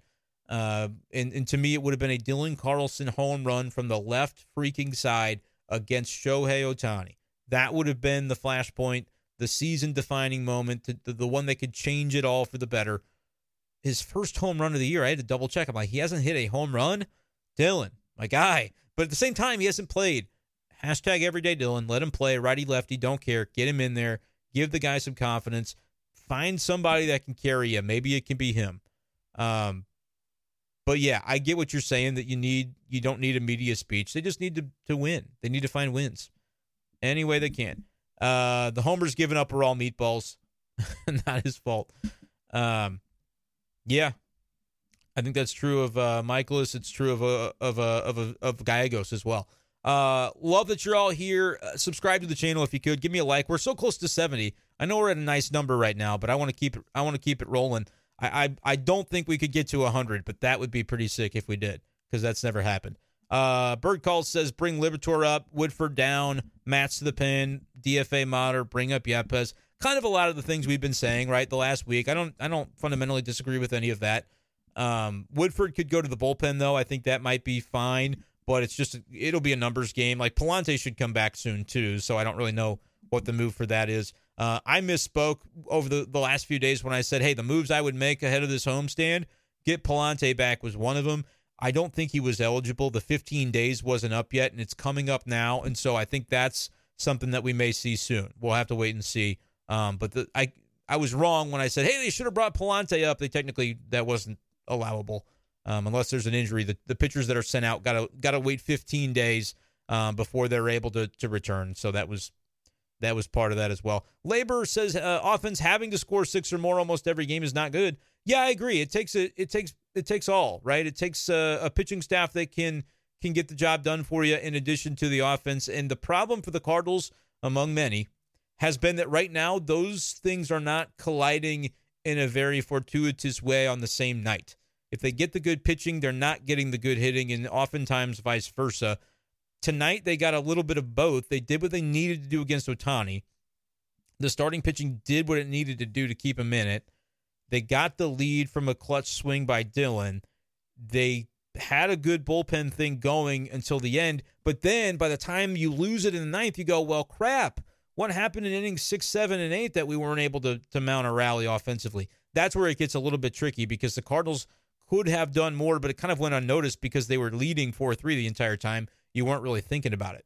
Uh, and, and to me, it would have been a Dylan Carlson home run from the left freaking side against Shohei Ohtani. That would have been the flashpoint, the season defining moment, the, the one that could change it all for the better. His first home run of the year, I had to double check. I'm like, he hasn't hit a home run? Dylan, my guy. But at the same time, he hasn't played. Hashtag everyday Dylan. Let him play. Righty lefty. Don't care. Get him in there. Give the guy some confidence. Find somebody that can carry you. Maybe it can be him. Um, but yeah, I get what you're saying that you need you don't need a media speech. They just need to to win. They need to find wins any way they can. Uh, the homers given up are all meatballs. Not his fault. Um, yeah, I think that's true of uh, Mikolas. It's true of a of a of a, of Gallegos as well. Uh, love that you're all here. Uh, subscribe to the channel if you could. Give me a like. We're so close to 70. I know we're at a nice number right now, but I want to keep it. I want to keep it rolling. I, I I don't think we could get to 100, but that would be pretty sick if we did, because that's never happened. Uh, Bird Call says bring Liberatore up, Woodford down, Matz to the pin, DFA Motter, bring up Yepez. Kind of a lot of the things we've been saying right the last week. I don't I don't fundamentally disagree with any of that. Um, Woodford could go to the bullpen though. I think that might be fine, but it's just it'll be a numbers game. Like Pallante should come back soon too, so I don't really know what the move for that is. Uh, I misspoke over the, the last few days when I said, hey, the moves I would make ahead of this homestand, get Pallante back was one of them. I don't think he was eligible. The 15 days wasn't up yet, and it's coming up now. And so I think that's something that we may see soon. We'll have to wait and see. Um, but the, I I was wrong when I said, hey, they should have brought Pallante up. They technically that wasn't allowable um, unless there's an injury. The, the pitchers that are sent out got to got to wait 15 days um, before they're able to to return. So that was that was part of that as well. Labor says uh, offense having to score six or more almost every game is not good. Yeah, I agree. It takes a, it takes it takes all right. It takes a, a pitching staff that can can get the job done for you in addition to the offense. And the problem for the Cardinals, among many, has been that right now those things are not colliding in a very fortuitous way on the same night. If they get the good pitching, they're not getting the good hitting, and oftentimes vice versa. Tonight, they got a little bit of both. They did what they needed to do against Ohtani. The starting pitching did what it needed to do to keep him in it. They got the lead from a clutch swing by Dylan. They had a good bullpen thing going until the end. But then by the time you lose it in the ninth, you go, well, crap. What happened in innings six, seven, and eight that we weren't able to, to mount a rally offensively? That's where it gets a little bit tricky because the Cardinals could have done more, but it kind of went unnoticed because they were leading 4 3 the entire time you weren't really thinking about it.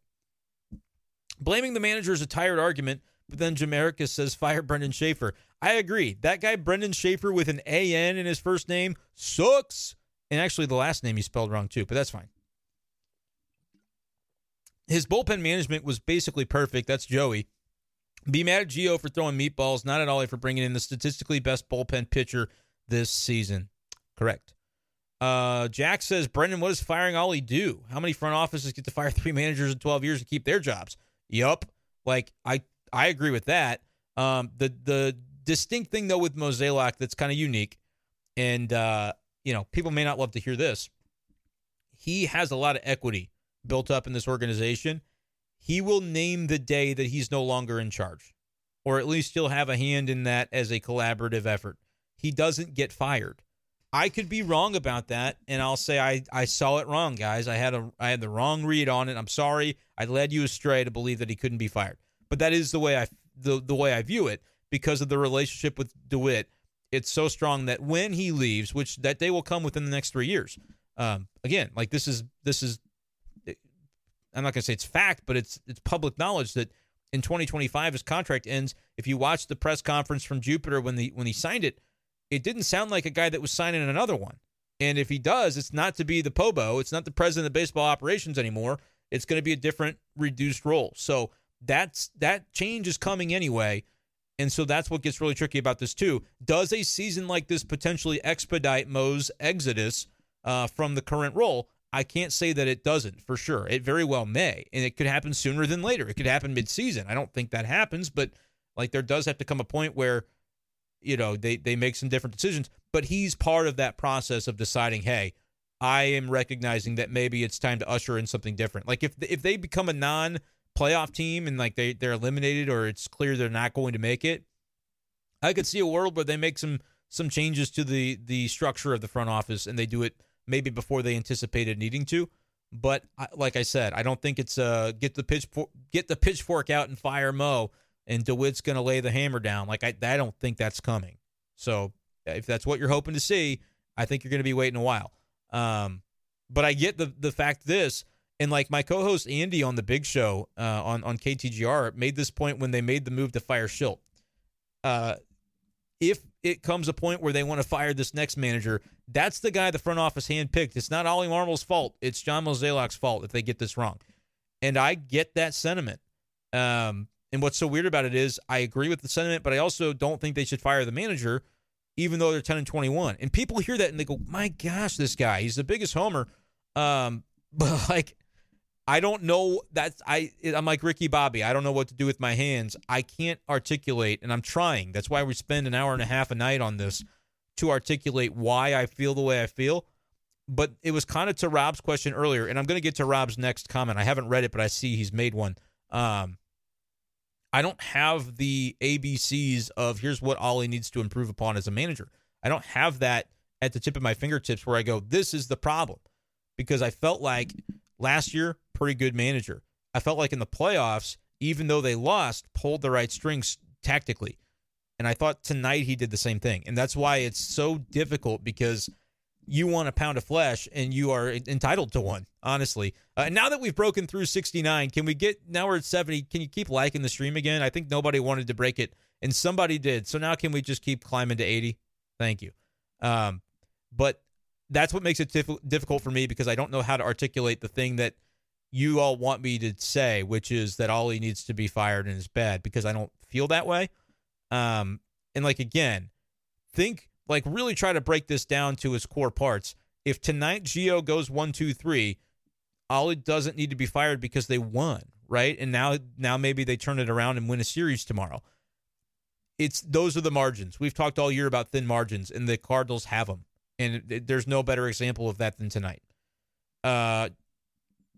Blaming the manager is a tired argument, but then Jamaricus says fire Brendan Schaefer. I agree. That guy, Brendan Schaefer, with an A-N in his first name, sucks. And actually, the last name he spelled wrong too, but that's fine. His bullpen management was basically perfect. That's Joey. Be mad at Gio for throwing meatballs, not at Ollie for bringing in the statistically best bullpen pitcher this season. Correct. Uh, Jack says, Brenden, what does firing Ollie do? How many front offices get to fire three managers in 12 years to keep their jobs? Yup. Like, I, I agree with that. Um, the, the distinct thing, though, with Mozeliak that's kind of unique, and, uh, you know, people may not love to hear this. He has a lot of equity built up in this organization. He will name the day that he's no longer in charge, or at least he'll have a hand in that as a collaborative effort. He doesn't get fired. I could be wrong about that, and I'll say I, I saw it wrong, guys. I had a I had the wrong read on it. I'm sorry. I led you astray to believe that he couldn't be fired. But that is the way I the, the way I view it because of the relationship with DeWitt. it's so strong that when he leaves, which that day will come within the next three years. Um, again, like this is this is, I'm not gonna say it's fact, but it's it's public knowledge that in 2025 his contract ends. If you watch the press conference from Jupiter when the when he signed it, it didn't sound like a guy that was signing another one. And if he does, it's not to be the Pobo. It's not the president of baseball operations anymore. It's going to be a different, reduced role. So that's that change is coming anyway. And so that's what gets really tricky about this too. Does a season like this potentially expedite Mo's exodus uh, from the current role? I can't say that it doesn't for sure. It very well may, and it could happen sooner than later. It could happen mid-season. I don't think that happens, but like there does have to come a point where you know they they make some different decisions but he's part of that process of deciding hey i am recognizing that maybe it's time to usher in something different like if if they become a non playoff team and like they they're eliminated or it's clear they're not going to make it i could see a world where they make some some changes to the the structure of the front office and they do it maybe before they anticipated needing to but like i said i don't think it's uh get the pitch get the pitchfork out and fire mo and DeWitt's going to lay the hammer down. Like I, I don't think that's coming. So if that's what you're hoping to see, I think you're going to be waiting a while. Um, but I get the the fact this, and like my co-host Andy on the Big Show uh, on on KTGR made this point when they made the move to fire Shildt. Uh, if it comes a point where they want to fire this next manager, that's the guy the front office handpicked. It's not Ollie Marmol's fault. It's John Mozeliak's fault if they get this wrong. And I get that sentiment. Um, and what's so weird about it is I agree with the sentiment, but I also don't think they should fire the manager, even though they're 10 and 21. And people hear that and they go, my gosh, this guy, he's the biggest homer. Um, but like, I don't know that's I I'm like Ricky Bobby. I don't know what to do with my hands. I can't articulate and I'm trying. That's why we spend an hour and a half a night on this to articulate why I feel the way I feel. But it was kind of to Rob's question earlier, and I'm going to get to Rob's next comment. I haven't read it, but I see he's made one. Um, I don't have the ABCs of here's what Ollie needs to improve upon as a manager. I don't have that at the tip of my fingertips where I go, this is the problem. Because I felt like last year, pretty good manager. I felt like in the playoffs, even though they lost, pulled the right strings tactically. And I thought tonight he did the same thing. And that's why it's so difficult because you want a pound of flesh and you are entitled to one, honestly. Uh, now that we've broken through 69, can we get now we're at 70? Can you keep liking the stream again? I think nobody wanted to break it and somebody did. So now can we just keep climbing to 80? Thank you. Um, but that's what makes it diff- difficult for me because I don't know how to articulate the thing that you all want me to say, which is that Ollie needs to be fired in his bed because I don't feel that way. Um, and like again, think like really try to break this down to its core parts. If tonight Gio goes one, two, three, Ollie doesn't need to be fired because they won, right? And now now maybe they turn it around and win a series tomorrow. It's those are the margins. We've talked all year about thin margins, and the Cardinals have them. And there's no better example of that than tonight. Uh,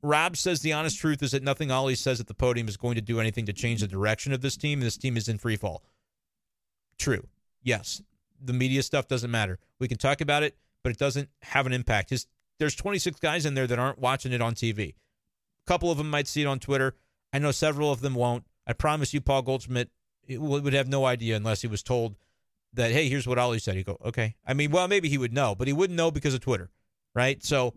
Rob says the honest truth is that nothing Ollie says at the podium is going to do anything to change the direction of this team. This team is in free fall. True. Yes the media stuff doesn't matter. We can talk about it, but it doesn't have an impact. His there's 26 guys in there that aren't watching it on TV. A couple of them might see it on Twitter. I know several of them won't. I promise you, Paul Goldschmidt would have no idea unless he was told that, hey, here's what Ollie said. He'd go, okay. I mean, well, maybe he would know, but he wouldn't know because of Twitter, right? So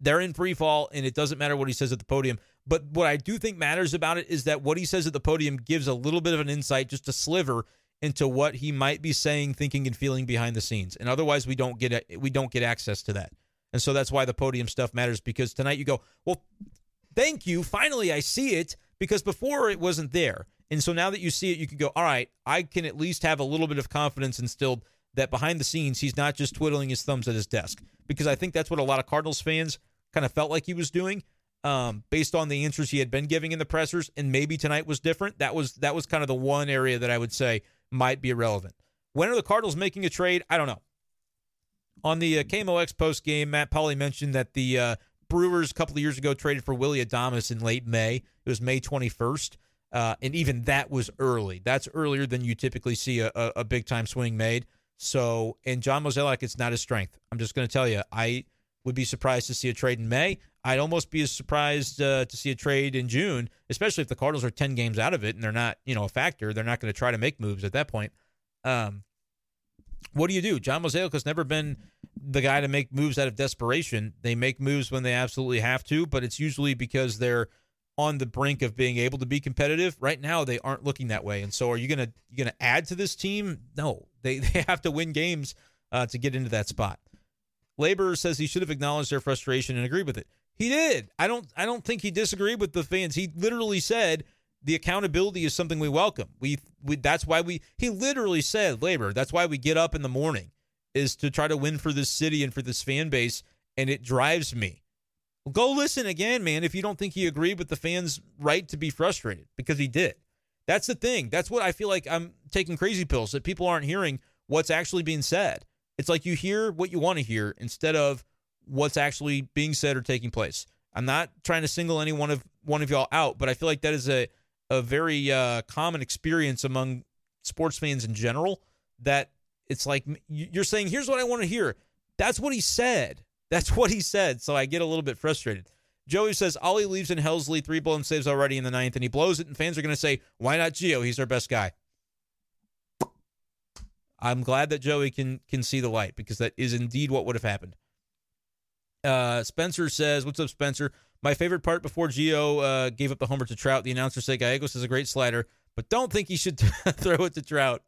they're in free fall, and it doesn't matter what he says at the podium. But what I do think matters about it is that what he says at the podium gives a little bit of an insight, just a sliver into what he might be saying, thinking, and feeling behind the scenes. And otherwise, we don't get we don't get access to that. And so that's why the podium stuff matters because tonight you go, well, thank you. Finally, I see it because before it wasn't there. And so now that you see it, you can go, all right, I can at least have a little bit of confidence instilled that behind the scenes, he's not just twiddling his thumbs at his desk. Because I think that's what a lot of Cardinals fans kind of felt like he was doing um, based on the answers he had been giving in the pressers. And maybe tonight was different. That was that was kind of the one area that I would say might be irrelevant. When are the Cardinals making a trade? I don't know. On the uh, KMOX post game, Matt Pauley mentioned that the uh, Brewers a couple of years ago traded for Willy Adames in late May. It was May 21st. Uh, and even that was early. That's earlier than you typically see a, a, a big time swing made. So, and John Mozeliak, it's not his strength. I'm just going to tell you, I would be surprised to see a trade in May. I'd almost be as surprised uh, to see a trade in June, especially if the Cardinals are 10 games out of it and they're not, you know, a factor. They're not going to try to make moves at that point. Um, what do you do? John Mozeliak has never been the guy to make moves out of desperation. They make moves when they absolutely have to, but it's usually because they're on the brink of being able to be competitive. Right now, they aren't looking that way. And so, are you gonna you gonna add to this team? No, they they have to win games uh, to get into that spot. Labor says he should have acknowledged their frustration and agreed with it. He did. I don't. I don't think he disagreed with the fans. He literally said the accountability is something we welcome. We, we that's why we. He literally said, "Labor." That's why we get up in the morning is to try to win for this city and for this fan base, and it drives me. Well, go listen again, man. If you don't think he agreed with the fans' right to be frustrated, because he did. That's the thing. That's what I feel like I'm taking crazy pills that people aren't hearing what's actually being said. It's like you hear what you want to hear instead of what's actually being said or taking place. I'm not trying to single any one of one of y'all out, but I feel like that is a a very uh, common experience among sports fans in general. That it's like you're saying, "Here's what I want to hear." That's what he said. That's what he said. So I get a little bit frustrated. Joey says Ollie leaves in Helsley, three blown saves already in the ninth, and he blows it, and fans are going to say, "Why not Gio? He's our best guy." I'm glad that Joey can can see the light because that is indeed what would have happened. Uh, Spencer says, "What's up, Spencer? My favorite part before Gio uh, gave up the homer to Trout, the announcer said Gallegos is a great slider, but don't think he should throw it to Trout."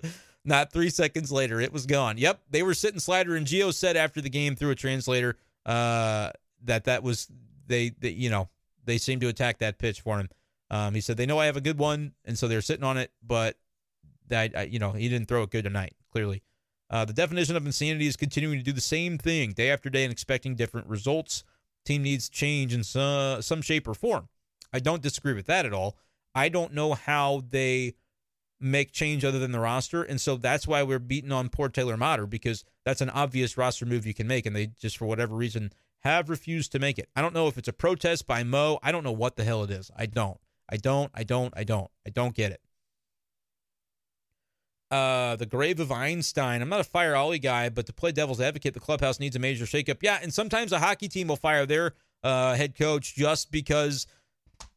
Not three seconds later, it was gone. Yep, they were sitting slider, and Gio said after the game through a translator uh, that that was they, they, you know, they seemed to attack that pitch for him. Um, he said they know I have a good one, and so they're sitting on it, but that you know he didn't throw it good tonight. Clearly, uh, the definition of insanity is continuing to do the same thing day after day and expecting different results. Team needs change in some, some shape or form. I don't disagree with that at all. I don't know how they make change other than the roster. And so that's why we're beating on poor Taylor Motter because that's an obvious roster move you can make. And they just, for whatever reason, have refused to make it. I don't know if it's a protest by Mo. I don't know what the hell it is. I don't. I don't. I don't. I don't. I don't get it. Uh, the grave of Einstein. I'm not a fire Ollie guy, but to play devil's advocate, the clubhouse needs a major shakeup. Yeah, and sometimes a hockey team will fire their uh, head coach just because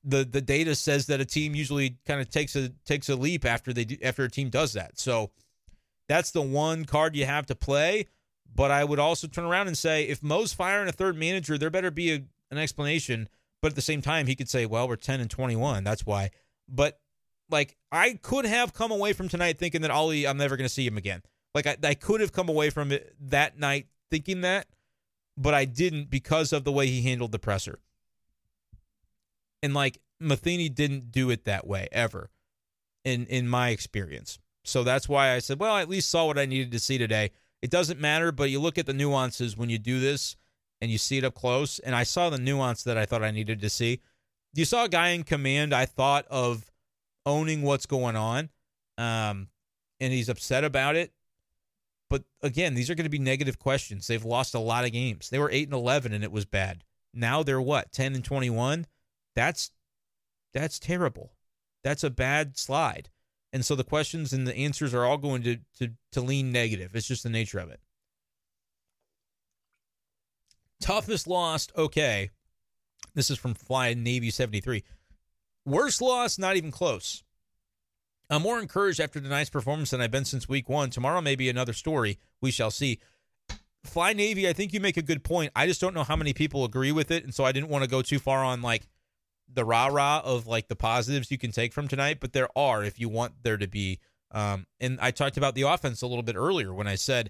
the the data says that a team usually kind of takes a takes a leap after they do, after a team does that. So that's the one card you have to play. But I would also turn around and say if Mo's firing a third manager, there better be a, an explanation. But at the same time, he could say, "Well, we're ten and twenty one. That's why." But like I could have come away from tonight thinking that Ollie, I'm never going to see him again. Like I, I could have come away from it that night thinking that, but I didn't because of the way he handled the presser. And like Matheny didn't do it that way ever in in my experience. So that's why I said, well, I at least saw what I needed to see today. It doesn't matter, but you look at the nuances when you do this and you see it up close. And I saw the nuance that I thought I needed to see. You saw a guy in command, I thought of owning what's going on. Um, and he's upset about it. But again, these are going to be negative questions. They've lost a lot of games. They were 8 and 11 and it was bad. Now they're what? 10 and 21? That's that's terrible. That's a bad slide. And so the questions and the answers are all going to to to lean negative. It's just the nature of it. Toughest lost, okay. This is from Fly Navy 73. Worst loss, not even close. I'm more encouraged after tonight's performance than I've been since week one. Tomorrow may be another story. We shall see. Fly Navy, I think you make a good point. I just don't know how many people agree with it. And so I didn't want to go too far on like the rah rah of like the positives you can take from tonight, but there are if you want there to be. Um, and I talked about the offense a little bit earlier when I said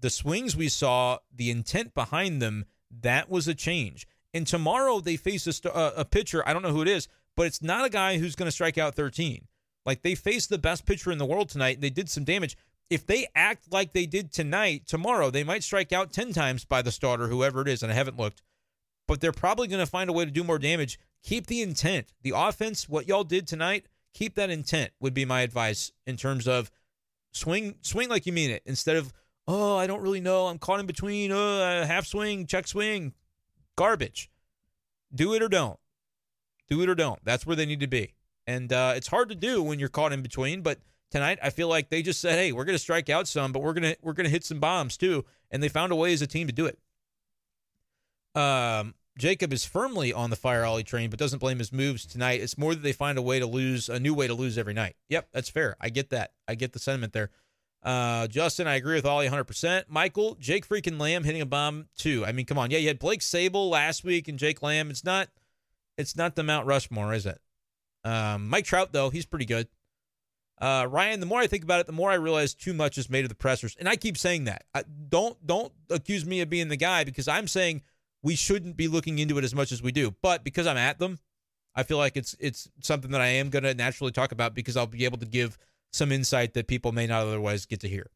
the swings we saw, the intent behind them, that was a change. And tomorrow they face a, a pitcher. I don't know who it is, but it's not a guy who's going to strike out 13. Like they faced the best pitcher in the world tonight, and they did some damage. If they act like they did tonight, tomorrow they might strike out 10 times by the starter, whoever it is, and I haven't looked. But they're probably going to find a way to do more damage. Keep the intent. The offense, what y'all did tonight, keep that intent would be my advice in terms of swing swing like you mean it instead of oh I don't really know I'm caught in between uh half swing check swing garbage do it or don't do it or don't that's where they need to be and uh, it's hard to do when you're caught in between. But tonight, I feel like they just said, "Hey, we're going to strike out some, but we're gonna we're gonna hit some bombs too," and they found a way as a team to do it. Um, Jacob is firmly on the fire Ollie train, but doesn't blame his moves tonight. It's more that they find a way to lose, a new way to lose every night. Yep, that's fair. I get that. I get the sentiment there. Uh, Justin, I agree with Ollie 100%. Michael, Jake freaking Lamb hitting a bomb too. I mean, come on. Yeah, you had Blake Sabol last week and Jake Lamb. It's not it's not the Mount Rushmore, is it? Um, Mike Trout, though, he's pretty good. Uh, Ryan, the more I think about it, the more I realize too much is made of the pressers. And I keep saying that. I, don't don't accuse me of being the guy because I'm saying we shouldn't be looking into it as much as we do. But because I'm at them, I feel like it's it's something that I am going to naturally talk about because I'll be able to give some insight that people may not otherwise get to hear.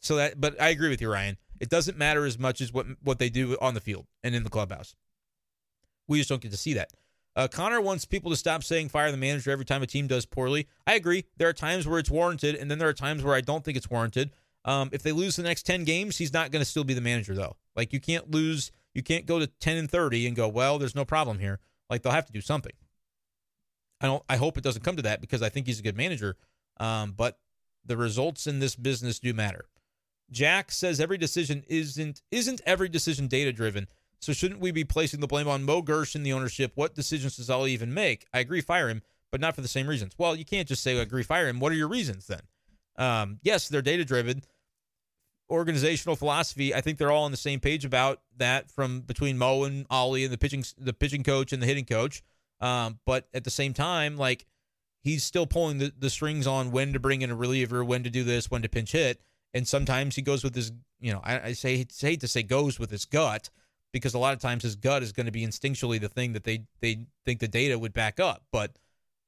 So that, but I agree with you, Ryan. It doesn't matter as much as what what they do on the field and in the clubhouse. We just don't get to see that. Uh, Connor wants people to stop saying fire the manager every time a team does poorly. I agree. There are times where it's warranted, and then there are times where I don't think it's warranted. Um, if they lose the next 10 games, he's not going to still be the manager, though. Like, you can't lose, you can't go to 10 and 30 and go, well, there's no problem here. Like, they'll have to do something. I don't, I hope it doesn't come to that because I think he's a good manager. Um, but the results in this business do matter. Jack says every decision isn't isn't every decision data driven. So shouldn't we be placing the blame on Mo Girsch in the ownership? What decisions does Ollie even make? I agree, fire him, but not for the same reasons. Well, you can't just say agree, fire him. What are your reasons then? Um, yes, they're data driven. Organizational philosophy, I think they're all on the same page about that from between Mo and Ollie and the pitching the pitching coach and the hitting coach. Um, but at the same time, like he's still pulling the, the strings on when to bring in a reliever, when to do this, when to pinch hit. And sometimes he goes with his, you know, I, I say I hate to say goes with his gut because a lot of times his gut is going to be instinctually the thing that they they think the data would back up. But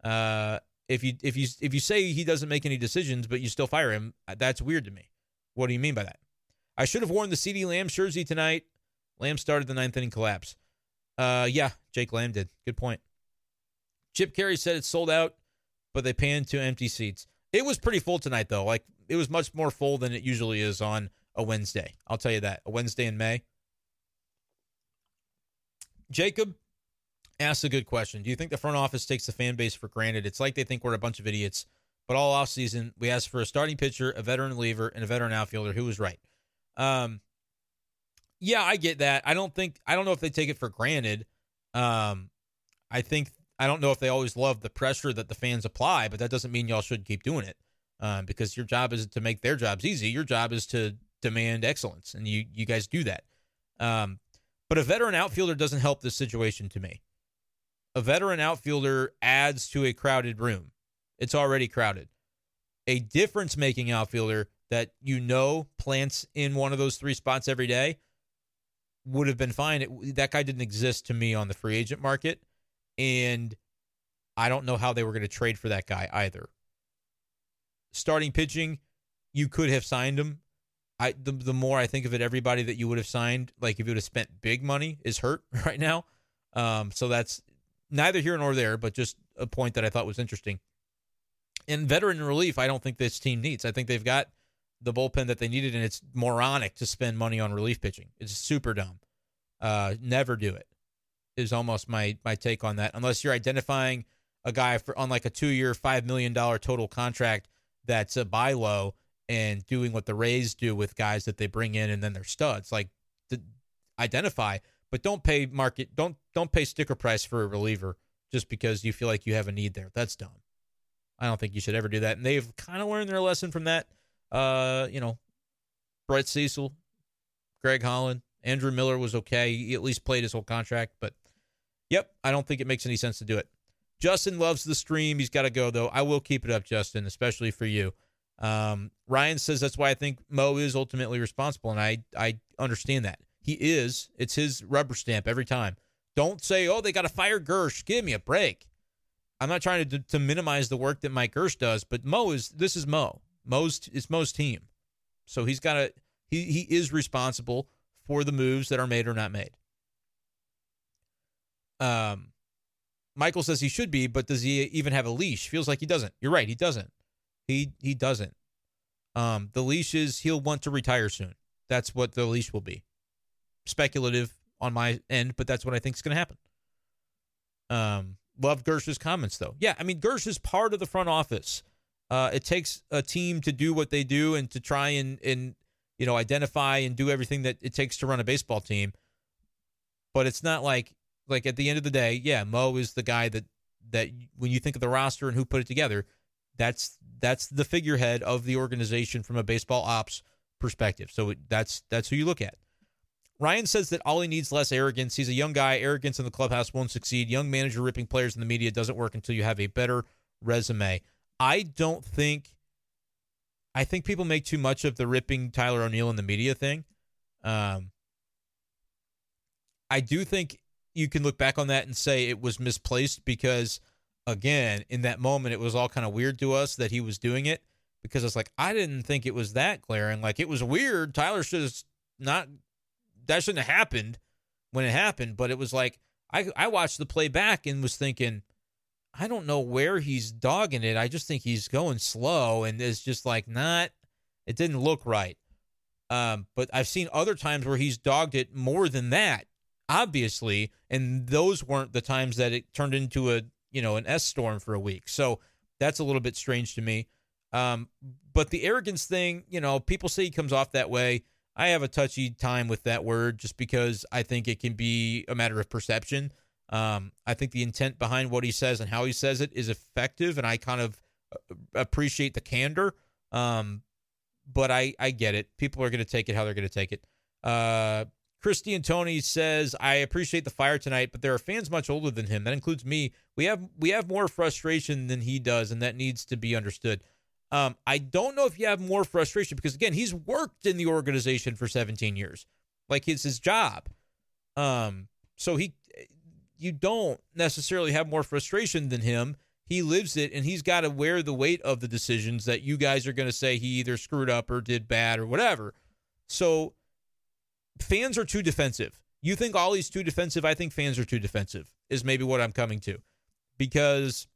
uh, if you if you if you say he doesn't make any decisions, but you still fire him, that's weird to me. What do you mean by that? I should have worn the CeeDee Lamb jersey tonight. Lamb started the ninth inning collapse. Uh, yeah, Jake Lamb did. Good point. Chip Caray said it's sold out but they panned to empty seats. It was pretty full tonight, though. Like it was much more full than it usually is on a Wednesday. I'll tell you that. A Wednesday in May. Jacob asks a good question. Do you think the front office takes the fan base for granted? It's like they think we're a bunch of idiots. But all off season, we asked for a starting pitcher, a veteran reliever, and a veteran outfielder. Who was right? Um, yeah, I get that. I don't think I don't know if they take it for granted. Um, I think I don't know if they always love the pressure that the fans apply, but that doesn't mean y'all should keep doing it um, because your job is to make their jobs easy. Your job is to demand excellence, and you you guys do that. Um, but a veteran outfielder doesn't help this situation to me. A veteran outfielder adds to a crowded room. It's already crowded. A difference making outfielder that you know plants in one of those three spots every day would have been fine. It, that guy didn't exist to me on the free agent market. And I don't know how they were going to trade for that guy either. Starting pitching, you could have signed him. I the, the more I think of it, everybody that you would have signed, like if you would have spent big money, is hurt right now. Um, so that's neither here nor there, but just a point that I thought was interesting. In veteran relief, I don't think this team needs. I think they've got the bullpen that they needed, and it's moronic to spend money on relief pitching. It's super dumb. Uh, never do it is almost my my take on that. Unless you're identifying a guy for on like a two year, five million dollar total contract that's a buy low and doing what the Rays do with guys that they bring in and then they're studs. Like identify, but don't pay market don't don't pay sticker price for a reliever just because you feel like you have a need there. That's dumb. I don't think you should ever do that. And they've kind of learned their lesson from that. Uh, you know, Brett Cecil, Greg Holland, Andrew Miller was okay. He at least played his whole contract, but Yep, I don't think it makes any sense to do it. Justin loves the stream. He's got to go though. I will keep it up, Justin, especially for you. Um, Ryan says that's why I think Mo is ultimately responsible, and I I understand that he is. It's his rubber stamp every time. Don't say, oh, they got to fire Girsch." Give me a break. I'm not trying to to minimize the work that Mike Girsch does, but Mo is this is Mo. Mo's it's Mo's team, so he's got to he he is responsible for the moves that are made or not made. Um, Michael says he should be, but does he even have a leash? Feels like he doesn't. You're right, he doesn't. He he doesn't. Um, the leash is he'll want to retire soon. That's what the leash will be. Speculative on my end, but that's what I think is going to happen. Um, love Girsch's comments though. Yeah, I mean Girsch is part of the front office. Uh, it takes a team to do what they do and to try and and you know identify and do everything that it takes to run a baseball team. But it's not like like at the end of the day, yeah, Mo is the guy that that when you think of the roster and who put it together, That's that's the figurehead of the organization from a baseball ops perspective. So that's that's who you look at. Ryan says that all he needs less arrogance. He's a young guy. Arrogance in the clubhouse won't succeed. Young manager ripping players in the media doesn't work until you have a better resume. I don't think. I think people make too much of the ripping Tyler O'Neill in the media thing. Um, I do think you can look back on that and say it was misplaced because, again, in that moment, it was all kind of weird to us that he was doing it because it's like, I didn't think it was that glaring. Like, it was weird. Tyler should have not, that shouldn't have happened when it happened. But it was like, I, I watched the play back and was thinking, I don't know where he's dogging it. I just think he's going slow and it's just like not, it didn't look right. Um, but I've seen other times where he's dogged it more than that obviously, and those weren't the times that it turned into a you know an S storm for a week. So that's a little bit strange to me. Um, but the arrogance thing, you know, people say he comes off that way. I have a touchy time with that word just because I think it can be a matter of perception. Um, I think the intent behind what he says and how he says it is effective, and I kind of uh, appreciate the candor. Um, but I I get it. People are going to take it how they're going to take it. Uh, Christy Tony says, "I appreciate the fire tonight, but there are fans much older than him. That includes me. We have we have more frustration than he does, and that needs to be understood." Um, I don't know if you have more frustration because again, he's worked in the organization for 17 years, like it's his job. Um, so he, you don't necessarily have more frustration than him. He lives it, and he's got to wear the weight of the decisions that you guys are going to say he either screwed up or did bad or whatever. So fans are too defensive. You think Ollie's too defensive? I think fans are too defensive. Is maybe what I'm coming to, because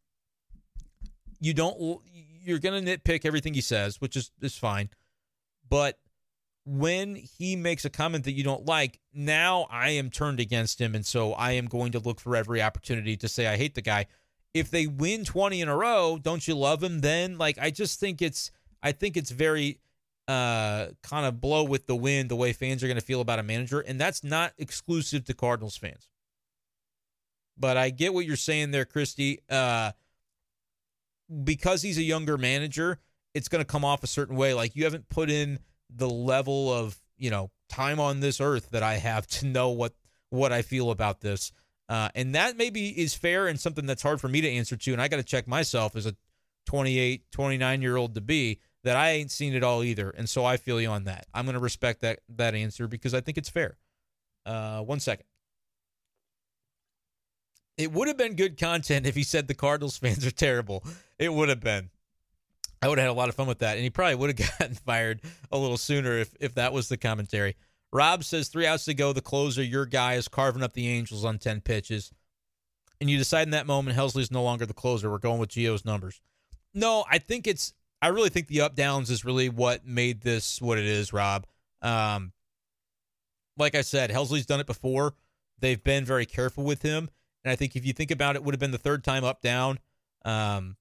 you don't. You're gonna nitpick everything he says, which is is fine, but when he makes a comment that you don't like, now I am turned against him, and so I am going to look for every opportunity to say I hate the guy. If they win 20 in a row, don't you love him then? Like I just think it's I think it's very uh, kind of blow with the wind the way fans are going to feel about a manager, and that's not exclusive to Cardinals fans. But I get what you're saying there, Christy. Uh, because he's a younger manager, it's going to come off a certain way. Like you haven't put in the level of you know time on this earth that I have to know what what I feel about this. Uh, and that maybe is fair and something that's hard for me to answer to. And I got to check myself as a 28, 29 year old to be that I ain't seen it all either, and so I feel you on that. I'm going to respect that that answer because I think it's fair. Uh, one second. It would have been good content if he said the Cardinals fans are terrible. It would have been. I would have had a lot of fun with that, and he probably would have gotten fired a little sooner if if that was the commentary. Rob says three outs to go. The closer, your guy, is carving up the Angels on ten pitches, and you decide in that moment Helsley's no longer the closer. We're going with Gio's numbers. No, I think it's I really think the up downs is really what made this what it is, Rob. Um, like I said, Helsley's done it before. They've been very careful with him, and I think if you think about it, would have been the third time up down. Um,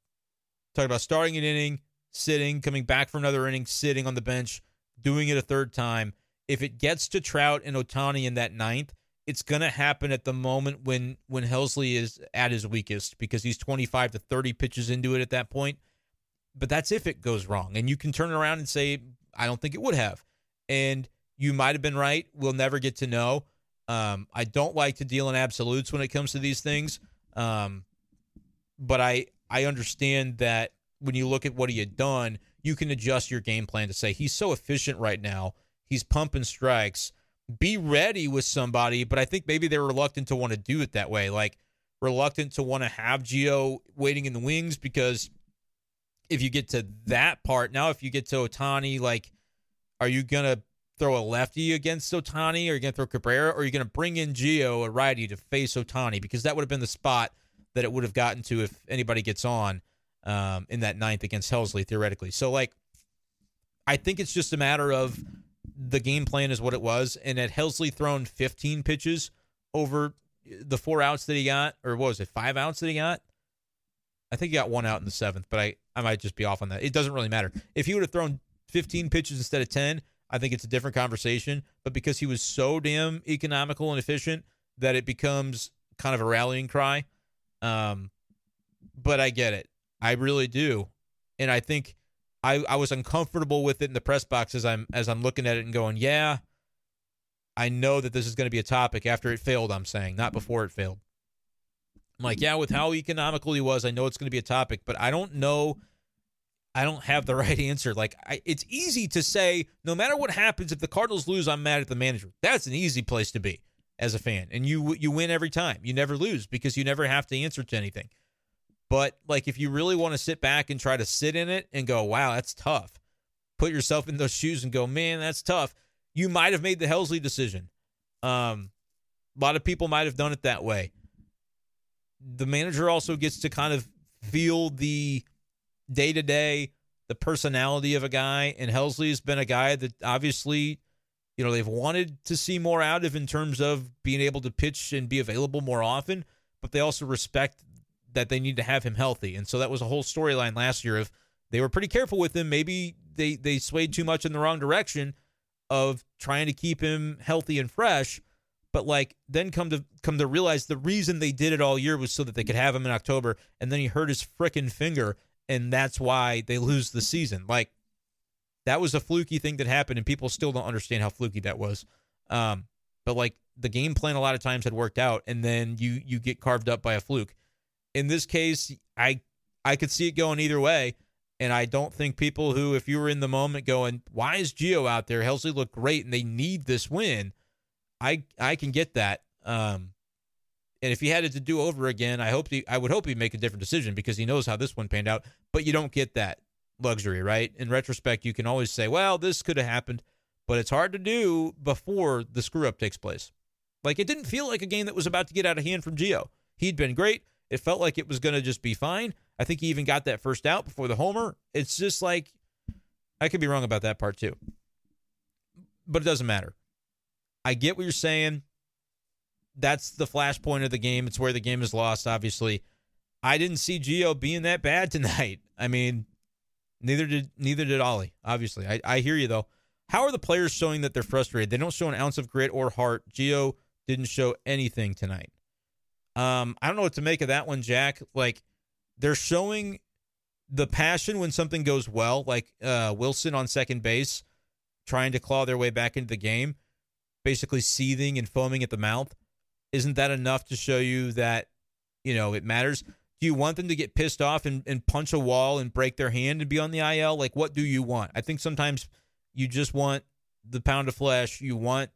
talking about starting an inning, sitting, coming back for another inning, sitting on the bench, doing it a third time. If it gets to Trout and Ohtani in that ninth, it's going to happen at the moment when when Helsley is at his weakest because he's 25 to 30 pitches into it at that point but that's if it goes wrong. And you can turn around and say, I don't think it would have. And you might have been right. We'll never get to know. Um, I don't like to deal in absolutes when it comes to these things. Um, but I I understand that when you look at what he had done, you can adjust your game plan to say he's so efficient right now. He's pumping strikes. Be ready with somebody, but I think maybe they're reluctant to want to do it that way. Like reluctant to want to have Gio waiting in the wings because if you get to that part, now if you get to Ohtani, like, are you gonna throw a lefty against Ohtani? Are you gonna throw Cabrera? Or are you gonna bring in Gio, a righty, to face Ohtani? Because that would have been the spot that it would have gotten to if anybody gets on um, in that ninth against Helsley, theoretically. So, like, I think it's just a matter of the game plan is what it was. And had Helsley thrown 15 pitches over the four outs that he got, or what was it, five outs that he got? I think he got one out in the seventh, but I, I might just be off on that. It doesn't really matter. If he would have thrown 15 pitches instead of 10, I think it's a different conversation. But because he was so damn economical and efficient that it becomes kind of a rallying cry. Um, but I get it. I really do. and I think I I was uncomfortable with it in the press box as I'm as I'm looking at it and going, yeah, I know that this is going to be a topic after it failed. I'm saying not before it failed. I'm like, yeah, with how economical he was, I know it's going to be a topic, but I don't know. I don't have the right answer. Like, I, it's easy to say, no matter what happens, if the Cardinals lose, I'm mad at the manager. That's an easy place to be as a fan, and you you win every time. You never lose because you never have to answer to anything. But like, if you really want to sit back and try to sit in it and go, wow, that's tough. Put yourself in those shoes and go, man, that's tough. You might have made the Helsley decision. Um, a lot of people might have done it that way. The manager also gets to kind of feel the day to day, the personality of a guy. And Helsley has been a guy that obviously, you know, they've wanted to see more out of in terms of being able to pitch and be available more often, but they also respect that they need to have him healthy. And so that was a whole storyline last year of they were pretty careful with him. Maybe they they swayed too much in the wrong direction of trying to keep him healthy and fresh. But like then come to come to realize the reason they did it all year was so that they could have him in October, and then he hurt his frickin' finger, and that's why they lose the season. Like that was a fluky thing that happened, and people still don't understand how fluky that was. Um, but like the game plan a lot of times had worked out, and then you you get carved up by a fluke. In this case, I I could see it going either way. And I don't think people who, if you were in the moment going, why is Gio out there? Helsley looked great and they need this win. I I can get that. Um, and if he had it to do over again, I hope he, I would hope he'd make a different decision because he knows how this one panned out. But you don't get that luxury, right? In retrospect, you can always say, well, this could have happened, but it's hard to do before the screw up takes place. Like it didn't feel like a game that was about to get out of hand from Gio. He'd been great. It felt like it was going to just be fine. I think he even got that first out before the homer. It's just like I could be wrong about that part too. But it doesn't matter. I get what you're saying. That's the flashpoint of the game. It's where the game is lost, obviously. I didn't see Gio being that bad tonight. I mean, neither did neither did Ollie, obviously. I, I hear you though. How are the players showing that they're frustrated? They don't show an ounce of grit or heart. Gio didn't show anything tonight. Um, I don't know what to make of that one, Jack. Like they're showing the passion when something goes well, like uh, Willson on second base, trying to claw their way back into the game, basically seething and foaming at the mouth. Isn't that enough to show you that, you know, it matters? Do you want them to get pissed off and, and punch a wall and break their hand and be on the IL? Like, what do you want? I think sometimes you just want the pound of flesh. You want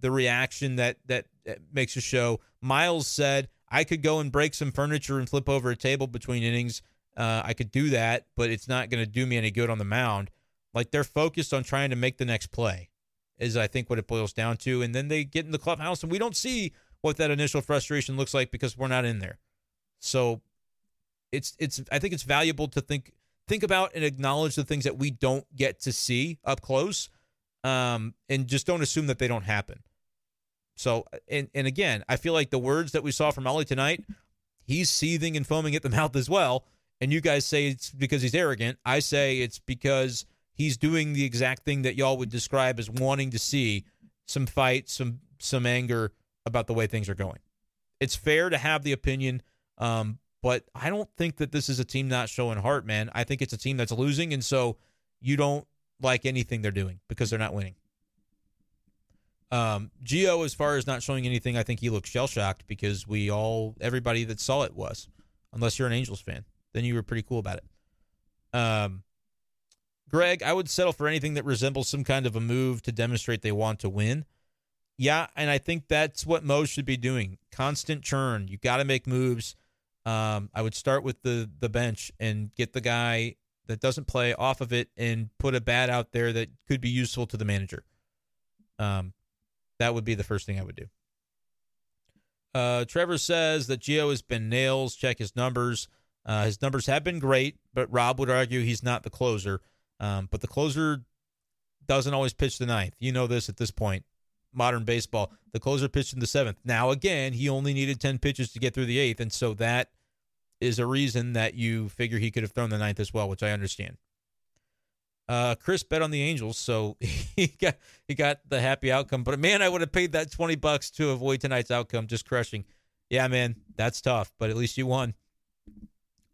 the reaction that that, makes a show. Miles said, I could go and break some furniture and flip over a table between innings. Uh, I could do that, but it's not going to do me any good on the mound. Like they're focused on trying to make the next play, is I think what it boils down to. And then they get in the clubhouse, and we don't see what that initial frustration looks like because we're not in there. So it's it's I think it's valuable to think think about and acknowledge the things that we don't get to see up close, um, and just don't assume that they don't happen. So, and and again, I feel like the words that we saw from Ollie tonight, he's seething and foaming at the mouth as well. And you guys say it's because he's arrogant. I say it's because he's doing the exact thing that y'all would describe as wanting to see some fight, some some anger about the way things are going. It's fair to have the opinion, um, but I don't think that this is a team not showing heart, man. I think it's a team that's losing, and so you don't like anything they're doing because they're not winning. Um, Gio, as far as not showing anything, I think he looks shell shocked because we all, everybody that saw it was, unless you're an Angels fan, then you were pretty cool about it. Um, Greg, I would settle for anything that resembles some kind of a move to demonstrate they want to win. Yeah, and I think that's what Mo should be doing. Constant churn. You got to make moves. Um, I would start with the the bench and get the guy that doesn't play off of it and put a bat out there that could be useful to the manager. Um, that would be the first thing I would do. Uh, Trevor says that Gio has been nails. Check his numbers. Uh, his numbers have been great, but Rob would argue he's not the closer. Um, but the closer doesn't always pitch the ninth. You know this at this point. Modern baseball, the closer pitched in the seventh. Now, again, he only needed 10 pitches to get through the eighth. And so that is a reason that you figure he could have thrown the ninth as well, which I understand. Uh, Chris bet on the Angels, so he got he got the happy outcome. But man, I would have paid that twenty bucks to avoid tonight's outcome. Just crushing. Yeah, man, that's tough, but at least you won.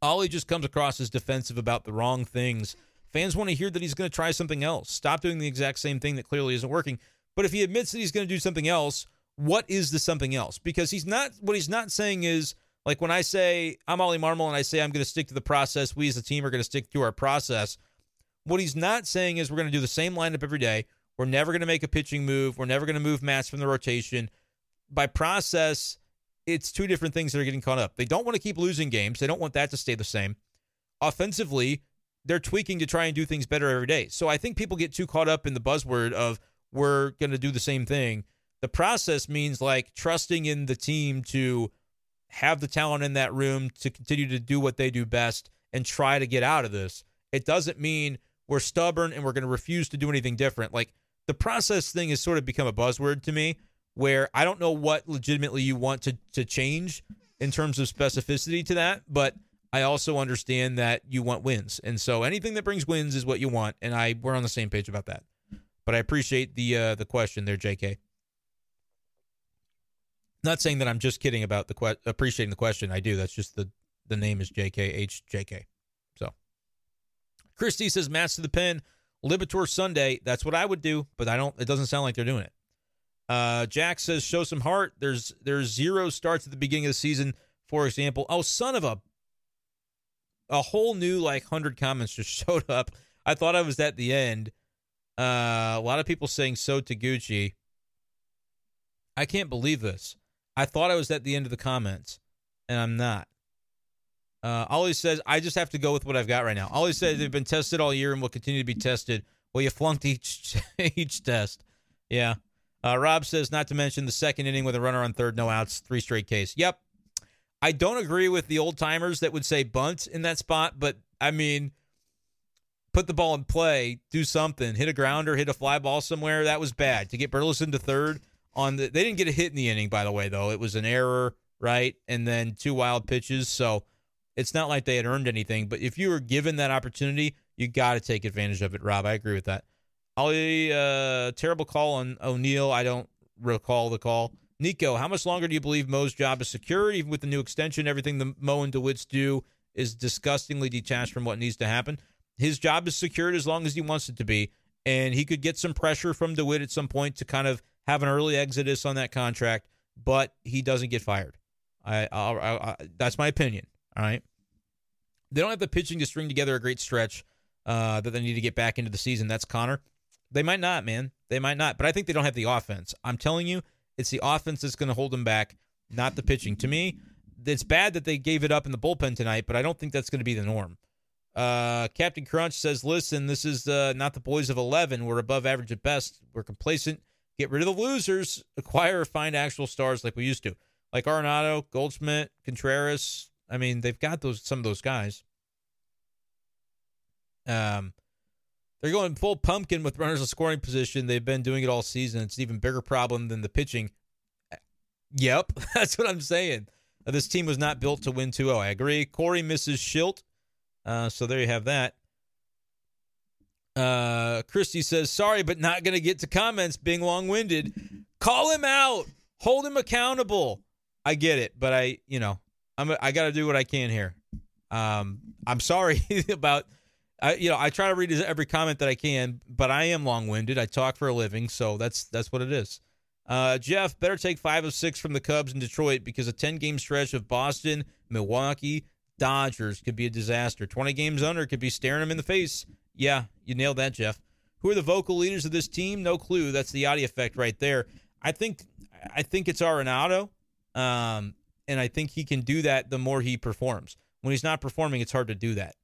Ollie just comes across as defensive about the wrong things. Fans want to hear that he's going to try something else. Stop doing the exact same thing that clearly isn't working. But if he admits that he's going to do something else, what is the something else? Because he's not, what he's not saying is, like when I say I'm Ollie Marmol and I say I'm going to stick to the process, we as a team are going to stick to our process. What he's not saying is we're going to do the same lineup every day. We're never going to make a pitching move. We're never going to move Matz from the rotation. By process, it's two different things that are getting caught up. They don't want to keep losing games. They don't want that to stay the same. Offensively, they're tweaking to try and do things better every day. So I think people get too caught up in the buzzword of we're going to do the same thing. The process means like trusting in the team to have the talent in that room to continue to do what they do best and try to get out of this. It doesn't mean we're stubborn and we're going to refuse to do anything different. Like the process thing has sort of become a buzzword to me where I don't know what legitimately you want to to change in terms of specificity to that, but I also understand that you want wins. And so anything that brings wins is what you want and I we're on the same page about that. But I appreciate the uh the question there JK. Not saying that I'm just kidding about the que- appreciating the question. I do. That's just the the name is JKHJK. So Christy says Matz to the pen, Liberatore Sunday. That's what I would do, but I don't it doesn't sound like they're doing it. Uh, Jack says, "Show some heart." There's there's zero starts at the beginning of the season, for example. Oh, son of a! A whole new like hundred comments just showed up. I thought I was at the end. Uh, a lot of people saying so to Gucci. I can't believe this. I thought I was at the end of the comments, and I'm not. Uh, Ollie says, I just have to go with what I've got right now. Ollie says they've been tested all year and will continue to be tested. Well, you flunked each each test. Yeah. Uh, Rob says, not to mention the second inning with a runner on third, no outs, three straight Ks. Yep. I don't agree with the old timers that would say bunt in that spot, but I mean, put the ball in play, do something, hit a grounder, hit a fly ball somewhere. That was bad. To get Burleson to third on the, they didn't get a hit in the inning, by the way, though. It was an error, right? And then two wild pitches. So it's not like they had earned anything. But if you were given that opportunity, you got to take advantage of it, Rob. I agree with that. Ollie, uh, terrible call on O'Neill. I don't recall the call. Nico, how much longer do you believe Mo's job is secure? Even with the new extension, everything the Mo and DeWitts do is disgustingly detached from what needs to happen. His job is secured as long as he wants it to be, and he could get some pressure from DeWitt at some point to kind of have an early exodus on that contract, but he doesn't get fired. I, I, I that's my opinion. All right, they don't have the pitching to string together a great stretch uh, that they need to get back into the season. That's Connor. They might not, man. They might not. But I think they don't have the offense. I'm telling you, it's the offense that's going to hold them back, not the pitching. To me, it's bad that they gave it up in the bullpen tonight, but I don't think that's going to be the norm. Uh, Captain Crunch says, "Listen, this is uh, not the boys of 11. We're above average at best. We're complacent. Get rid of the losers. Acquire or find actual stars like we used to, like Arenado, Goldschmidt, Contreras. I mean, they've got those some of those guys. Um, they're going full pumpkin with runners in scoring position. They've been doing it all season. It's an even bigger problem than the pitching. Yep, that's what I'm saying. Uh, this team was not built to win 2 0. I agree. Corey misses Shildt. Uh, so there you have that. Uh, Christy says, sorry, but not going to get to comments being long winded. Call him out. Hold him accountable. I get it, but I, you know, I'm, I got to do what I can here. Um, I'm sorry about I you know I try to read every comment that I can, but I am long winded. I talk for a living, so that's that's what it is. Uh, Jeff, better take five of six from the Cubs in Detroit because a ten game stretch of Boston, Milwaukee, Dodgers could be a disaster. Twenty games under could be staring them in the face. Yeah, you nailed that, Jeff. Who are the vocal leaders of this team? No clue. That's the audio effect right there. I think I think it's Arenado, um, and I think he can do that the more he performs. When he's not performing, it's hard to do that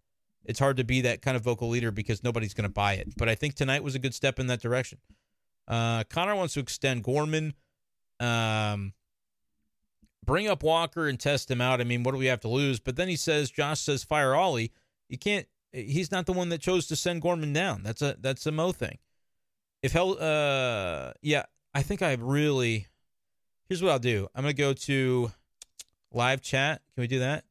it's hard to be that kind of vocal leader because nobody's going to buy it. But I think tonight was a good step in that direction. Uh, Connor wants to extend Gorman, um, bring up Walker and test him out. I mean, what do we have to lose? But then he says, Josh says, fire Ollie. You can't. He's not the one that chose to send Gorman down. That's a that's a Mo thing. If hell, uh, yeah, I think I really. Here's what I'll do. I'm gonna go to live chat. Can we do that?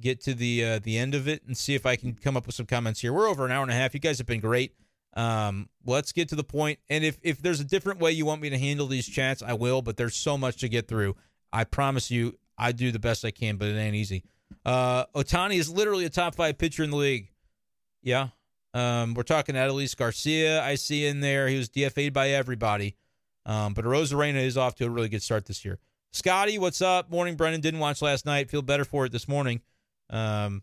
Get to the uh, the end of it and see if I can come up with some comments here. We're over an hour and a half. You guys have been great. Um, let's get to the point. And if if there's a different way you want me to handle these chats, I will. But there's so much to get through. I promise you, I do the best I can, but it ain't easy. Uh, Ohtani is literally a top five pitcher in the league. Yeah. Um, we're talking Adolis Garcia. I see in there. He was DFA'd by everybody. Um, but Arozarena is off to a really good start this year. Scotty, what's up? Morning, Brenden. Didn't watch last night. Feel better for it this morning. Um,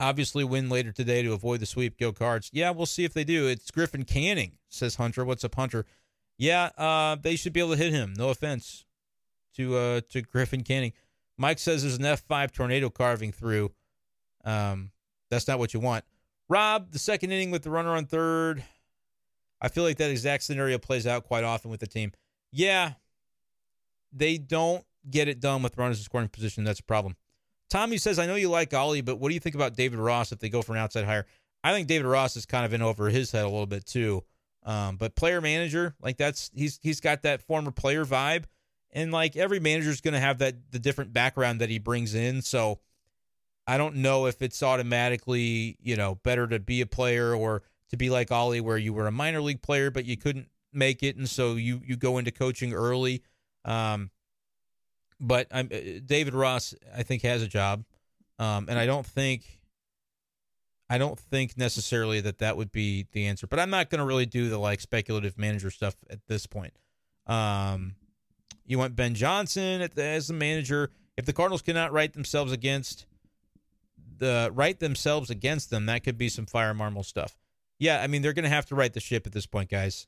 obviously, win later today to avoid the sweep. Go cards. Yeah, we'll see if they do. It's Griffin Canning, says Hunter. What's up, Hunter? Yeah, uh, they should be able to hit him. No offense to uh, to Griffin Canning. Mike says there's an F5 tornado carving through. Um, that's not what you want. Rob, the second inning with the runner on third. I feel like that exact scenario plays out quite often with the team. Yeah, they don't get it done with runners in scoring position. That's a problem. Tommy says, I know you like Ollie, but what do you think about David Ross if they go for an outside hire? I think David Ross is kind of in over his head a little bit too. Um, but player manager, like that's he's he's got that former player vibe. And like every manager is gonna have that the different background that he brings in. So I don't know if it's automatically, you know, better to be a player or to be like Ollie, where you were a minor league player but you couldn't make it, and so you you go into coaching early. Um, but I'm uh, David Ross, I think has a job, um, and I don't think I don't think necessarily that that would be the answer. But I'm not going to really do the like speculative manager stuff at this point. Um, you want Ben Johnson the, as the manager. If the Cardinals cannot write themselves against the write themselves against them, that could be some fire Marmol stuff. Yeah, I mean they're going to have to right the ship at this point, guys.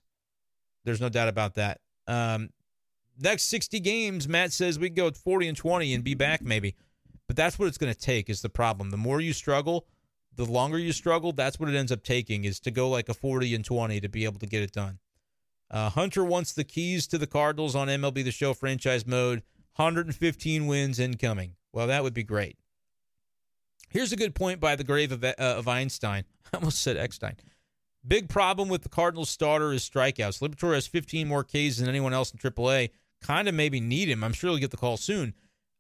There's no doubt about that. Um, next 60 games, Matt says we go 40 and 20 and be back maybe. But that's what it's going to take is the problem. The more you struggle, the longer you struggle, that's what it ends up taking is to go like a 40 and 20 to be able to get it done. Uh, Hunter wants the keys to the Cardinals on MLB The Show franchise mode. 115 wins incoming. Well, that would be great. Here's a good point by the grave of, uh, of Einstein. I almost said Eckstein. Big problem with the Cardinals starter is strikeouts. Liberatore has 15 more Ks than anyone else in AAA. Kind of maybe need him. I'm sure he'll get the call soon.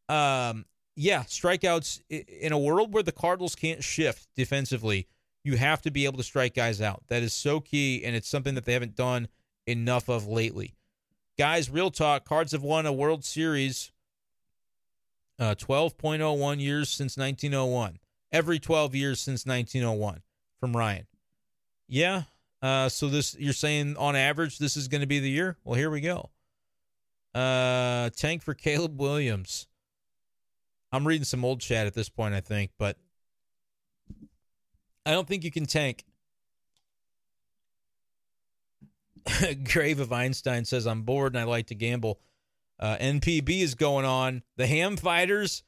Um, yeah, strikeouts in a world where the Cardinals can't shift defensively, you have to be able to strike guys out. That is so key, and it's something that they haven't done enough of lately. Guys, real talk. Cards have won a World Series uh, 12.01 years since 1901. Every 12 years since 1901 from Ryan. Yeah. Uh, so this you're saying on average this is going to be the year? Well, here we go. Uh, tank for Caleb Williams. I'm reading some old chat at this point, I think, but I don't think you can tank. Grave of Einstein says, I'm bored and I like to gamble. Uh, NPB is going on. The Ham Fighters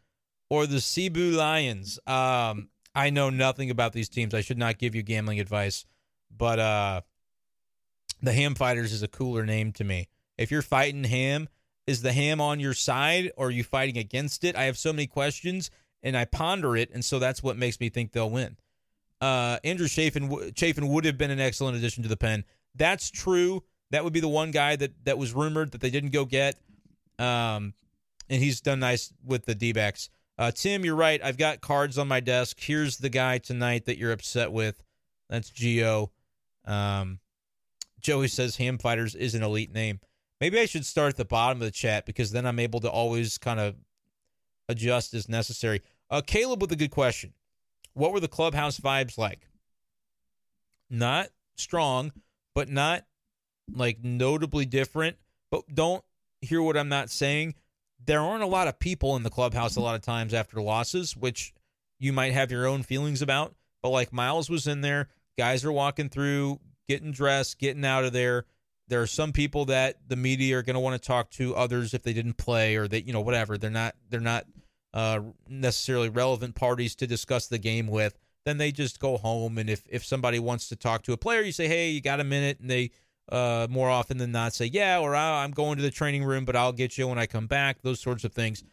or the Seibu Lions. Um, I know nothing about these teams. I should not give you gambling advice, but uh, the Ham Fighters is a cooler name to me. If you're fighting Ham, is the Ham on your side or are you fighting against it? I have so many questions and I ponder it, and so that's what makes me think they'll win. Uh, Andrew Chafin, Chafin would have been an excellent addition to the pen. That's true. That would be the one guy that that was rumored that they didn't go get. Um, and he's done nice with the D backs. Uh, Tim, you're right. I've got cards on my desk. Here's the guy tonight that you're upset with. That's Gio. Um, Joey says Ham Fighters is an elite name. Maybe I should start at the bottom of the chat because then I'm able to always kind of adjust as necessary. Uh, Caleb with a good question. What were the clubhouse vibes like? Not strong, but not like notably different. But don't hear what I'm not saying. There aren't a lot of people in the clubhouse a lot of times after losses, which you might have your own feelings about. But like Miles was in there, guys are walking through, getting dressed, getting out of there. There are some people that the media are going to want to talk to, others if they didn't play or they, you know, whatever. They're not they're not uh, necessarily relevant parties to discuss the game with. Then they just go home, and if if somebody wants to talk to a player, you say, "Hey, you got a minute?" and they uh, more often than not say, yeah, or I'm going to the training room, but I'll get you when I come back, those sorts of things.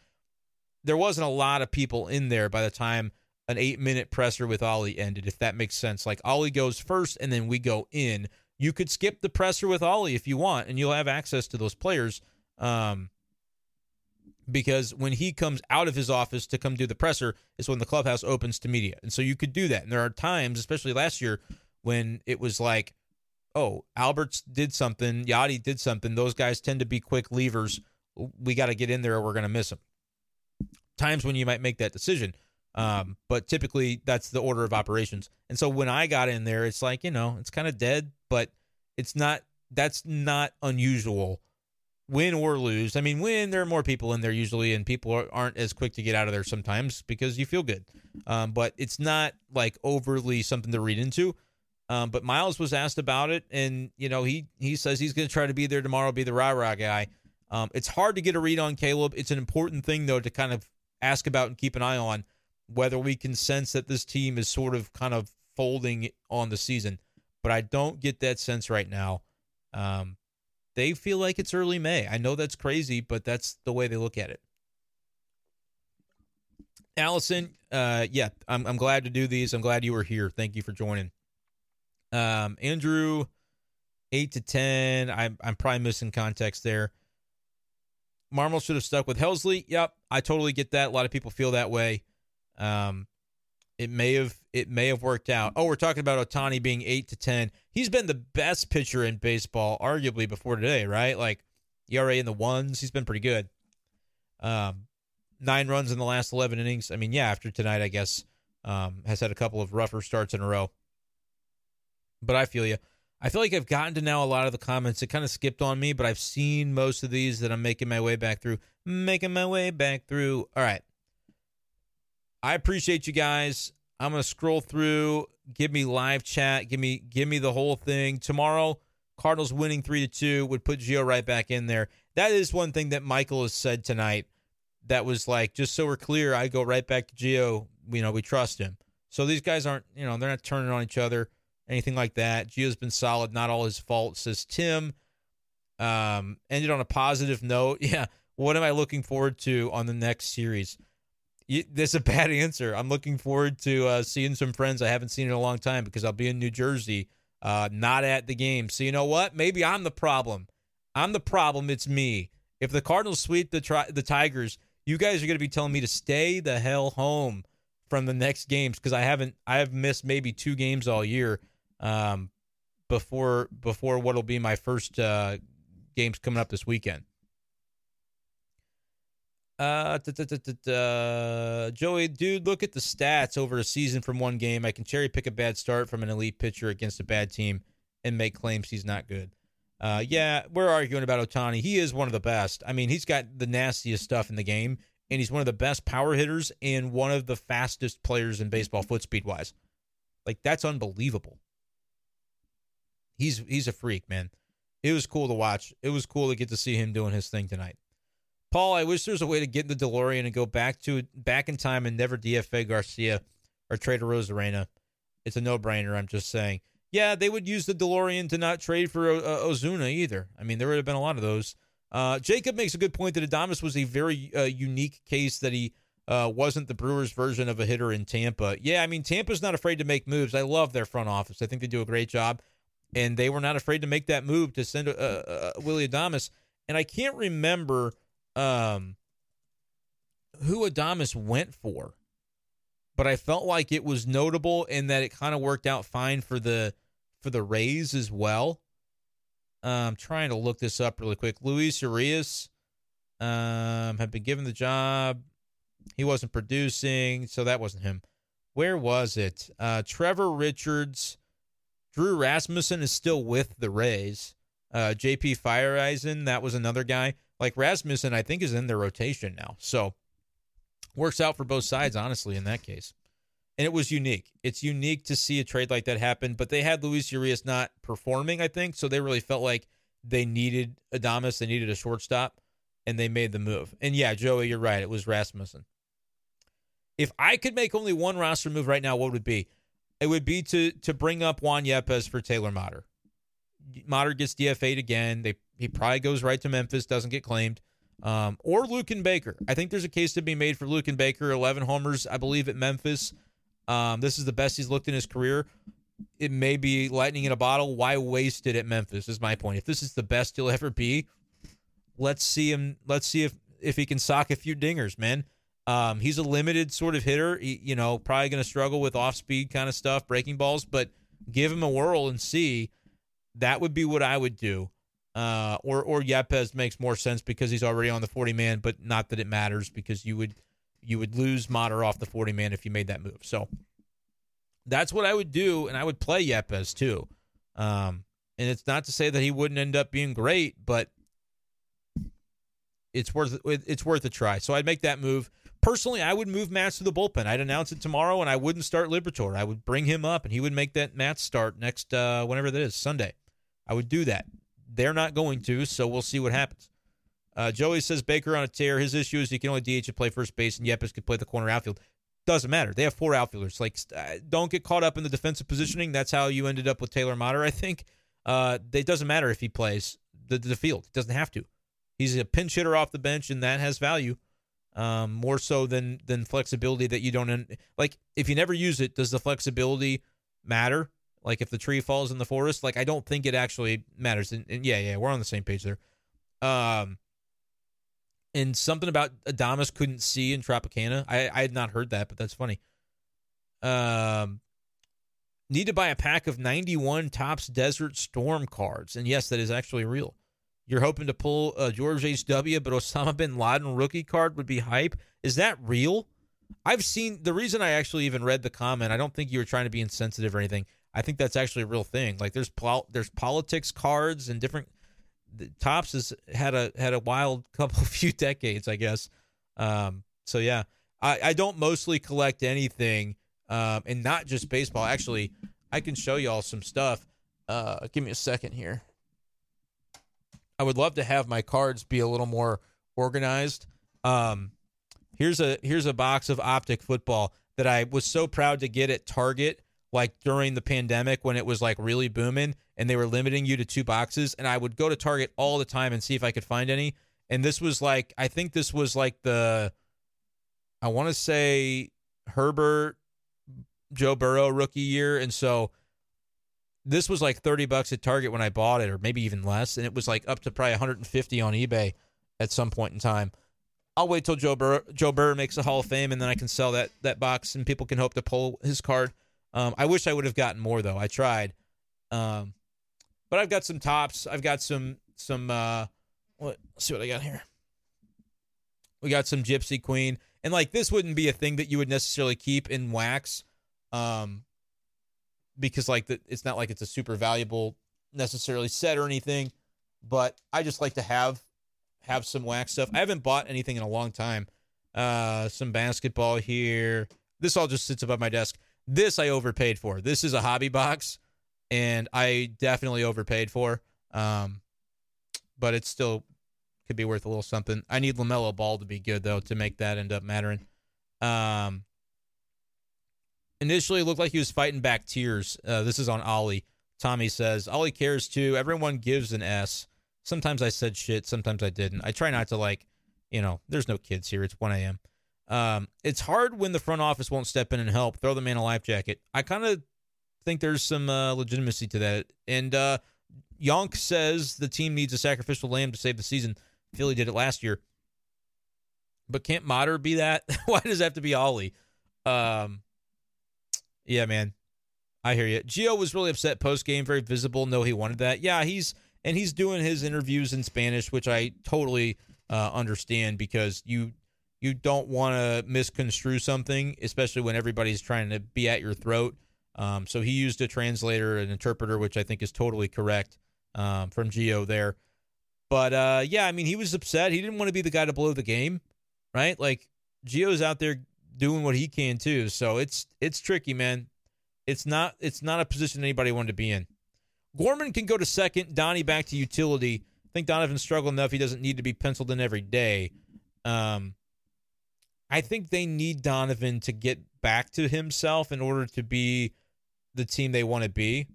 There wasn't a lot of people in there by the time an eight minute presser with Ollie ended, if that makes sense. Like Ollie goes first and then we go in. You could skip the presser with Ollie if you want, and you'll have access to those players. Um, because when he comes out of his office to come do the presser is when the clubhouse opens to media. And so you could do that. And there are times, especially last year, when it was like oh, Alberts did something, Yadi did something. Those guys tend to be quick levers. We got to get in there or we're going to miss them. times when you might make that decision. Um, but typically that's the order of operations. And so when I got in there, it's like, you know, it's kind of dead, but it's not, that's not unusual win or lose. I mean, win, there are more people in there usually, and people aren't as quick to get out of there sometimes because you feel good. Um, but it's not like overly something to read into. Um, but Miles was asked about it, and you know he he says he's going to try to be there tomorrow, be the rah rah guy. Um, it's hard to get a read on Caleb. It's an important thing though to kind of ask about and keep an eye on whether we can sense that this team is sort of kind of folding on the season. But I don't get that sense right now. Um, they feel like it's early May. I know that's crazy, but that's the way they look at it. Allison, uh, yeah, I'm I'm glad to do these. I'm glad you were here. Thank you for joining. Um, Andrew, eight to ten. I'm I'm probably missing context there. Marmol should have stuck with Helsley. Yep, I totally get that. A lot of people feel that way. Um, it may have it may have worked out. Oh, we're talking about Ohtani being eight to ten. He's been the best pitcher in baseball, arguably before today, right? Like ERA in the ones. He's been pretty good. Um, nine runs in the last eleven innings. I mean, yeah, after tonight, I guess um, has had a couple of rougher starts in a row. But I feel you. I feel like I've gotten to now a lot of the comments. It kind of skipped on me, but I've seen most of these that I'm making my way back through. Making my way back through. All right. I appreciate you guys. I'm gonna scroll through. Give me live chat. Give me give me the whole thing. Tomorrow, Cardinals winning three to two would put Gio right back in there. That is one thing that Michael has said tonight. That was like, just so we're clear, I go right back to Gio. You know, we trust him. So these guys aren't, you know, they're not turning on each other anything like that. Gio's been solid, not all his fault, says Tim. Um, ended on a positive note. Yeah. What am I looking forward to on the next series? You, this is a bad answer. I'm looking forward to uh, seeing some friends I haven't seen in a long time because I'll be in New Jersey, uh, not at the game. So you know what? Maybe I'm the problem. I'm the problem. It's me. If the Cardinals sweep the tri- the Tigers, you guys are going to be telling me to stay the hell home from the next games because I haven't. I have missed maybe two games all year um, before before what'll be my first uh, games coming up this weekend. Uh, da, da, da, Joey, dude, look at the stats over a season from one game. I can cherry pick a bad start from an elite pitcher against a bad team and make claims he's not good. Uh, yeah, we're arguing about Ohtani. He is one of the best. I mean, he's got the nastiest stuff in the game, and he's one of the best power hitters and one of the fastest players in baseball, foot speed wise. Like that's unbelievable he's he's a freak, man. It was cool to watch. It was cool to get to see him doing his thing tonight. Paul, I wish there was a way to get in the DeLorean and go back to back in time and never DFA Garcia or trade Arozarena. It's a no brainer. I'm just saying. Yeah, they would use the DeLorean to not trade for uh, Ozuna either. I mean, there would have been a lot of those. Uh, Jacob makes a good point that Adames was a very uh, unique case that he uh, wasn't the Brewers' version of a hitter in Tampa. Yeah, I mean, Tampa's not afraid to make moves. I love their front office. I think they do a great job and they were not afraid to make that move to send a, a, a Willy And I can't remember um, who Adames went for, but I felt like it was notable and that it kind of worked out fine for the for the Rays as well. I'm trying to look this up really quick. Luis Urias um, had been given the job. He wasn't producing, so that wasn't him. Where was it? Uh, Trevor Richards Drew Rasmussen is still with the Rays. Uh, JP Feyereisen, that was another guy. Like Rasmussen, I think is in their rotation now. So works out for both sides, honestly, in that case. And it was unique. It's unique to see a trade like that happen, but they had Luis Urias not performing, I think. So they really felt like they needed Adames, they needed a shortstop, and they made the move. And yeah, Joey, you're right. It was Rasmussen. If I could make only one roster move right now, what would it be? it would be to to bring up Juan Yepez for Taylor Motter. Motter gets DFA'd again. They he probably goes right to Memphis, doesn't get claimed. Um, or and Baker. I think there's a case to be made for Luken Baker. 11 homers, I believe, at Memphis. Um, this is the best he's looked in his career. It may be lightning in a bottle. Why waste it at Memphis? Is my point. If this is the best he'll ever be, let's see him. Let's see if if he can sock a few dingers, man. Um, he's a limited sort of hitter. He, you know, probably going to struggle with off speed kind of stuff, breaking balls, but give him a whirl and see. That would be what I would do. Uh, or or Yepez makes more sense because he's already on the 40 man, but not that it matters because you would you would lose Motter off the 40 man if you made that move. So that's what I would do, and I would play Yepez too. Um, and it's not to say that he wouldn't end up being great, but it's worth it's worth a try. So I'd make that move. Personally, I would move Matz to the bullpen. I'd announce it tomorrow, and I wouldn't start Liberatore. I would bring him up, and he would make that Matz start next uh, whenever that is Sunday. I would do that. They're not going to, so we'll see what happens. Uh, Joey says Baker on a tear. His issue is he can only DH and play first base, and Yepez can play the corner outfield. Doesn't matter. They have four outfielders. Like, uh, don't get caught up in the defensive positioning. That's how you ended up with Taylor Motter, I think. Uh, it doesn't matter if he plays the, the field. It doesn't have to. He's a pinch hitter off the bench, and that has value um, more so than than flexibility that you don't like. If you never use it, does the flexibility matter? Like if the tree falls in the forest, like I don't think it actually matters. And, and yeah, yeah, we're on the same page there. Um, and something about Adames couldn't see in Tropicana. I I had not heard that, but that's funny. Um, need to buy a pack of 91 Topps Desert Storm cards, and yes, that is actually real. You're hoping to pull a George H.W., but Osama bin Laden rookie card would be hype. Is that real? I've seen the reason I actually even read the comment. I don't think you were trying to be insensitive or anything. I think that's actually a real thing. Like there's pol- there's politics cards and different. The, Topps has had a had a wild couple few decades, I guess. Um, so yeah, I, I don't mostly collect anything, um, and not just baseball. Actually, I can show y'all some stuff. Uh, give me a second here. I would love to have my cards be a little more organized. Um, here's a here's a box of optic football that I was so proud to get at Target like during the pandemic when it was like really booming and they were limiting you to two boxes and I would go to Target all the time and see if I could find any and this was like I think this was like the I want to say Herbert Joe Burrow rookie year and so this was like 30 bucks at Target when I bought it, or maybe even less. And it was like up to probably 150 on eBay at some point in time. I'll wait till Joe Burrow, Joe Burrow makes a Hall of Fame, and then I can sell that that box, and people can hope to pull his card. Um, I wish I would have gotten more though. I tried, um, but I've got some Topps. I've got some some. Uh, what? Let's see what I got here. We got some Gypsy Queen, and like this wouldn't be a thing that you would necessarily keep in wax. Um, because like the, it's not like it's a super valuable necessarily set or anything, but I just like to have have some wax stuff. I haven't bought anything in a long time. Uh, some basketball here. This all just sits above my desk. This I overpaid for. This is a hobby box, and I definitely overpaid for. Um, but it still could be worth a little something. I need LaMelo Ball to be good though to make that end up mattering. Um, initially looked like he was fighting back tears. Uh, this is on Ollie. Tommy says, Ollie cares too. Everyone gives an S. Sometimes I said shit, sometimes I didn't. I try not to like, you know, there's no kids here. It's 1 a.m. Um, it's hard when the front office won't step in and help. Throw the man a life jacket. I kind of think there's some uh, legitimacy to that. And uh, Yonk says the team needs a sacrificial lamb to save the season. Philly did it last year. But can't Motter be that? Why does it have to be Ollie? Um, yeah, man. I hear you. Gio was really upset post game, very visible. No, he wanted that. Yeah, he's and he's doing his interviews in Spanish, which I totally uh, understand because you you don't want to misconstrue something, especially when everybody's trying to be at your throat. Um, so he used a translator, an interpreter, which I think is totally correct um, from Gio there. But uh, yeah, I mean, he was upset. He didn't want to be the guy to blow the game, right? Like Gio's out there doing what he can too. So it's it's tricky, man. It's not it's not a position anybody wanted to be in. Gorman can go to second. Donnie back to utility. I think Donovan struggled enough. He doesn't need to be penciled in every day. Um, I think they need Donovan to get back to himself in order to be the team they want to be.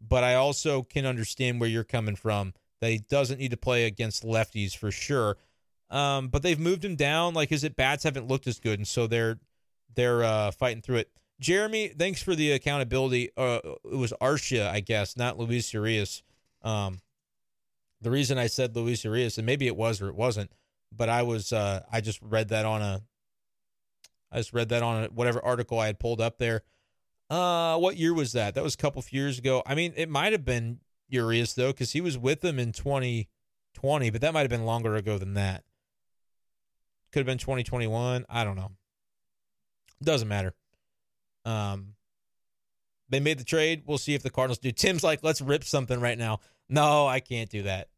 But I also can understand where you're coming from. That he doesn't need to play against lefties for sure. Um, but they've moved him down. Like his at bats haven't looked as good, and so they're they're uh, fighting through it. Jeremy, thanks for the accountability. Uh, it was Arcia, I guess, not Luis Urias. Um, the reason I said Luis Urias, and maybe it was or it wasn't, but I was uh, I just read that on a I just read that on whatever article I had pulled up there. Uh, what year was that? That was a couple of years ago. I mean, it might have been Urias though, because he was with them in 2020, but that might have been longer ago than that. Could have been 2021. I don't know. Doesn't matter. Um, they made the trade. We'll see if the Cardinals do. Tim's like, let's rip something right now. No, I can't do that.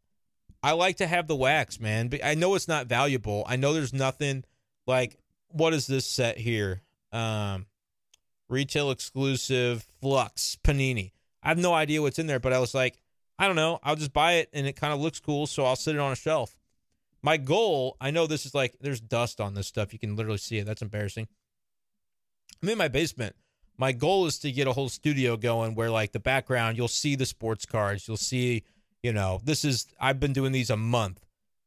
I like to have the wax, man. But I know it's not valuable. I know there's nothing like what is this set here? Um, retail exclusive Flux Panini. I have no idea what's in there, but I was like, I don't know. I'll just buy it and it kind of looks cool, so I'll sit it on a shelf. My goal, I know this is like there's dust on this stuff. You can literally see it. That's embarrassing. I'm in my basement. My goal is to get a whole studio going where like the background, you'll see the sports cards, you'll see, you know, this is I've been doing these a month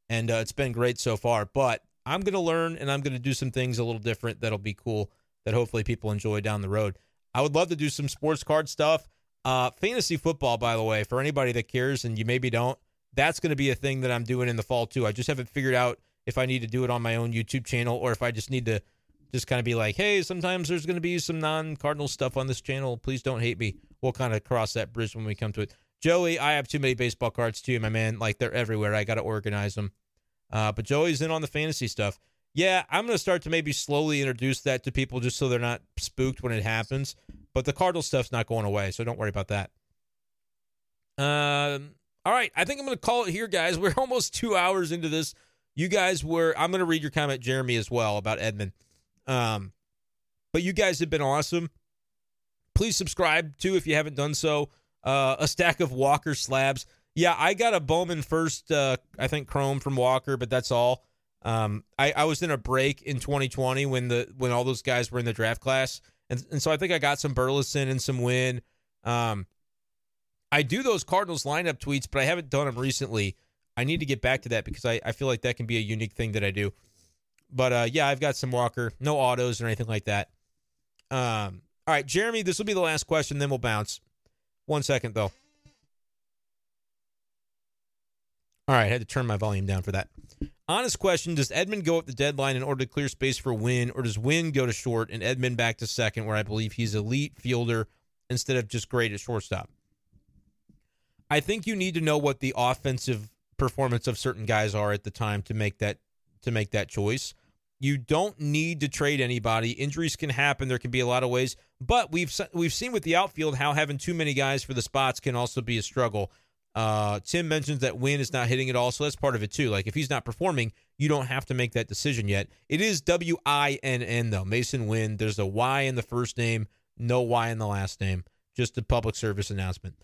and uh, it's been great so far, but I'm going to learn and I'm going to do some things a little different that'll be cool that hopefully people enjoy down the road. I would love to do some sports card stuff. Uh, fantasy football, by the way, for anybody that cares and you maybe don't, that's going to be a thing that I'm doing in the fall too. I just haven't figured out if I need to do it on my own YouTube channel or if I just need to just kind of be like, hey, sometimes there's going to be some non Cardinal stuff on this channel. Please don't hate me. We'll kind of cross that bridge when we come to it. Joey, I have too many baseball cards too, my man. Like they're everywhere. I got to organize them. Uh, but Joey's in on the fantasy stuff. Yeah, I'm going to start to maybe slowly introduce that to people just so they're not spooked when it happens. But the Cardinal stuff's not going away, so don't worry about that. Um, all right, I think I'm going to call it here, guys. We're almost two hours into this. You guys were. I'm going to read your comment, Jeremy, as well about Edman. Um, but you guys have been awesome. Please subscribe too if you haven't done so. Uh, a stack of Walker slabs. Yeah, I got a Bowman first. Uh, I think Chrome from Walker, but that's all. Um, I, I was in a break in 2020 when the when all those guys were in the draft class, and, and so I think I got some Burleson and some Winn. Um, I do those Cardinals lineup tweets, but I haven't done them recently. I need to get back to that because I, I feel like that can be a unique thing that I do. But uh, yeah, I've got some Walker, no autos or anything like that. Um, all right, Jeremy, this will be the last question, then we'll bounce. One second though. All right, I had to turn my volume down for that. Honest question Does Edman go up the deadline in order to clear space for Winn, or does Winn go to short and Edman back to second, where I believe he's elite fielder instead of just great at shortstop? I think you need to know what the offensive performance of certain guys are at the time to make that to make that choice. You don't need to trade anybody. Injuries can happen. There can be a lot of ways, but we've we've seen with the outfield how having too many guys for the spots can also be a struggle. Uh, Tim mentions that Winn is not hitting it all, so that's part of it too. Like if he's not performing, you don't have to make that decision yet. It is W I N N though, Masyn Winn. There's a Y in the first name, no Y in the last name. Just a public service announcement.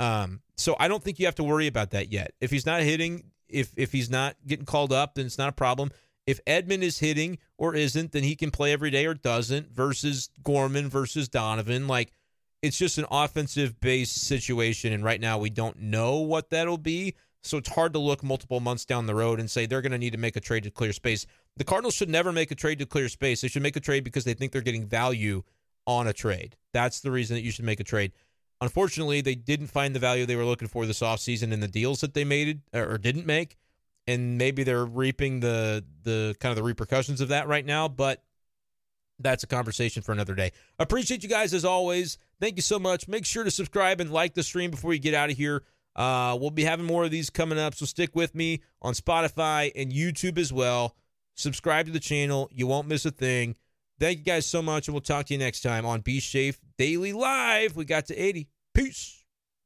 Um, so I don't think you have to worry about that yet. If he's not hitting, if if he's not getting called up, then it's not a problem. If Edman is hitting or isn't, then he can play every day or doesn't versus Gorman versus Donovan. Like it's just an offensive based situation. And right now we don't know what that'll be. So it's hard to look multiple months down the road and say they're going to need to make a trade to clear space. The Cardinals should never make a trade to clear space. They should make a trade because they think they're getting value on a trade. That's the reason that you should make a trade. Unfortunately, they didn't find the value they were looking for this offseason in the deals that they made or didn't make and maybe they're reaping the the kind of the repercussions of that right now but that's a conversation for another day. Appreciate you guys as always. Thank you so much. Make sure to subscribe and like the stream before you get out of here. Uh, we'll be having more of these coming up so stick with me on spotify and youtube as well. Subscribe to the channel. You won't miss a thing. Thank you guys so much and we'll talk to you next time on be safe daily live. We got to 80 peace